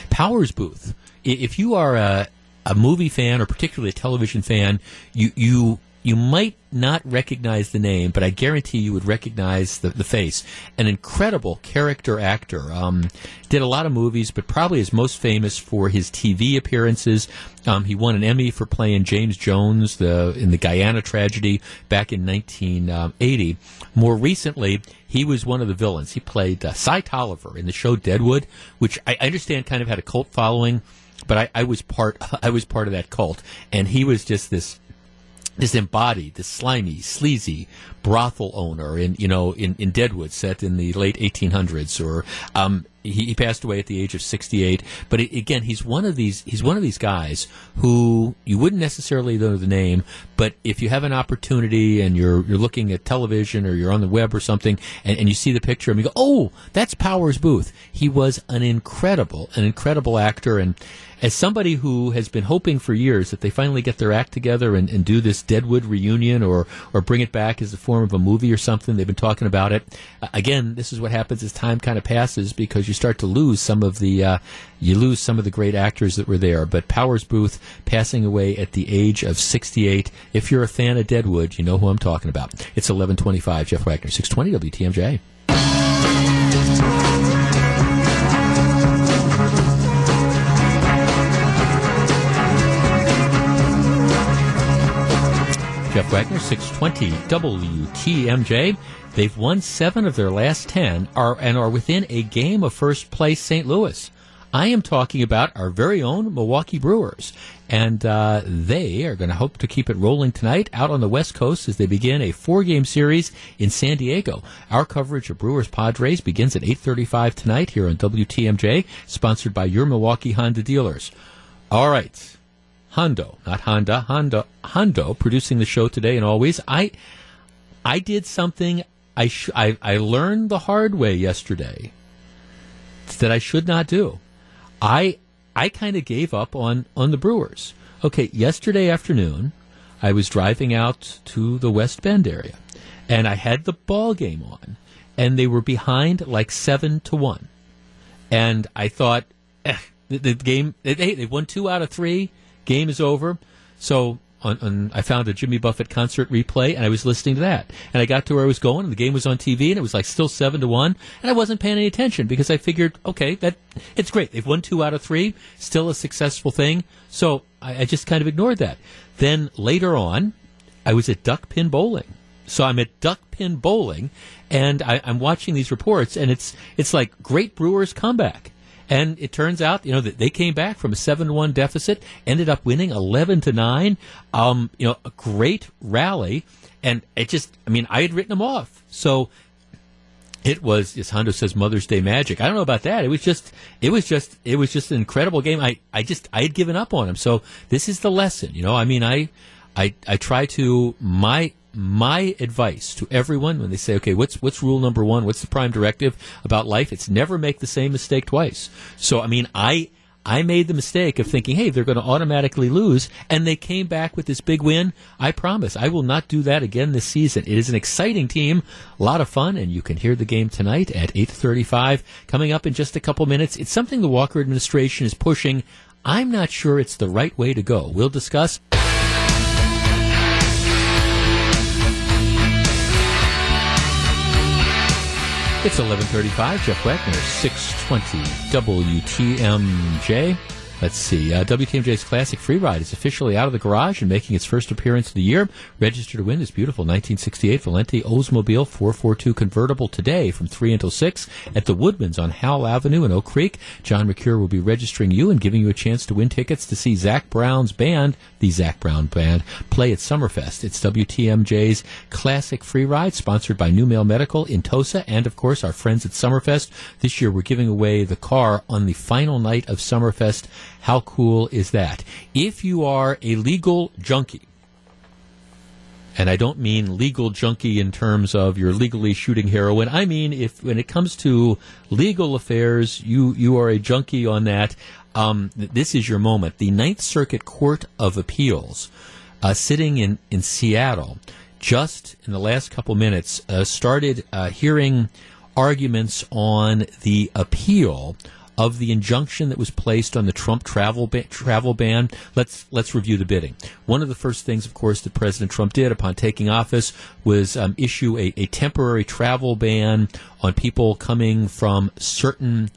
[SPEAKER 1] Powers Boothe. If you are a a movie fan or particularly a television fan, you you you might not recognize the name, but I guarantee you would recognize the, the face. An incredible character actor. Um, did a lot of movies, but probably is most famous for his TV appearances. Um, he won an Emmy for playing James Jones the, in the Guyana tragedy back in 1980. More recently, he was one of the villains. He played uh, Cy Tolliver in the show Deadwood, which I I understand kind of had a cult following but I, I was part <laughs> I was part of that cult, and he was just this this embodied, this slimy, sleazy brothel owner in you know in, in Deadwood, set in the late 1800s, or um, he, he passed away at the age of 68. But it, again, he's one of these he's one of these guys who you wouldn't necessarily know the name, but if you have an opportunity and you're you're looking at television or you're on the web or something, and, and you see the picture and you go, oh, that's Powers Boothe. He was an incredible an incredible actor and as somebody who has been hoping for years that they finally get their act together and, and do this Deadwood reunion or, or bring it back as the form of a movie or something, they've been talking about it. Uh, again, this is what happens as time kind of passes because you start to lose some of the uh, you lose some of the great actors that were there. But Powers Boothe passing away at the age of 68. If you're a fan of Deadwood, you know who I'm talking about. It's 11:25. Jeff Wagner, 620 WTMJ. Jeff Wagner, 620 WTMJ. They've won seven of their last ten are, and are within a game of first place St. Louis. I am talking about our very own Milwaukee Brewers. And uh, they are going to hope to keep it rolling tonight out on the West Coast as they begin a four-game series in San Diego. Our coverage of Brewers Padres begins at 8.35 tonight here on WTMJ, sponsored by your Milwaukee Honda dealers. All right. Hondo, not Honda, Honda, Hondo, producing the show today and always. I, I did something I, sh- I, I learned the hard way yesterday that I should not do. I, I kind of gave up on, on the Brewers. Okay, yesterday afternoon, I was driving out to the West Bend area, and I had the ball game on, and they were behind like seven to one, and I thought, eh, the, the game, they, they won two out of three game is over. So on, on I found a Jimmy Buffett concert replay, and I was listening to that. And I got to where I was going, and the game was on TV, and it was like still seven to one, and I wasn't paying any attention because I figured, okay, that it's great. They've won two out of three, still a successful thing. So I, I just kind of ignored that. Then later on, I was at duck pin bowling. So I'm at duck pin bowling, and I, I'm watching these reports, and it's it's like great Brewers comeback. And it turns out, you know, that they came back from a seven one deficit, ended up winning eleven to nine. Um, you know, a great rally, and it just, I mean, I had written them off. So it was, as Hondo says, Mother's Day magic. I don't know about that. It was just, it was just, it was just an incredible game. I, I just, I had given up on him. So this is the lesson, you know. I mean, I, I, I try to my my advice to everyone when they say, okay, what's what's rule number one? What's the prime directive about life? It's never make the same mistake twice. So, I mean, I I made the mistake of thinking, hey, they're going to automatically lose, and they came back with this big win. I promise I will not do that again this season. It is an exciting team, a lot of fun, and you can hear the game tonight at 8:35. Coming up in just a couple minutes, it's something the Walker administration is pushing. I'm not sure it's the right way to go. We'll discuss. It's 11:35. Jeff Wagner, 620 WTMJ. Let's see. Uh, WTMJ's Classic Free Ride is officially out of the garage and making its first appearance of the year. Register to win this beautiful 1968 Valenti Oldsmobile 442 convertible today from 3 until 6 at the Woodmans on Howell Avenue in Oak Creek. John McCure will be registering you and giving you a chance to win tickets to see Zac Brown's band, the Zac Brown Band, play at Summerfest. It's WTMJ's Classic Free Ride, sponsored by NuMale Medical in Tosa and, of course, our friends at Summerfest. This year we're giving away the car on the final night of Summerfest. How cool is that? If you are a legal junkie, and I don't mean legal junkie in terms of you're legally shooting heroin. I mean, if when it comes to legal affairs, you you are a junkie on that. Um, this is your moment. The Ninth Circuit Court of Appeals, uh, sitting in in Seattle, just in the last couple minutes, uh, started uh, hearing arguments on the appeal of the injunction that was placed on the Trump travel ba- travel ban. Let's let's review the bidding. One of the first things, of course, that President Trump did upon taking office was um, issue a, a temporary travel ban on people coming from certain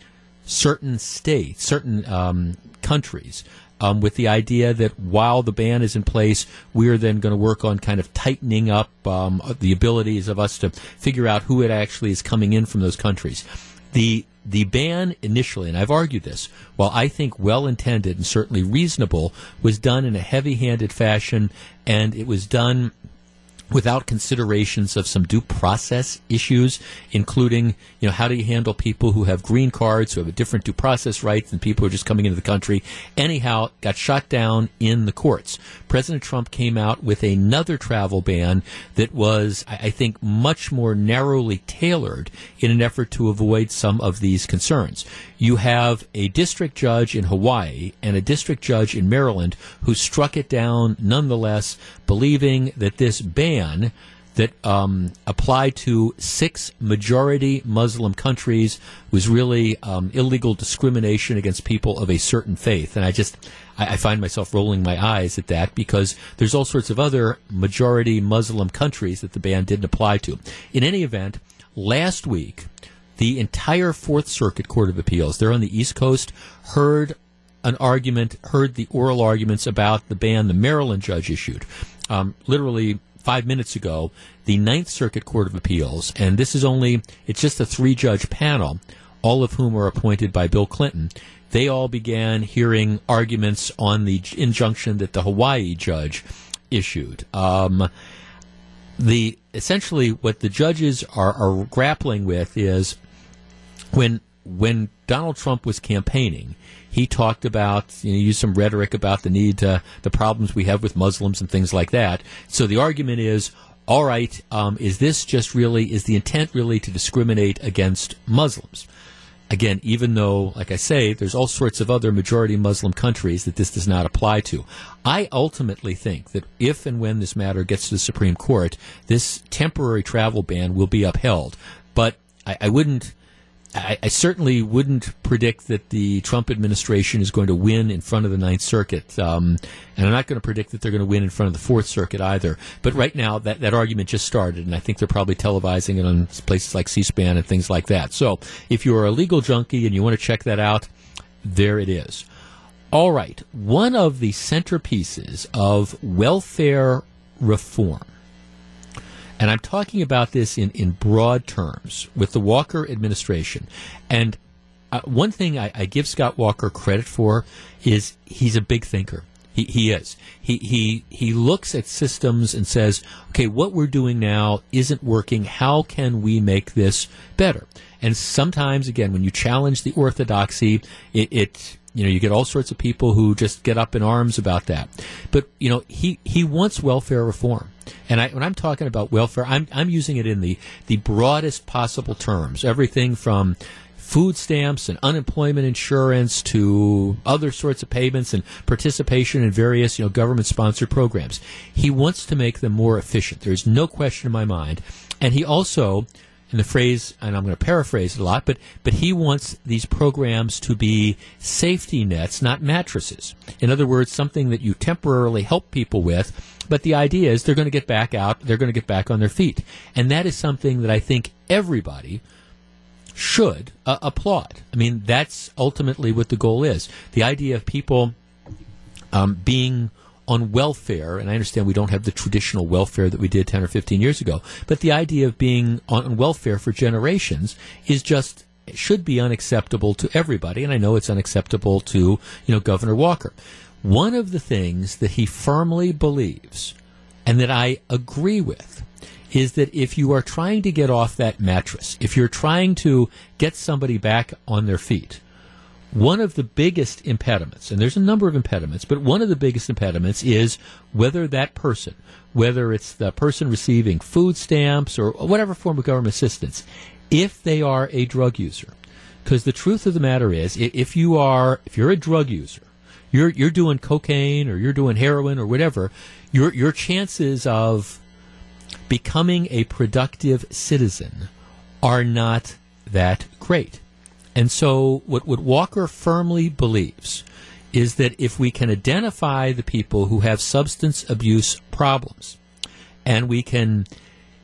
[SPEAKER 1] certain states, certain um, countries. Um, with the idea that while the ban is in place, we're then going to work on kind of tightening up um, the abilities of us to figure out who it actually is coming in from those countries. The the ban initially, and I've argued this, while I think well intended and certainly reasonable, was done in a heavy handed fashion, and it was done without considerations of some due process issues, including, you know, how do you handle people who have green cards, who have a different due process rights than people who are just coming into the country. Anyhow, got shot down in the courts. President Trump came out with another travel ban that was, I think, much more narrowly tailored in an effort to avoid some of these concerns. You have a district judge in Hawaii and a district judge in Maryland who struck it down nonetheless, believing that this ban that um, applied to six majority Muslim countries was really um, illegal discrimination against people of a certain faith. And I just, I, I, find myself rolling my eyes at that because there's all sorts of other majority Muslim countries that the ban didn't apply to. In any event, last week, the entire Fourth Circuit Court of Appeals, they're on the East Coast, heard an argument, heard the oral arguments about the ban the Maryland judge issued. Um, literally five minutes ago, the Ninth Circuit Court of Appeals, and this is only, it's just a three judge panel, all of whom are appointed by Bill Clinton. They all began hearing arguments on the injunction that the Hawaii judge issued. Um, the essentially what the judges are, are grappling with is when when Donald Trump was campaigning, he talked about, you know, used some rhetoric about the need to, the problems we have with Muslims and things like that. So the argument is, all right, um, is this just really, is the intent really to discriminate against Muslims? Again, even though, like I say, there's all sorts of other majority Muslim countries that this does not apply to. I ultimately think that if and when this matter gets to the Supreme Court, this temporary travel ban will be upheld. But I, I wouldn't I, I, certainly wouldn't predict that the Trump administration is going to win in front of the Ninth Circuit, um, and I'm not going to predict that they're going to win in front of the Fourth Circuit either. But right now, that, that argument just started, and I think they're probably televising it on places like C-SPAN and things like that. So if you're a legal junkie and you want to check that out, there it is. All right, one of the centerpieces of welfare reform and I'm talking about this in, in broad terms with the Walker administration. And uh, one thing I, I, give Scott Walker credit for is he's a big thinker. He, he is. He, he, he looks at systems and says, okay, what we're doing now isn't working. How can we make this better? And sometimes, again, when you challenge the orthodoxy, it, it you know, you get all sorts of people who just get up in arms about that. But you know, he he wants welfare reform, and I, when I'm talking about welfare, I'm I'm using it in the the broadest possible terms. Everything from food stamps and unemployment insurance to other sorts of payments and participation in various you know government sponsored programs. He wants to make them more efficient. There's no question in my mind, and he also and the phrase, and I'm going to paraphrase it a lot, but, but he wants these programs to be safety nets, not mattresses. In other words, something that you temporarily help people with, but the idea is they're going to get back out, they're going to get back on their feet. And that is something that I think everybody should uh, applaud. I mean, that's ultimately what the goal is. The idea of people um, being on welfare, and I understand we don't have the traditional welfare that we did 10 or 15 years ago, but the idea of being on welfare for generations is just should be unacceptable to everybody, and I know it's unacceptable to, you know, Governor Walker. One of the things that he firmly believes, and that I agree with, is that if you are trying to get off that mattress, if you're trying to get somebody back on their feet, one of the biggest impediments, and there's a number of impediments, but one of the biggest impediments is whether that person, whether it's the person receiving food stamps or whatever form of government assistance, if they are a drug user. Because the truth of the matter is, if you are, if you're a drug user, you're you're doing cocaine or you're doing heroin or whatever, your your chances of becoming a productive citizen are not that great. And so, what, what Walker firmly believes is that if we can identify the people who have substance abuse problems, and we can,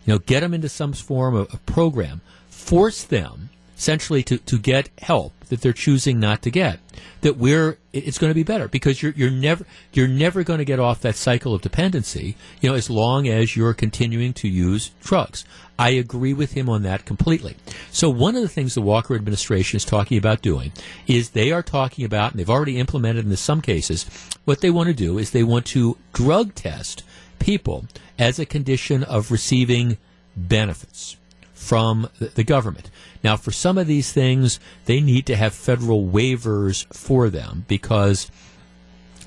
[SPEAKER 1] you know, get them into some form of, of program, force them essentially to, to get help that they're choosing not to get, that we're it's going to be better because you're you're never you're never going to get off that cycle of dependency, you know, as long as you're continuing to use drugs. I agree with him on that completely. So one of the things the Walker administration is talking about doing is they are talking about, and they've already implemented in some cases, what they want to do is they want to drug test people as a condition of receiving benefits from the government. Now, for some of these things, they need to have federal waivers for them because,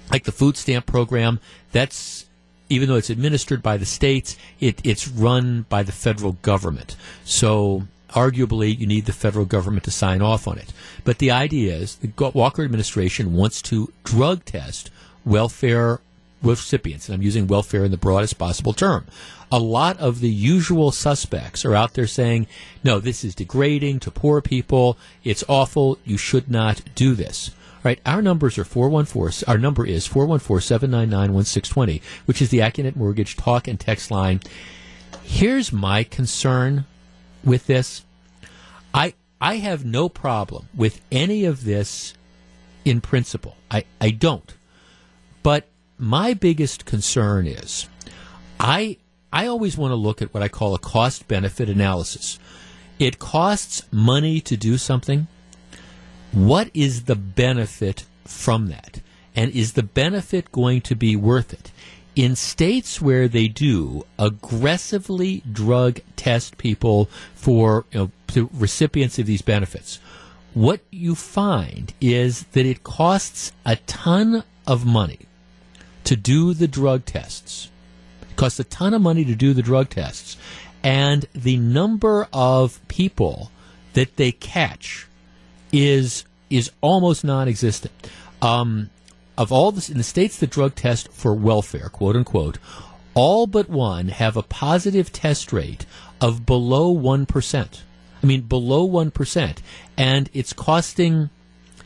[SPEAKER 1] like the food stamp program, that's even though it's administered by the states, it, it's run by the federal government. So arguably, you need the federal government to sign off on it. But the idea is the Walker administration wants to drug test welfare recipients, and I'm using welfare in the broadest possible term. A lot of the usual suspects are out there saying, no, this is degrading to poor people. It's awful. You should not do this. All right, our numbers are 414, our number is 414-799-1620, which is the Accunet Mortgage talk and text line. Here's my concern with this. I I have no problem with any of this in principle. I, I don't. But my biggest concern is I I always want to look at what I call a cost benefit analysis. It costs money to do something what is the benefit from that? And is the benefit going to be worth it? In states where they do aggressively drug test people for you know, recipients of these benefits, what you find is that it costs a ton of money to do the drug tests. Costs a ton of money to do the drug tests. And the number of people that they catch is is almost non-existent. Um, of all the, in the states that drug test for welfare, quote unquote, all but one have a positive test rate of below one percent. I mean, below 1%. And it's costing,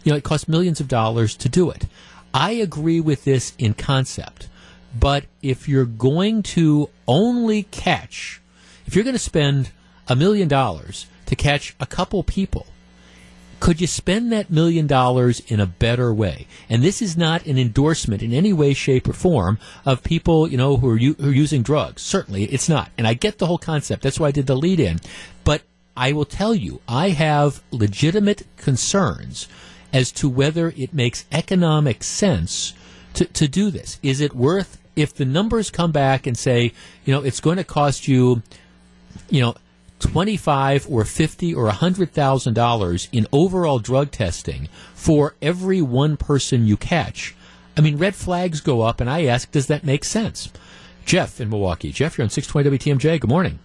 [SPEAKER 1] you know, it costs millions of dollars to do it. I agree with this in concept. But if you're going to only catch, if you're going to spend a million dollars to catch a couple people, could you spend that million dollars in a better way? And this is not an endorsement in any way, shape, or form of people, you know, who are, u- who are using drugs. Certainly, it's not. And I get the whole concept. That's why I did the lead in. But I will tell you, I have legitimate concerns as to whether it makes economic sense to, to do this. Is it worth, if the numbers come back and say, you know, it's going to cost you, you know, 25 or 50 or $100,000 in overall drug testing for every one person you catch. I mean, red flags go up, and I ask, does that make sense? Jeff in Milwaukee. Jeff, you're on 620 WTMJ. Good morning.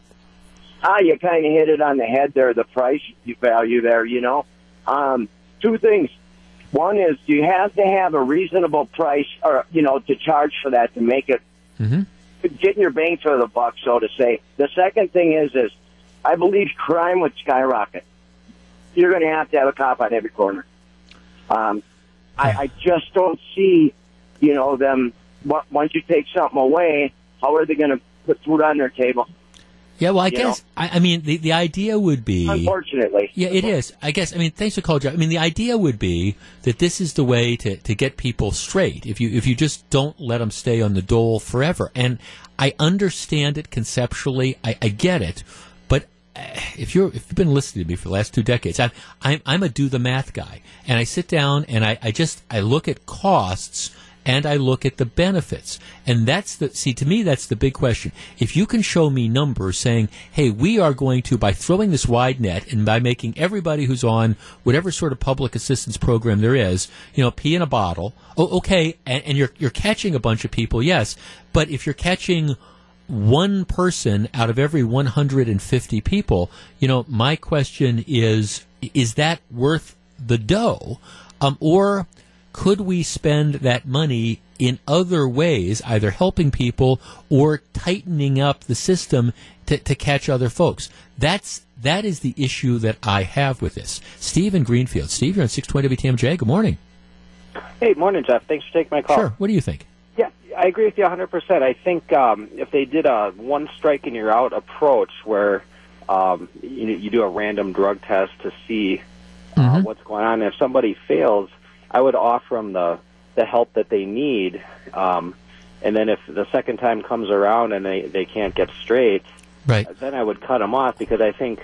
[SPEAKER 17] Ah, you kind of hit it on the head there, the price value there, you know. Um, two things. One is you have to have a reasonable price, or, you know, to charge for that to make it,
[SPEAKER 1] mm-hmm.
[SPEAKER 17] getting your bang for the buck, so to say. The second thing is, is I believe crime would skyrocket. You're going to have to have a cop on every corner. Um, I, I just don't see, you know, them. Once you take something away, how are they going to put food on their table?
[SPEAKER 1] Yeah, well, I
[SPEAKER 17] You
[SPEAKER 1] guess I, I mean the the idea would be
[SPEAKER 17] Unfortunately.
[SPEAKER 1] Yeah, it is. I guess. I mean, thanks for calling. I mean, the idea would be that this is the way to, to get people straight. If you if you just don't let them stay on the dole forever, and I understand it conceptually. I, I get it, but uh, if you're if you've been listening to me for the last two decades, I'm I'm, I'm a do the math guy, and I sit down and I, I just I look at costs and I look at the benefits. And that's the, see, to me, that's the big question. If you can show me numbers saying, hey, we are going to, by throwing this wide net and by making everybody who's on whatever sort of public assistance program there is, you know, pee in a bottle, oh, okay, and, and you're, you're catching a bunch of people, yes, but if you're catching one person out of every 150 people, you know, my question is, is that worth the dough? Um, or could we spend that money in other ways, either helping people or tightening up the system to, to catch other folks? That's that is the issue that I have with this. Steve in Greenfield. Steve, you're on 620 WTMJ. Good morning.
[SPEAKER 18] Hey, morning, Jeff. Thanks for taking my call.
[SPEAKER 1] Sure. What do you think?
[SPEAKER 18] Yeah, I agree with you 100%. I think um, if they did a one strike and you're out approach where um, you, you do a random drug test to see uh, what's going on, if somebody fails, I would offer them the, the help that they need. Um, and then if the second time comes around and they, they can't get straight,
[SPEAKER 1] right.
[SPEAKER 18] then I would cut them off because I think,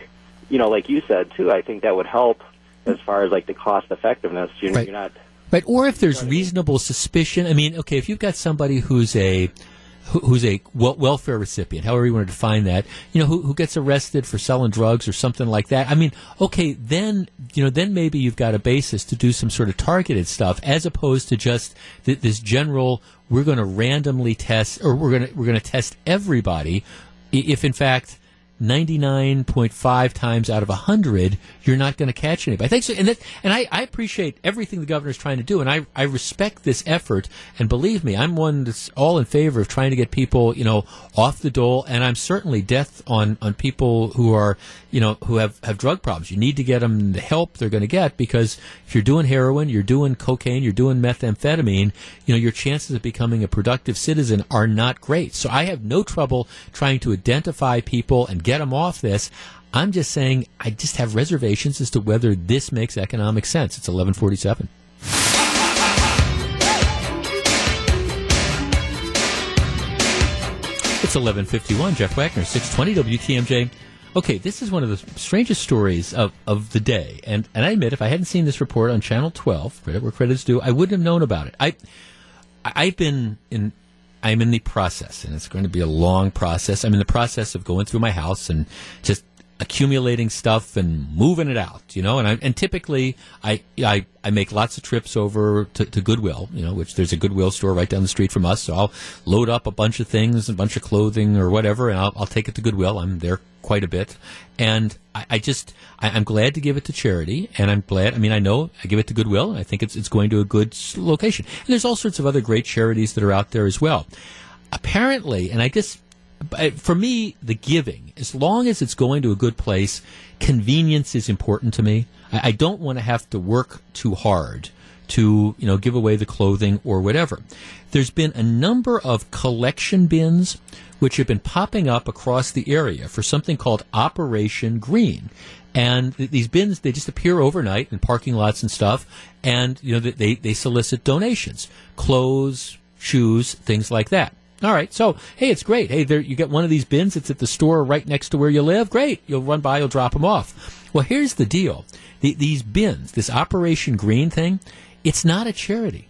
[SPEAKER 18] you know, like you said too, I think that would help as far as like the cost effectiveness. You're,
[SPEAKER 1] Right.
[SPEAKER 18] you're not
[SPEAKER 1] Right, or if there's reasonable suspicion. I mean, okay, if you've got somebody who's a who- who's a wel- welfare recipient, however you want to define that, you know, who, who gets arrested for selling drugs or something like that. I mean, okay, then you know, then maybe you've got a basis to do some sort of targeted stuff, as opposed to just th- this general. We're going to randomly test, or we're going to we're going to test everybody. If in fact. 99.5 times out of 100, you're not going to catch anybody. I think so. And, that, and I, I appreciate everything the governor's trying to do, and I, I respect this effort. And believe me, I'm one that's all in favor of trying to get people, you know, off the dole. And I'm certainly death on, on people who are, you know, who have, have drug problems. You need to get them the help they're going to get because if you're doing heroin, you're doing cocaine, you're doing methamphetamine, you know, your chances of becoming a productive citizen are not great. So I have no trouble trying to identify people and get them off this. I'm just saying I just have reservations as to whether this makes economic sense. It's 1147. It's 1151. Jeff Wagner, 620 WTMJ. Okay, this is one of the strangest stories of, of the day. And, and I admit, if I hadn't seen this report on Channel 12, credit where credit's due, I wouldn't have known about it. I- I've been in, I'm in the process, and it's going to be a long process. I'm in the process of going through my house and just accumulating stuff and moving it out, you know. And I, and typically, I, I, I make lots of trips over to, to Goodwill, you know, which there's a Goodwill store right down the street from us. So I'll load up a bunch of things, a bunch of clothing or whatever, and I'll, I'll take it to Goodwill. I'm there quite a bit, and I, I just, I, I'm glad to give it to charity, and I'm glad. I mean, I know I give it to Goodwill, and I think it's it's going to a good location. And there's all sorts of other great charities that are out there as well. Apparently, and I just but uh, for me, the giving, as long as it's going to a good place, convenience is important to me. I, I don't want to have to work too hard to you know give away the clothing or whatever. There's been a number of collection bins which have been popping up across the area for something called Operation Green. And th- these bins, they just appear overnight in parking lots and stuff. And, you know, they, they solicit donations, clothes, shoes, things like that. All right. So, hey, it's great. Hey, there, you get one of these bins. It's at the store right next to where you live. Great. You'll run by, you'll drop them off. Well, here's the deal. The, these bins, this Operation Green thing, it's not a charity.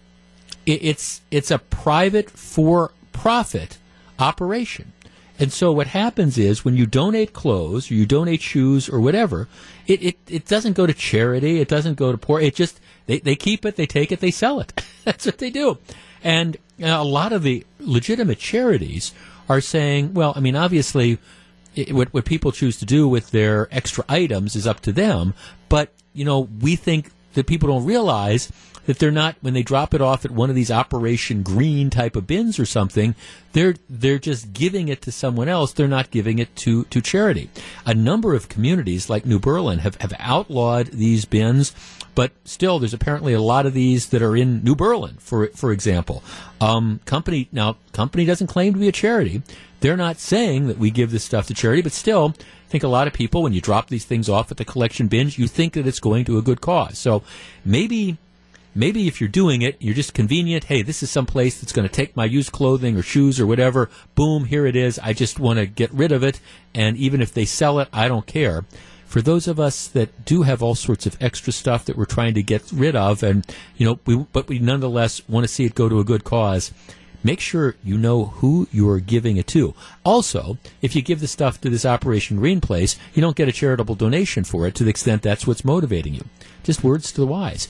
[SPEAKER 1] It, it's, it's a private for profit operation. And so what happens is when you donate clothes or you donate shoes or whatever, it, it, it doesn't go to charity. It doesn't go to poor. It just, they, they keep it, they take it, they sell it. <laughs> That's what they do. And know, a lot of the legitimate charities are saying, well, I mean, obviously, it, what, what people choose to do with their extra items is up to them. But, you know, we think that people don't realize that they're not when they drop it off at one of these Operation Green type of bins or something. They're they're just giving it to someone else. They're not giving it to to charity. A number of communities like New Berlin have have outlawed these bins. But still, there's apparently a lot of these that are in New Berlin, for for example. Um, company now, company doesn't claim to be a charity. They're not saying that we give this stuff to charity, but still, I think a lot of people, when you drop these things off at the collection bins, you think that it's going to a good cause. So maybe maybe if you're doing it, you're just convenient. Hey, this is some place that's going to take my used clothing or shoes or whatever. Boom, here it is. I just want to get rid of it. And even if they sell it, I don't care. For those of us that do have all sorts of extra stuff that we're trying to get rid of, and you know, we, but we nonetheless want to see it go to a good cause. Make sure you know who you are giving it to. Also, if you give the stuff to this Operation Green Place, you don't get a charitable donation for it to the extent that's what's motivating you. Just words to the wise.